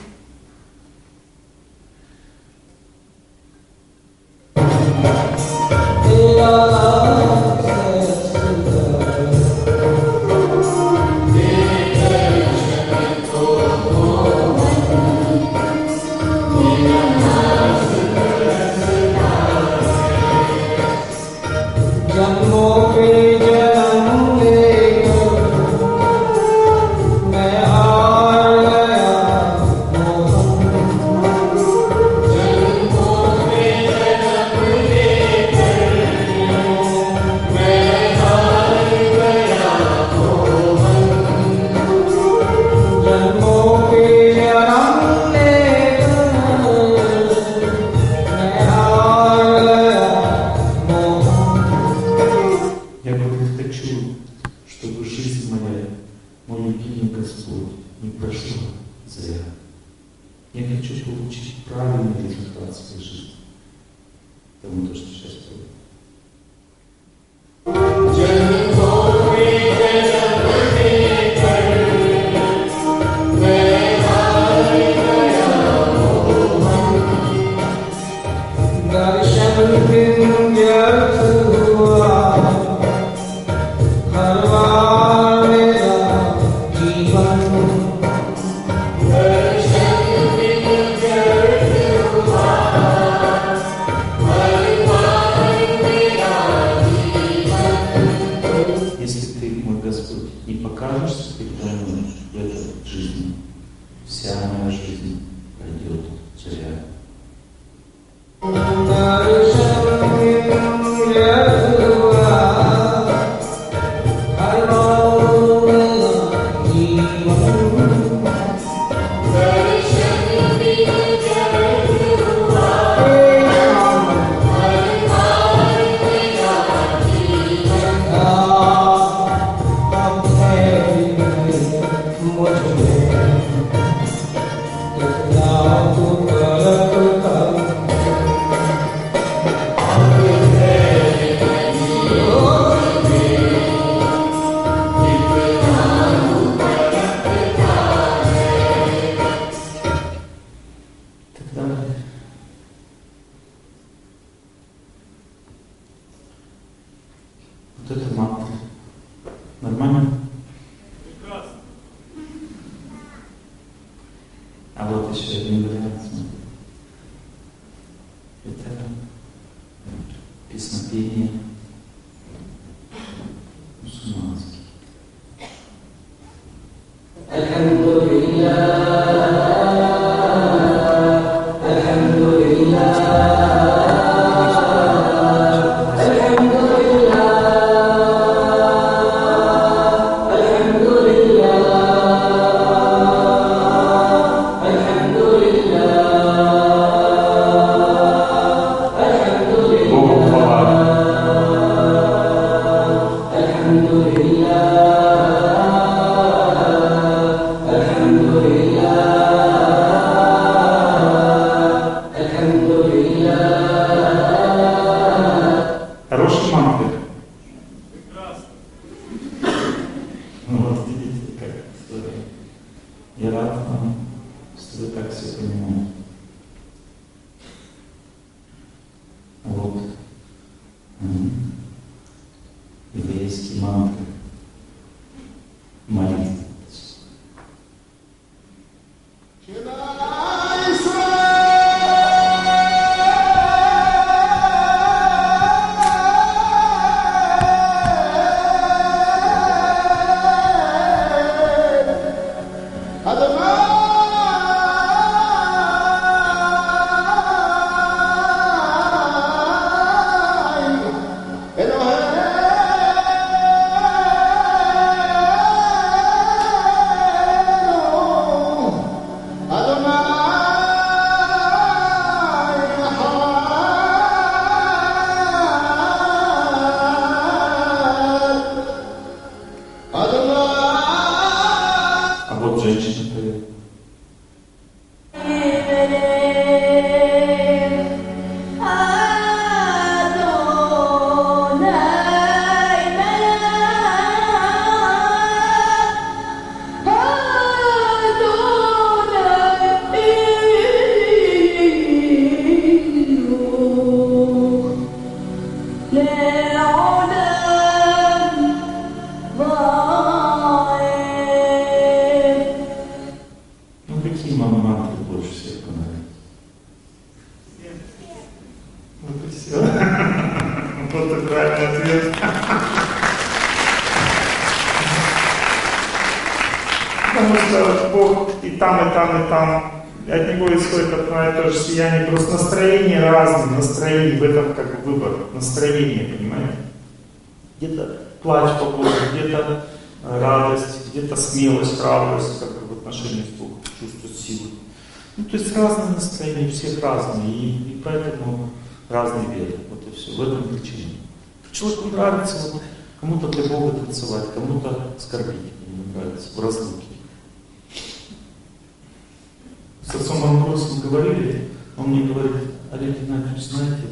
Он мне говорит, Олег Геннадьевич, знаете,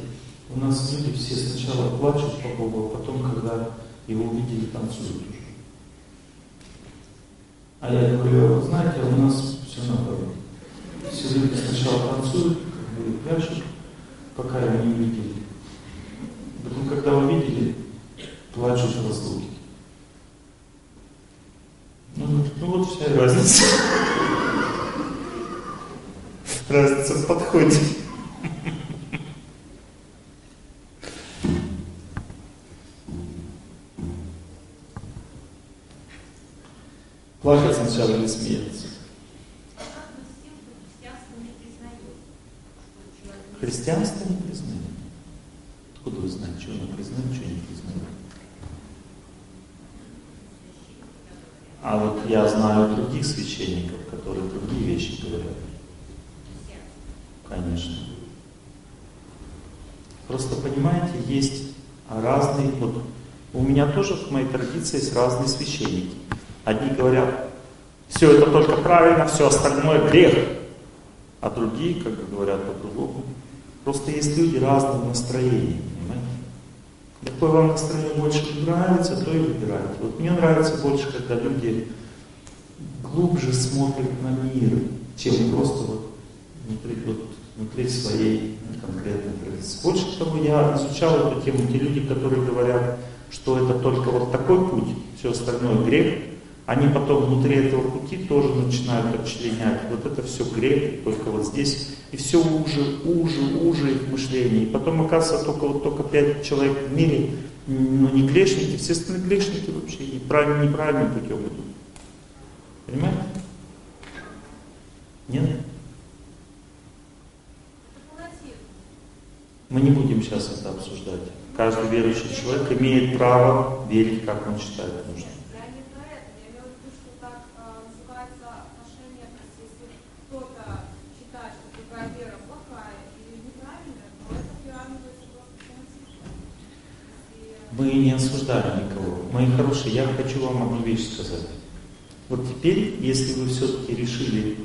у нас люди все сначала плачут по Богу, а потом, когда его увидели, танцуют уже. А я говорю, «А знаете, а у нас все наоборот. Все люди сначала танцуют, как бы пляшут, пока его не увидели. Потом, когда увидели, плачут в разлуке. Ну, ну вот вся разница. Разница в подходе. Плакать сначала или смеяться? Христианство не признает. Откуда вы знаете, что оно признает, что не признает? А вот я знаю других священников, которые другие вещи говорят. Конечно. Просто понимаете, есть разные, вот у меня тоже в моей традиции есть разные священники. Одни говорят, все это только правильно, все остальное грех. А другие, как говорят по-другому. Просто есть люди разного настроения, понимаете? Какое вам настроение больше нравится, то и выбирайте. Вот мне нравится больше, когда люди глубже смотрят на мир, чем просто вот внутри, вот, внутри своей конкретной традиции. Больше того, я изучал эту тему, те люди, которые говорят, что это только вот такой путь, все остальное грех, они потом внутри этого пути тоже начинают отчленять. Вот это все грех, только вот здесь. И все уже, уже, уже их мышление. И потом, оказывается, только, вот, только пять человек в мире, ну не грешники, все остальные грешники вообще и правильно, неправильным путем идут. Понимаете? Нет? Мы не будем сейчас это обсуждать. Каждый верующий человек имеет право верить, как он считает нужным. Если- Мы не осуждаем никого. Мои хорошие, я хочу вам одну вещь сказать. Вот теперь, если вы все-таки решили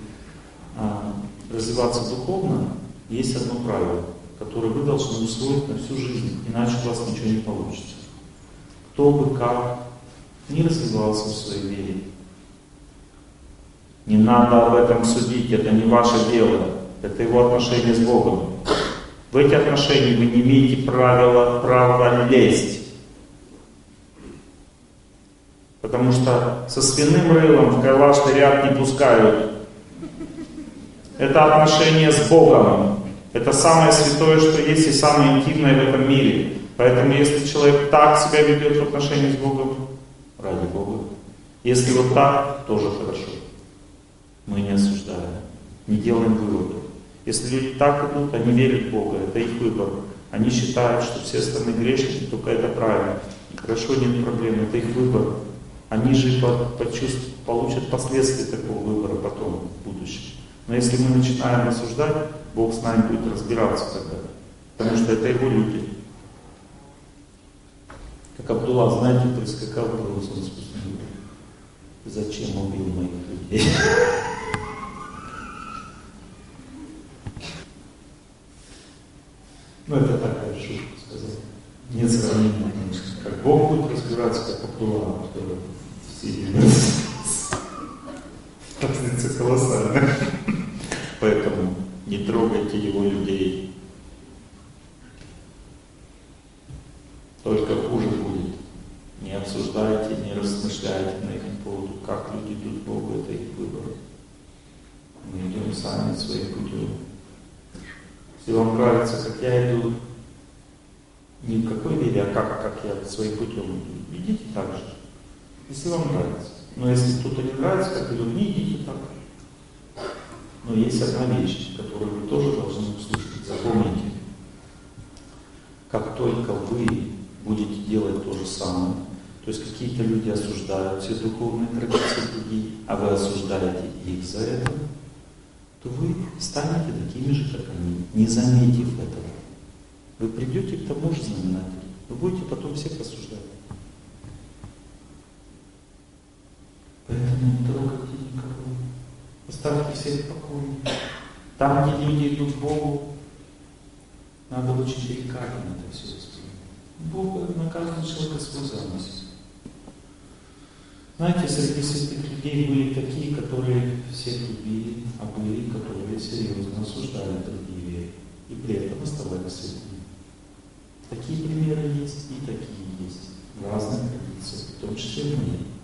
а, развиваться духовно, есть одно правило, которое вы должны усвоить на всю жизнь, иначе у вас ничего не получится. Кто бы как не развивался в своей вере, не надо об этом судить, это не ваше дело, это его отношения с Богом. В эти отношения вы не имеете правила, права лезть. Потому что со свиным рылом в кайлашный ряд не пускают. Это отношение с Богом. Это самое святое, что есть, и самое интимное в этом мире. Поэтому если человек так себя ведет в отношении с Богом, ради Бога. Если вот так, тоже хорошо. Мы не осуждаем, не делаем выводов. Если люди так идут, они верят в Бога, это их выбор. Они считают, что все остальные грешники, только это правильно. Хорошо, нет проблем, это их выбор. Они же по- почувств- получат последствия такого выбора потом, в будущем. Но если мы начинаем осуждать, Бог с нами будет разбираться тогда. Потому что это его люди. Как Абдулла, знаете, прискакал к Иисусу спустил. Зачем убил моих людей? Ну, это такая шутка сказать. Нет сравнения, конечно. Как Бог будет разбираться, как Абдулла, который в Сирии. Разница колоссальная. Поэтому не трогайте его людей. Только хуже будет. Не обсуждайте, не размышляйте на их поводу, как люди идут к Богу, это их выбор. Мы идем сами своим путем. Если вам нравится, как я иду, не в какой вере, а как, как я своим путем иду, идите так же. Если вам нравится. Но если кто-то не нравится, как идут, не идите так. Но есть одна вещь, которую вы тоже должны услышать. Запомните. Как только вы будете делать то же самое, то есть какие-то люди осуждают все духовные традиции другие, а вы осуждаете их за это, то вы станете такими же, как они, не заметив этого. Вы придете к тому же знаменателю, вы будете потом всех осуждать. Поэтому не трогайте никого. Оставьте всех в покое. Там, где люди идут к Богу, надо очень деликатно это все воспринимать. Бог на каждого человека свой замысел. Знаете, среди святых людей были такие, которые всех любили, а были, которые серьезно осуждали другие. И при этом оставались святыми. Такие примеры есть и такие есть. В разных традициях, в том числе в мире.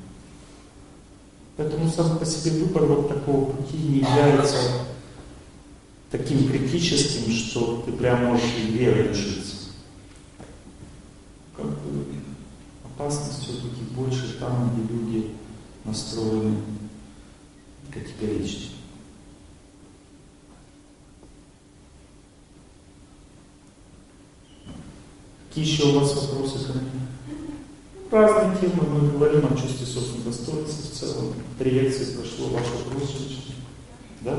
Поэтому сам по себе выбор вот такого пути не является таким критическим, что ты прям можешь и веры лишиться. Как бы опасность все-таки больше там, где люди настроены категорично. Какие еще у вас вопросы ко мне? Разные темы, мы говорим о чувстве собственного достоинства в целом. Три лекции прошло, ваш вопрос. Да?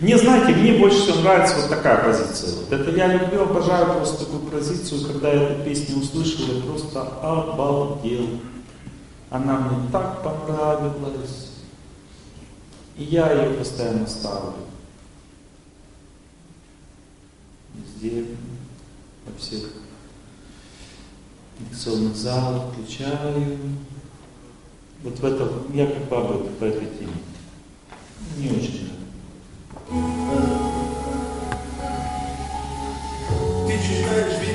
Мне, знаете, мне больше всего нравится вот такая позиция. Вот это я люблю, обожаю просто такую позицию, когда я эту песню услышал, я просто обалдел. Она мне так понравилась. И я ее постоянно ставлю. Везде, во всех лекционных залах включаю. Вот в этом, я как бы об этом, по этой теме. Не очень Ты читаешь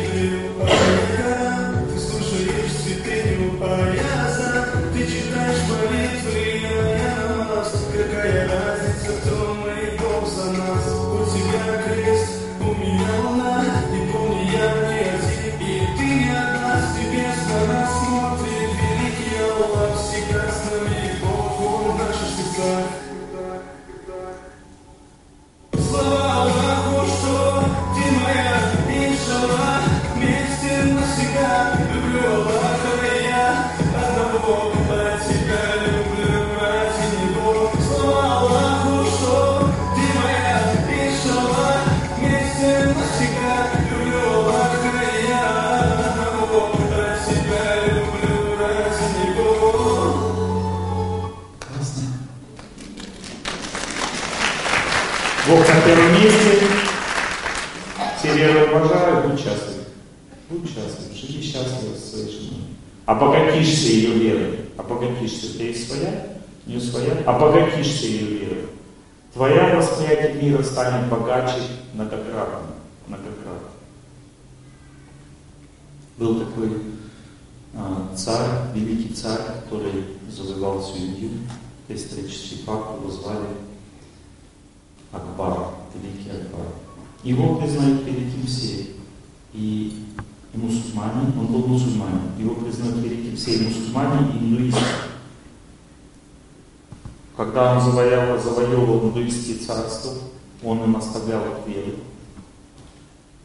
Обогатишься ее верой. Обогатишься. Тебя есть своя? У нее своя? Обогатишься ее верой. Твоя восприятие мира станет богаче многократно. Многократно. Был такой а, царь, великий царь, который завоевал всю Индию. Исторический факт, его звали Акбар, великий Акбар. Его признают великим все. И, мусульмане, он был мусульманин, его признают великим все мусульмане, и индуисты. Когда он завоевал, завоевывал индуистские царства, он им оставлял их веру,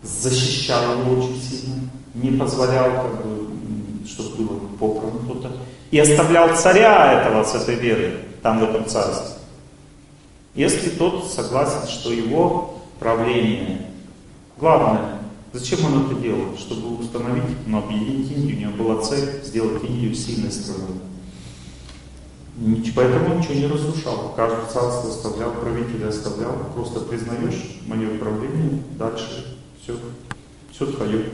защищал его очень сильно, не позволял, как бы, чтобы было попрано кто-то, и оставлял царя этого с этой верой, там в этом царстве. Если тот согласен, что его правление главное, зачем он это делал? Чтобы установить, но объединить Индию, у него была цель сделать Индию сильной страной. Поэтому он ничего не разрушал. Каждое царство оставлял, правителя оставлял. Просто признаешь мое правление, дальше все, все твое.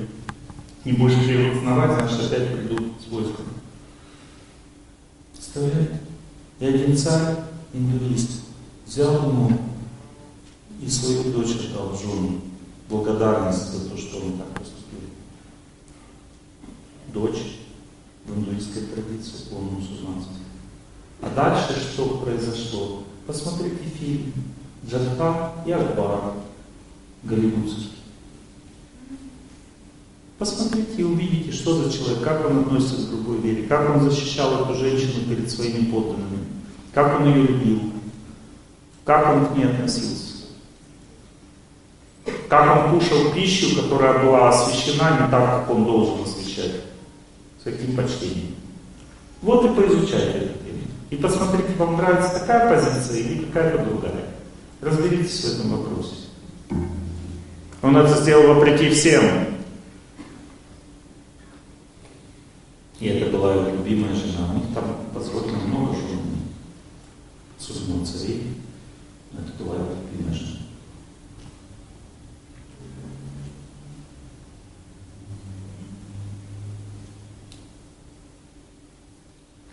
Не будешь признавать, значит опять придут с войском. Представляете? И один царь, индуист, взял ему и свою дочь отдал в жену. Благодарность за то, что он так поступил. Дочь в индуистской традиции, он мусульманской. А дальше что произошло? Посмотрите фильм Джадха и Акбар голливудский. Посмотрите и увидите, что за человек, как он относится к другой вере, как он защищал эту женщину перед своими подданными, как он ее любил, как он к ней относился. Как он кушал пищу, которая была освящена не так, как он должен освещать. С каким почтением. Вот и поизучайте это. И посмотрите, вам нравится такая позиция или какая-то другая. Разберитесь в этом вопросе. Он это сделал вопреки всем. И это была его любимая жена. У них там позволено много жен. У царей. Это была его любимая жена.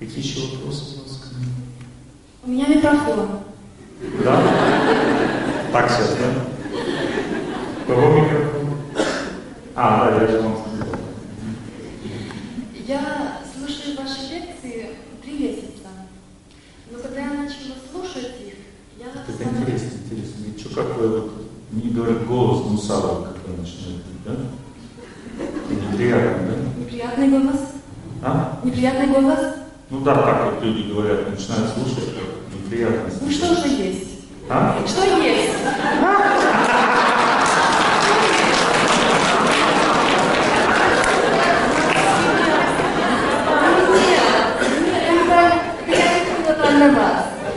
Какие еще вопросы у вас ко мне? У меня микрофон. Да? Так сейчас, да? Кого микрофон? А, да, я же вам сказал. Я слушаю ваши лекции три месяца. Но когда я начала слушать их, я Это интересно, интересно. И что, какой вот, мне говорят, голос Мусарова, когда начинает быть, да? Неприятно, да? неприятный голос. А? Неприятный голос. Ну да, так вот люди говорят, начинают слушать, неприятно. Ну что же есть? А? Что есть?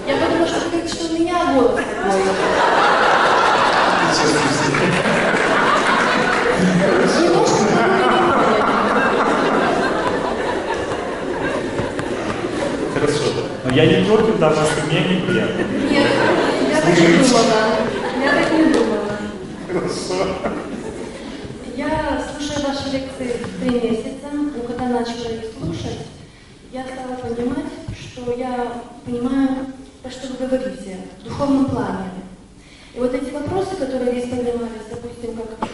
Я подумала, что у меня голос такой. Немножко Хорошо. Но я не против, даже если мне неприятно. Нет, я так не думала. Я так не думала. Хорошо. Я слушаю ваши лекции три месяца, но когда начала их слушать, я стала понимать, что я понимаю, про что вы говорите, в духовном плане. И вот эти вопросы, которые здесь поднимались, допустим, как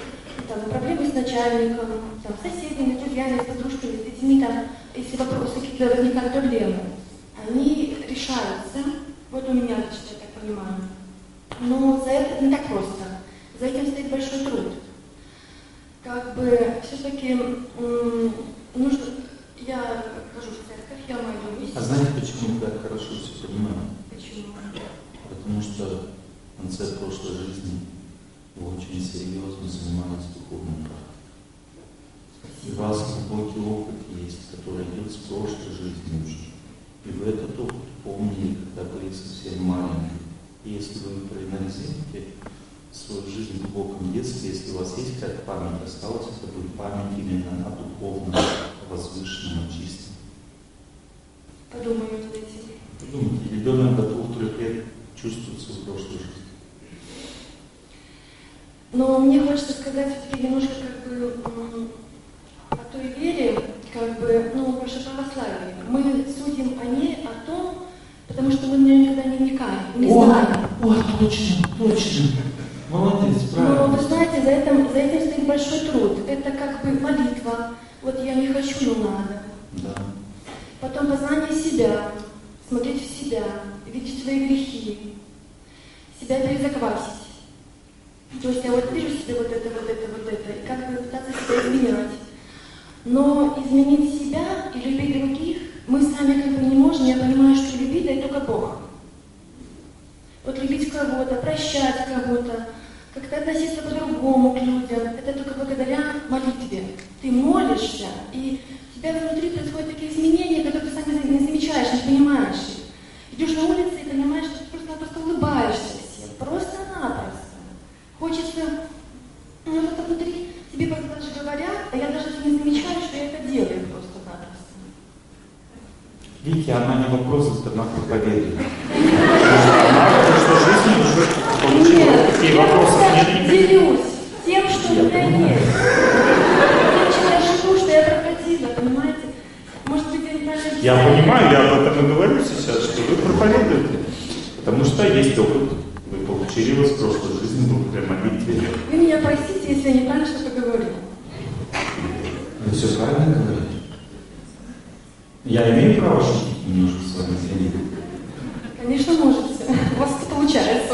там, проблемы с начальником, там, с соседями, с друзьями, с подружками, с детьми, там, если вопросы какие-то возникают проблемы, они решаются, вот у меня лично, я так понимаю. Но за это не так просто. За этим стоит большой труд. Как бы все-таки нужно, я хожу в церковь, я молюсь. А знаете, почему так хорошо все понимаем? Почему? Потому что в конце прошлой жизни вы очень серьезно занимались духовным практикой. У вас глубокий опыт есть, который идет с прошлой жизни уже. И вы этот опыт помнили, когда были совсем маленькие. И если вы проанализируете свою жизнь в глубоком детстве, если у вас есть какая-то память осталась, это будет память именно о духовном, возвышенном, чистом. Подумаю над этим. Подумайте, ребенок до двух-трех лет чувствует свою прошлую жизнь. Но мне хочется сказать все-таки немножко как бы о той вере, как бы, ну, ваше православие. Мы судим о ней, о том, потому что мы в нее никогда не вникаем, не о, знаем. О, точно, точно. Молодец, правильно. Но вы знаете, за этим, за этим стоит большой труд. Это как бы молитва. Вот я не хочу, но надо. Да. Потом познание себя, смотреть в себя, видеть свои грехи, себя перезаквасить. То есть я вот вижу себе вот это, вот это, вот это, и как бы пытаться себя изменять. Но изменить себя и любить других мы сами как бы не можем. Я понимаю, что любить дает только Бог. Вот любить кого-то, прощать кого-то, как-то относиться по-другому к людям. Это только благодаря молитве. Ты молишься, и у тебя внутри происходят такие изменения, которые ты сам не замечаешь, не понимаешь. Идешь на улице и понимаешь, что ты просто-напросто улыбаешься всем. Просто-напросто. Хочется, ну это внутри, тебе даже говорят, а я даже не замечаю, что я это делаю просто-напросто. Видите, она не вопрос, это она проповедует. Она в прошлой жизни уже получила Нет, такие я вопросы. Нет, делюсь тем, что у меня есть. Тем, чем я живу, что я проходила, понимаете? Может я неправильно Я понимаю, я об этом и говорю сейчас, что вы проповедуете. Потому что есть опыт. Вы получили его с прошлой жизни благодаря молитве. Вы меня простите, если я неправильно что-то говорю. Вы все правильно говорите. Я имею право шутить немножко с вами, извините. Конечно, можете. У вас это получается.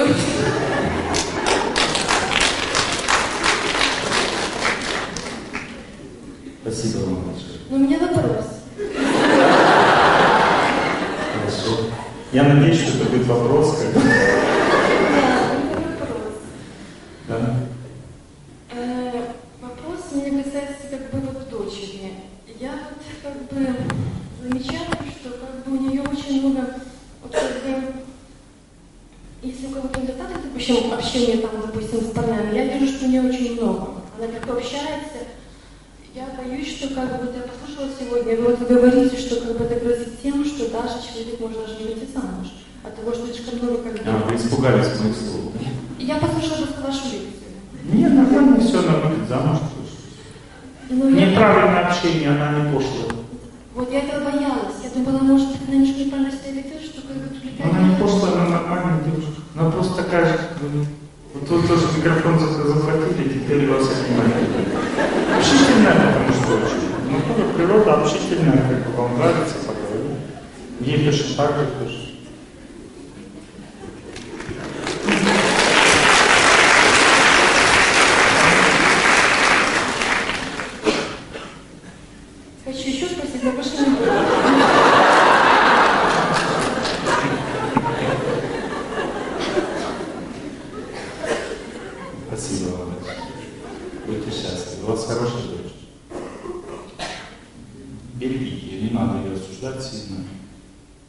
Спасибо вам большое. Но у меня вопрос. Хорошо. Я надеюсь, что это будет вопрос, как бы. Да, у меня вопрос. Да? Э, Вопрос меня касается как бы вот дочери. Я вот как бы замечаю, что как бы у нее очень много, вот как бы, если у кого-то недостаток, допустим, общения там, допустим, с парнями, я вижу, что у нее очень много. Общается. Я боюсь, что как бы вот я послушала сегодня, вы вот говорите, что как бы это грозит тем, что даже человек может даже не выйти замуж. От того, что слишком много как бы... А, вы испугались моих слов? Я послушала просто вашу лекцию. Нет, нормально, все, выйдет замуж. Но я- Неправильное общение, она не пошлая. Вот я этого боялась. Я думала, может, она немножко неправильно себя ведет, что как бы. Она не пошлая, она нормальная девушка. Она просто такая же, как вы. Вы тоже микрофон за- захватили, теперь вас отнимают. Общительная, потому что очень. Ну, природа общительная, как бы вам нравится, поговорим. Ей точно так же. Хочу еще спросить, но больше не буду. Спасибо вам. Будьте счастливы. У вас хорошая дочь. Берегите ее, не надо ее осуждать сильно.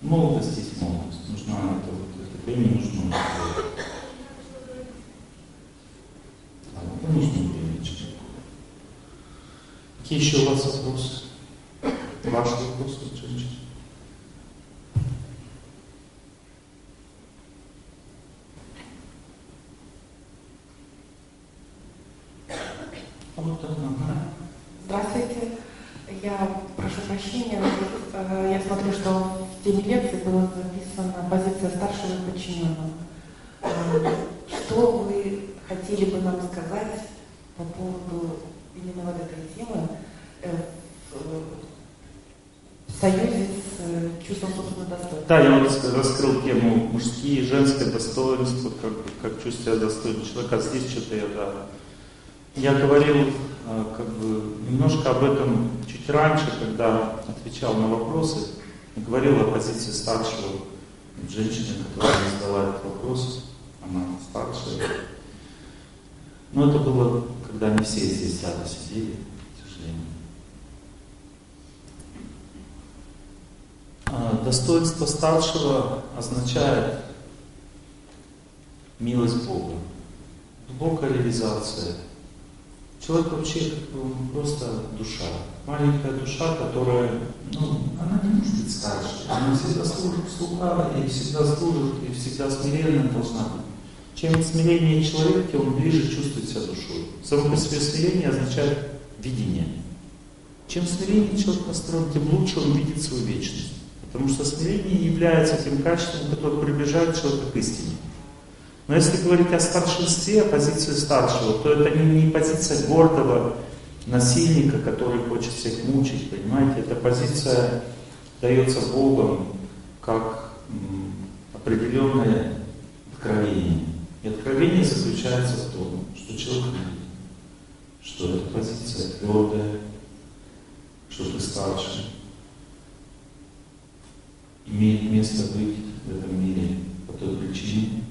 Молодость есть молодость. Нужна это, вот, это время нужно. А вот и нужно время человеку. Какие еще у вас вопросы? Ваши вопросы, женщины? Ага. Здравствуйте. Я прошу прощения, э, я смотрю, что в теме лекции была записана позиция старшего подчиненного. Э, Что вы хотели бы нам сказать по поводу именно вот этой темы э, в союзе с э, чувством собственного достоинства. Да, я раскрыл тему мужские и женское достоинство, как, как чувствую себя достойным человека. А здесь что-то я, да. Я говорил а, как бы немножко об этом чуть раньше, когда отвечал на вопросы, говорил о позиции старшего женщины, которая задала этот вопрос. Она старшая. Но это было, когда не все здесь рядом сидели, к сожалению. А, Достоинство старшего означает милость Бога, глубокая реализация. Человек вообще он просто душа, маленькая душа, которая, ну, она не может быть старше. Она всегда служит слуга, и всегда служит, и всегда смиренная должна быть. Чем смирение человек, тем он ближе чувствует себя душой. Само по себе смирение означает видение. Чем смирение человек построен, тем лучше он видит свою вечность. Потому что смирение является тем качеством, которое приближает человека к истине. Но если говорить о старшинстве, о позиции старшего, то это не, не позиция гордого насильника, который хочет всех мучить, понимаете? Эта позиция дается Богом как определенное откровение. И откровение заключается в том, что человек что эта позиция твердая, что ты старше, имеет место быть в этом мире по той причине,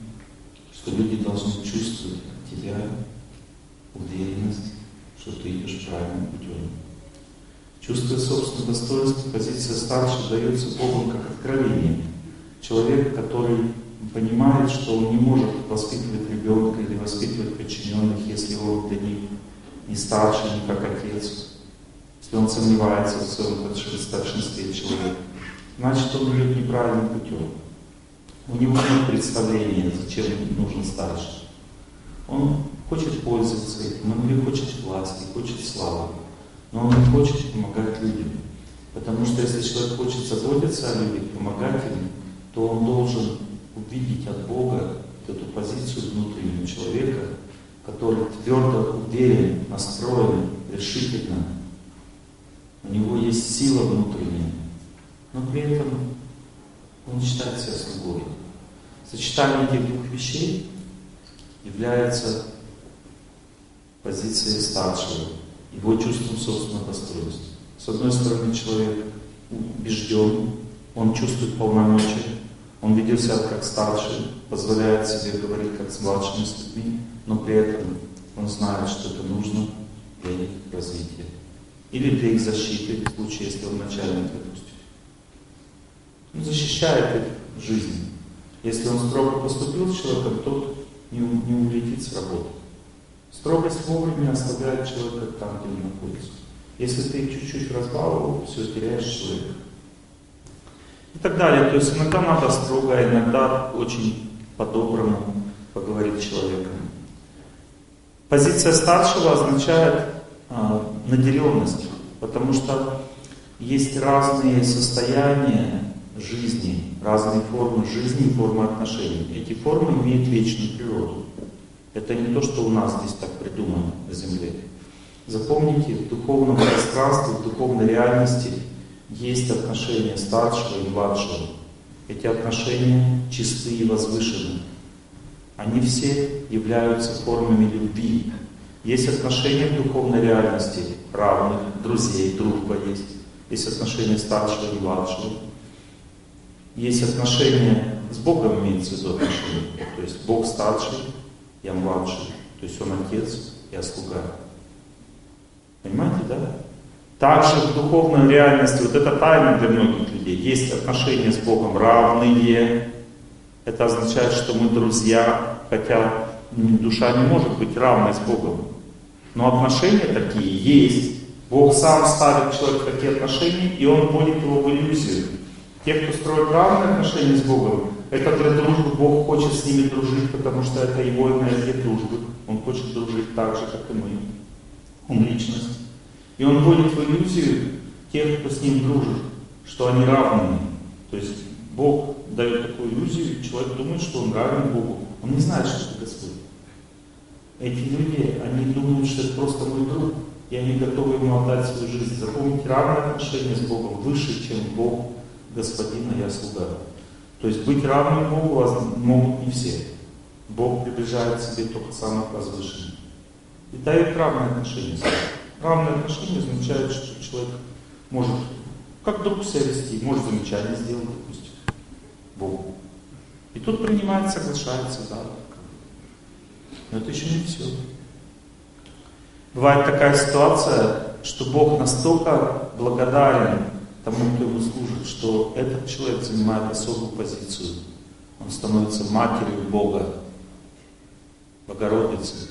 что люди должны чувствовать от тебя уверенность, что ты идешь правильным путем. Чувствуя собственное достоинство, позиция старше дается Богом как откровение. Человек, который понимает, что он не может воспитывать ребенка или воспитывать подчиненных, если он для них не старше, не как отец, если он сомневается в своем старшинстве человека, значит он идет неправильным путем. У него нет представления, зачем нужен старший. Он хочет пользоваться этим, он или хочет власти, хочет славы, но он не хочет помогать людям. Потому что если человек хочет заботиться о людях, помогать им, то он должен увидеть от Бога эту позицию внутреннего человека, который твердо уверен, настроен, решительно. У него есть сила внутренняя, но при этом он считает себя слугой. Сочетание этих двух вещей является позицией старшего, его чувством собственного достоинства. С одной стороны, человек убежден, он чувствует полномочия, он ведет себя как старший, позволяет себе говорить как с младшими с людьми, но при этом он знает, что это нужно для их развития. Или для их защиты, в случае, если он начальник, допустим. Защищает их жизнь. Если он строго поступил с человеком, тот не, не улетит с работы. Строгость вовремя оставляет человека там, где он находится. Если ты чуть-чуть разбаловал, все, теряешь человека. И так далее. То есть иногда надо строго, а иногда очень по-доброму поговорить с человеком. Позиция старшего означает а, наделенность, потому что есть разные состояния жизни, разные формы жизни формы отношений. Эти формы имеют вечную природу. Это не то, что у нас здесь так придумано на Земле. Запомните, в духовном пространстве, в духовной реальности есть отношения старшего и младшего. Эти отношения чистые и возвышенные. Они все являются формами любви. Есть отношения в духовной реальности равных, друзей, дружба есть. Есть отношения старшего и младшего. Есть отношения с Богом имеется в виду отношения. То есть Бог старший, я младший. То есть Он отец, я слуга. Понимаете, да? Также в духовной реальности, вот это тайна для многих людей, есть отношения с Богом равные. Это означает, что мы друзья, хотя душа не может быть равной с Богом. Но отношения такие есть. Бог сам ставит человека в такие отношения, и он вводит его в иллюзию. Те, кто строит равные отношения с Богом, это для дружбы Бог хочет с ними дружить, потому что это его энергия дружбы. Он хочет дружить так же, как и мы. Он личность. И он вводит в иллюзию тех, кто с ним дружит, что они равны. То есть Бог дает такую иллюзию, и человек думает, что он равен Богу. Он не знает, что это Господь. Эти люди, они думают, что это просто мой друг, и они готовы ему отдать свою жизнь. Запомните, равное отношение с Богом выше, чем Бог господина, я слуга. То есть быть равным Богу могут не все. Бог приближает к себе только самых возвышенных. И дает равное отношение. Равное отношение означает, что человек может как друг себя вести, может замечание сделать, допустим, Богу. И тут принимает, соглашается, да. Но это еще не все. Бывает такая ситуация, что Бог настолько благодарен тому, кто ему служит, что этот человек занимает особую позицию. Он становится матерью Бога, Богородицы.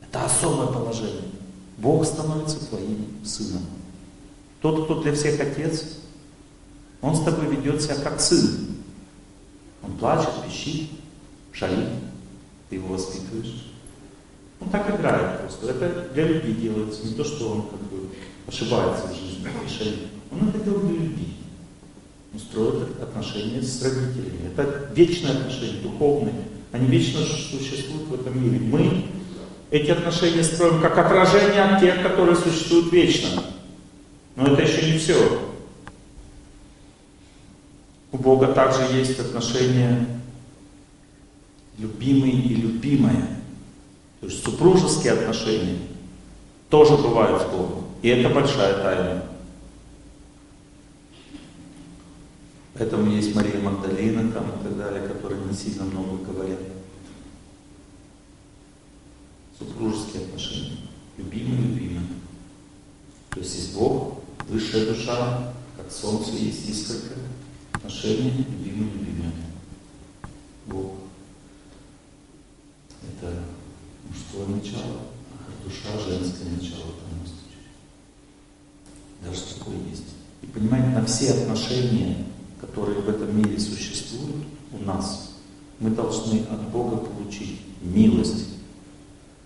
Это особое положение. Бог становится твоим сыном. Тот, кто для всех отец, он с тобой ведет себя как сын. Он плачет, пищит, шалит, ты его воспитываешь. Он так играет просто. Это для любви делается, не то, что он как бы ошибается в жизни шалит. Он делает для любви. Он строит отношения с родителями. Это вечные отношения, духовные. Они вечно существуют в этом мире. Мы эти отношения строим как отражение от тех, которые существуют вечно. Но это еще не все. У Бога также есть отношения любимый и любимая. То есть супружеские отношения тоже бывают с Богом. И это большая тайна. Поэтому есть Мария Магдалина там и так далее, которые не сильно много говорят. Супружеские отношения. Любимый-любимый. То есть есть Бог, высшая душа, как солнце есть искорка. Отношения любимый-любимый. Бог. Это мужское начало, а душа женское начало. Даже такое есть. И понимаете, на все отношения, которые в этом мире существуют у нас, мы должны от Бога получить милость.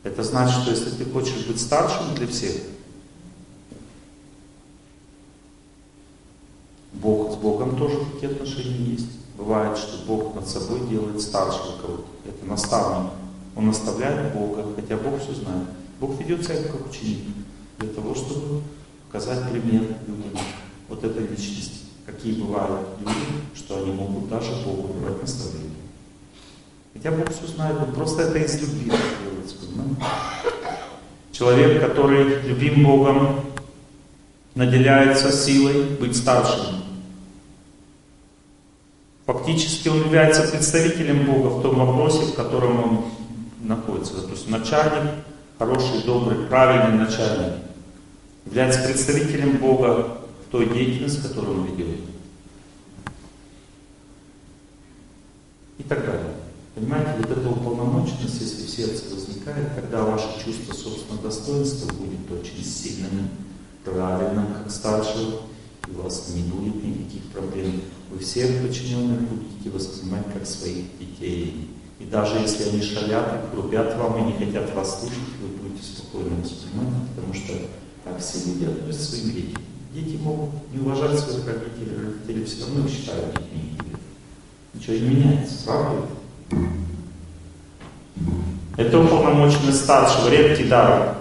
Это значит, что если ты хочешь быть старшим для всех, Бог с Богом тоже такие отношения есть. Бывает, что Бог над собой делает старшего кого-то. Это наставник. Он наставляет Бога, хотя Бог все знает. Бог ведет себя как ученик для того, чтобы показать пример людям вот этой личности. Какие бывают люди, что они могут даже Богу давать наставление. Хотя Бог все знает, он просто это из любви понимаете? Человек, который любим Богом, наделяется силой быть старшим. Фактически он является представителем Бога в том вопросе, в котором он находится. То есть начальник, хороший, добрый, правильный начальник, является представителем Бога в той деятельности, которую он ведет. И так далее. Понимаете, вот эта уполномоченность, если в сердце возникает, тогда ваше чувство собственного достоинства будет очень сильным, правильным, как старшего, и вас не будет никаких проблем. Вы всех подчиненных будете воспринимать как своих детей. И даже если они шалят и грубят вам и не хотят вас слушать, вы будете спокойно воспринимать, потому что так все люди относятся к своим детям. Дети могут не уважать своих родителей, родители все равно их считают детьми. Ничего не меняется, правда? Это уполномоченность старшего, редкий дар.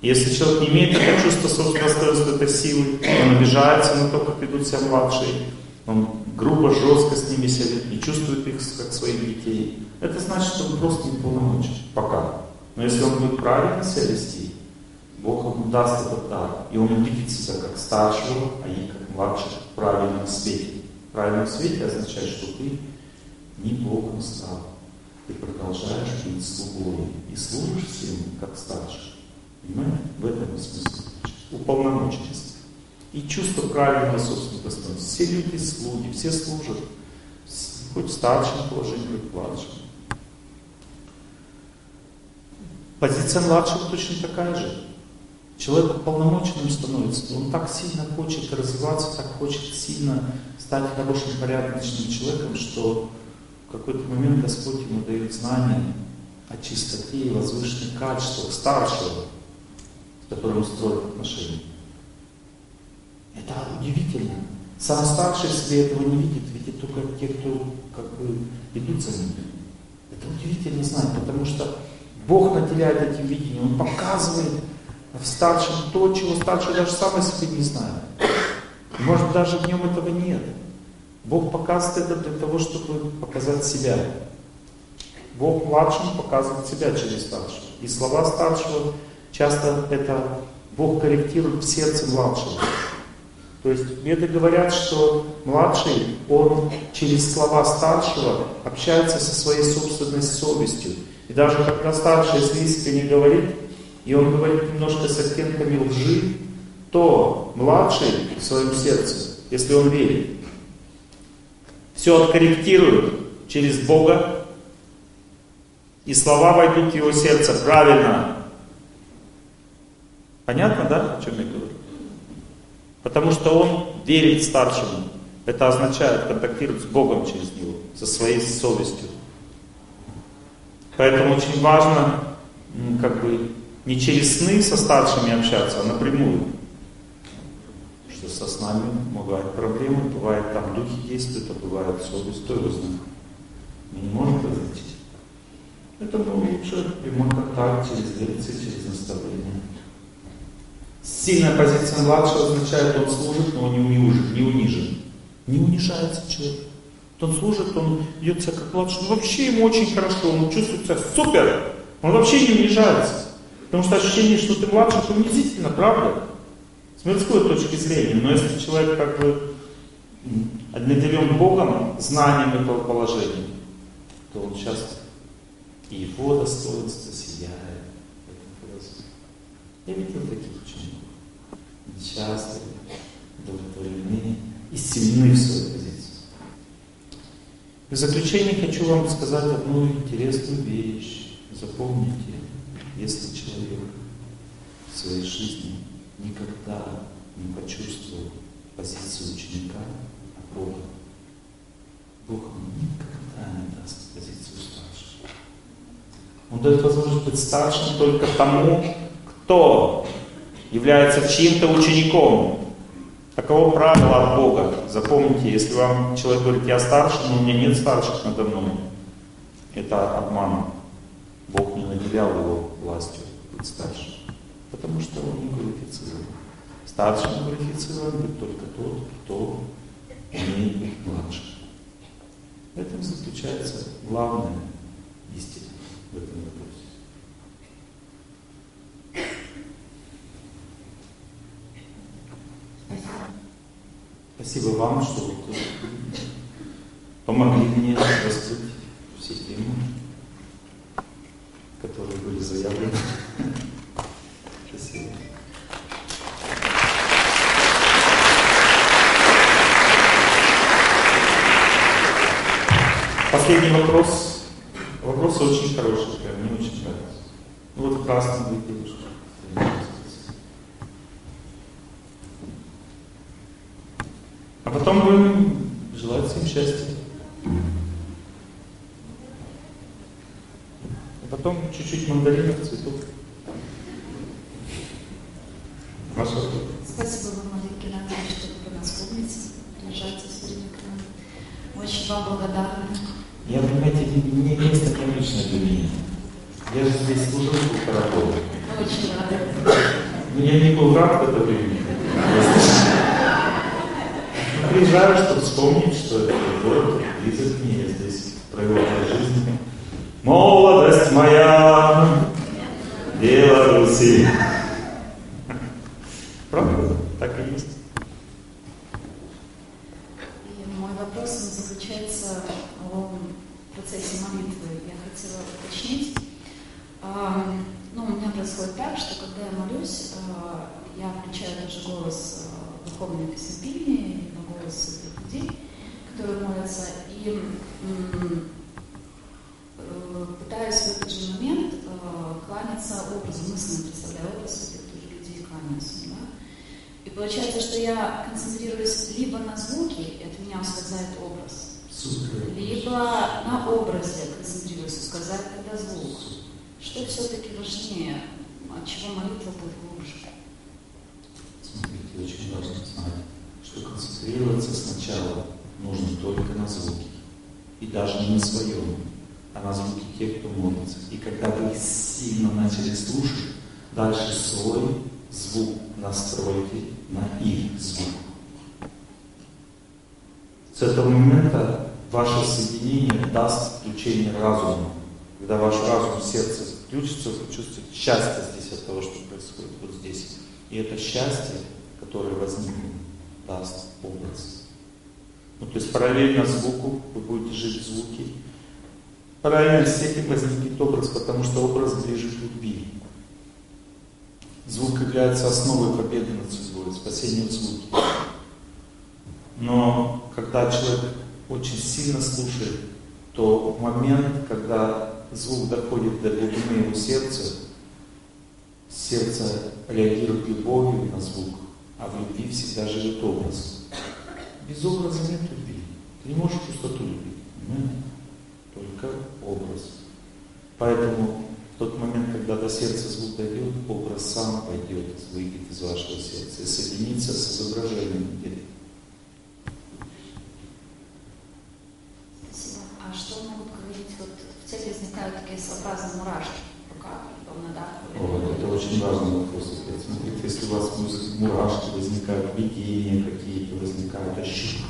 Если человек не имеет это чувство собственного достоинства, этой силы, он обижается на то, как ведут себя младшие, он грубо, жестко с ними себя ведет, не чувствует их как своих детей. Это значит, что он просто не полномочен. Пока. Но если он будет правильно себя вести, Бог ему даст этот дар. И он увидит как старшего, а не как младшего в правильном свете. В правильном свете означает, что ты не Богом стал. Ты продолжаешь быть слугой и служишь всем как старший. Понимаете? В этом смысл. Уполномоченность. И чувство правильного собственного достоинства. Все люди слуги, все служат. Хоть в старшем положении, хоть в. Позиция младшего точно такая же. Человек уполномоченным становится, он так сильно хочет развиваться, так хочет сильно стать хорошим, порядочным человеком, что в какой-то момент Господь ему дает знания о чистоте и возвышенных качествах старшего, с которым строит отношения. Это удивительно. Сам старший себе этого не видит, видит только те, кто как бы идут за ним. Это удивительно знать, потому что Бог наделяет этим видением, Он показывает в старшем то, чего старший даже сам о себе не знает. Может, даже в нем этого нет. Бог показывает это для того, чтобы показать себя. Бог младшим показывает себя через старшего. И слова старшего часто это Бог корректирует в сердце младшего. То есть веды говорят, что младший, он через слова старшего общается со своей собственной совестью. И даже когда старший, если искренне говорит, и он говорит немножко с оттенками лжи, то младший в своем сердце, если он верит, все откорректирует через Бога, и слова войдут в его сердце правильно. Понятно, да, о чем я говорю? Потому что он верит старшему. Это означает контактировать с Богом через него, со своей совестью. Поэтому очень важно как бы не через сны со старшими общаться, а напрямую. Что со снами бывают проблемы, бывает там духи действуют, а бывает совесть, кто его знает. Мы не можем различить. Это лучше прямой контакт через лекции, через наставление. Сильная позиция младшего означает, он служит, но он не унижен. Не, унижен. не унижается человек. Он служит, он ведет себя как младший. Ну, вообще ему очень хорошо, он чувствует себя супер. Он вообще не унижается. Потому что ощущение, что ты младший, это унизительно, правда? С мирской точки зрения. Но если человек как бы наделен Богом, знанием этого положения, то он сейчас его достоинство сияет. Я видел таких учеников. Счастливы, удовлетворены и сильны в своей позиции. В заключение хочу вам сказать одну интересную вещь. Запомните, если человек в своей жизни никогда не почувствовал позицию ученика, а Бога, Бог никогда не даст позицию старшего. Он дает возможность быть старшим только тому, кто является чьим-то учеником. Таково правило от Бога. Запомните, если вам человек говорит, я старше, но у меня нет старших надо мной, это обман. Бог не наделял его властью быть старшим. Потому что он не квалифицирован. Старшим квалифицирован быть только тот, кто умеет быть младшим. В этом заключается главная истина в этом вопросе. Спасибо вам, что вот помогли мне раскрыть все темы, которые были заявлены. Спасибо. Последний вопрос. Вопрос очень хороший, прям мне очень нравится. Ну вот красный вы девушка. А потом будем желать всем счастья. А потом чуть-чуть мандаринов, цветов. Ваша Спасибо вам, Олег Геннадьевич, что вы нас помните. Приезжайте все время к нам. Мы очень вам благодарны. Я, понимаете, не, не место конечное для меня. Я же здесь служил работал. Мы очень рады. Но я не был рад в это время. Приезжаю, чтобы вспомнить, что это город близок мне, я здесь провел жизнь. Молодость моя, Беларуси. Правда? Так и есть. И мой вопрос он заключается в процессе молитвы. Я хотела уточнить. А, ну, у меня происходит так, что когда я молюсь, а, я включаю даже голос а, духовной либо голос людей, которые молятся, и пытаюсь в этот же момент э, кланяться образом, мысленно представляю образ святых тоже людей, кланяюсь им, да? И получается, что я концентрируюсь либо на звуке, и от меня ускользает образ, Супер. либо на образе концентрируюсь, ускользает тогда звук. Что все-таки важнее, от чего молитва будет глубже? Смотрите, очень важно знать, что концентрироваться сначала нужно только на звуке. И даже не на своем. А на звуки тех, кто молится. И когда вы их сильно начали слушать, дальше свой звук настройте на их звук. С этого момента ваше соединение даст включение разума. Когда ваш разум, сердце включится, вы почувствуете счастье здесь от того, что происходит вот здесь. И это счастье, которое возникнет, даст образ. Ну, то есть параллельно звуку вы будете жить в звуке. С этим возникнет образ, потому что образ ближе к любви. Звук является основой победы над судьбой, спасения в звуке. Но когда человек очень сильно слушает, то момент, когда звук доходит до глубины его сердца, сердце реагирует любовью на звук, а в любви всегда живет образ. Без образа нет любви. Ты не можешь чувствовать любви. Понимаете? Только образ. Поэтому в тот момент, когда до сердца звук дойдет, образ сам пойдет, выйдет из вашего сердца и соединится с изображением где Спасибо. А что могут говорить, вот в теле возникают такие своеобразные мурашки в руках, на даху? Вот, это очень важный вопрос. Опять. Смотрите, если у вас мурашки возникают, видения какие-то возникают, ощущения.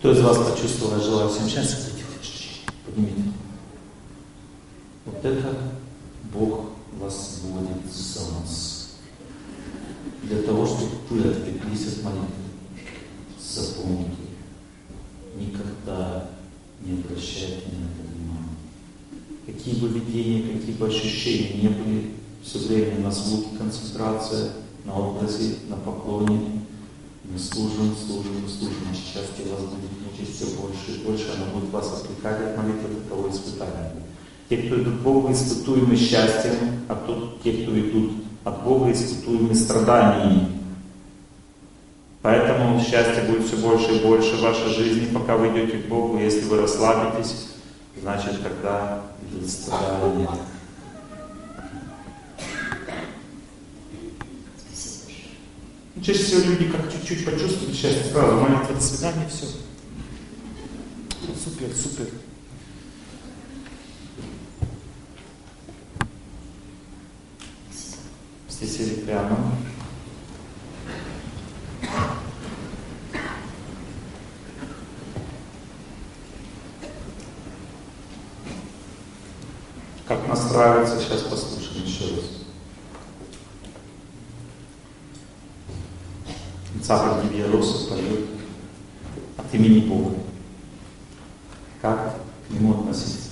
Кто из вас почувствовал, я желаю всем счастья, поднимите. Вот это Бог вас вводит за нас. Для того, чтобы вы отвлеклись от молитвы. Запомните, никогда не обращайте на это внимания. Какие бы видения, какие бы ощущения не были, все время на звуке концентрация, на образе, на поклоне. Мы служим, служим, служим. Счастье вас будет мучить все больше и больше. Оно будет вас отвлекать от молитвы до того испытания. Те, кто идут к Богу, испытуемы счастьем, а тот, те, кто идут от Бога, испытуемы страданиями. Поэтому счастье будет все больше и больше в вашей жизни, пока вы идете к Богу. Если вы расслабитесь, значит, тогда идут страдания. Ну, чаще всего люди как чуть-чуть почувствуют счастье, сразу молитва до свидания, все. Супер, супер. Все сели прямо. Как настраиваться, сейчас послушаем еще раз. Цапа Дивьяроса поет от имени Бога. Как к нему относиться?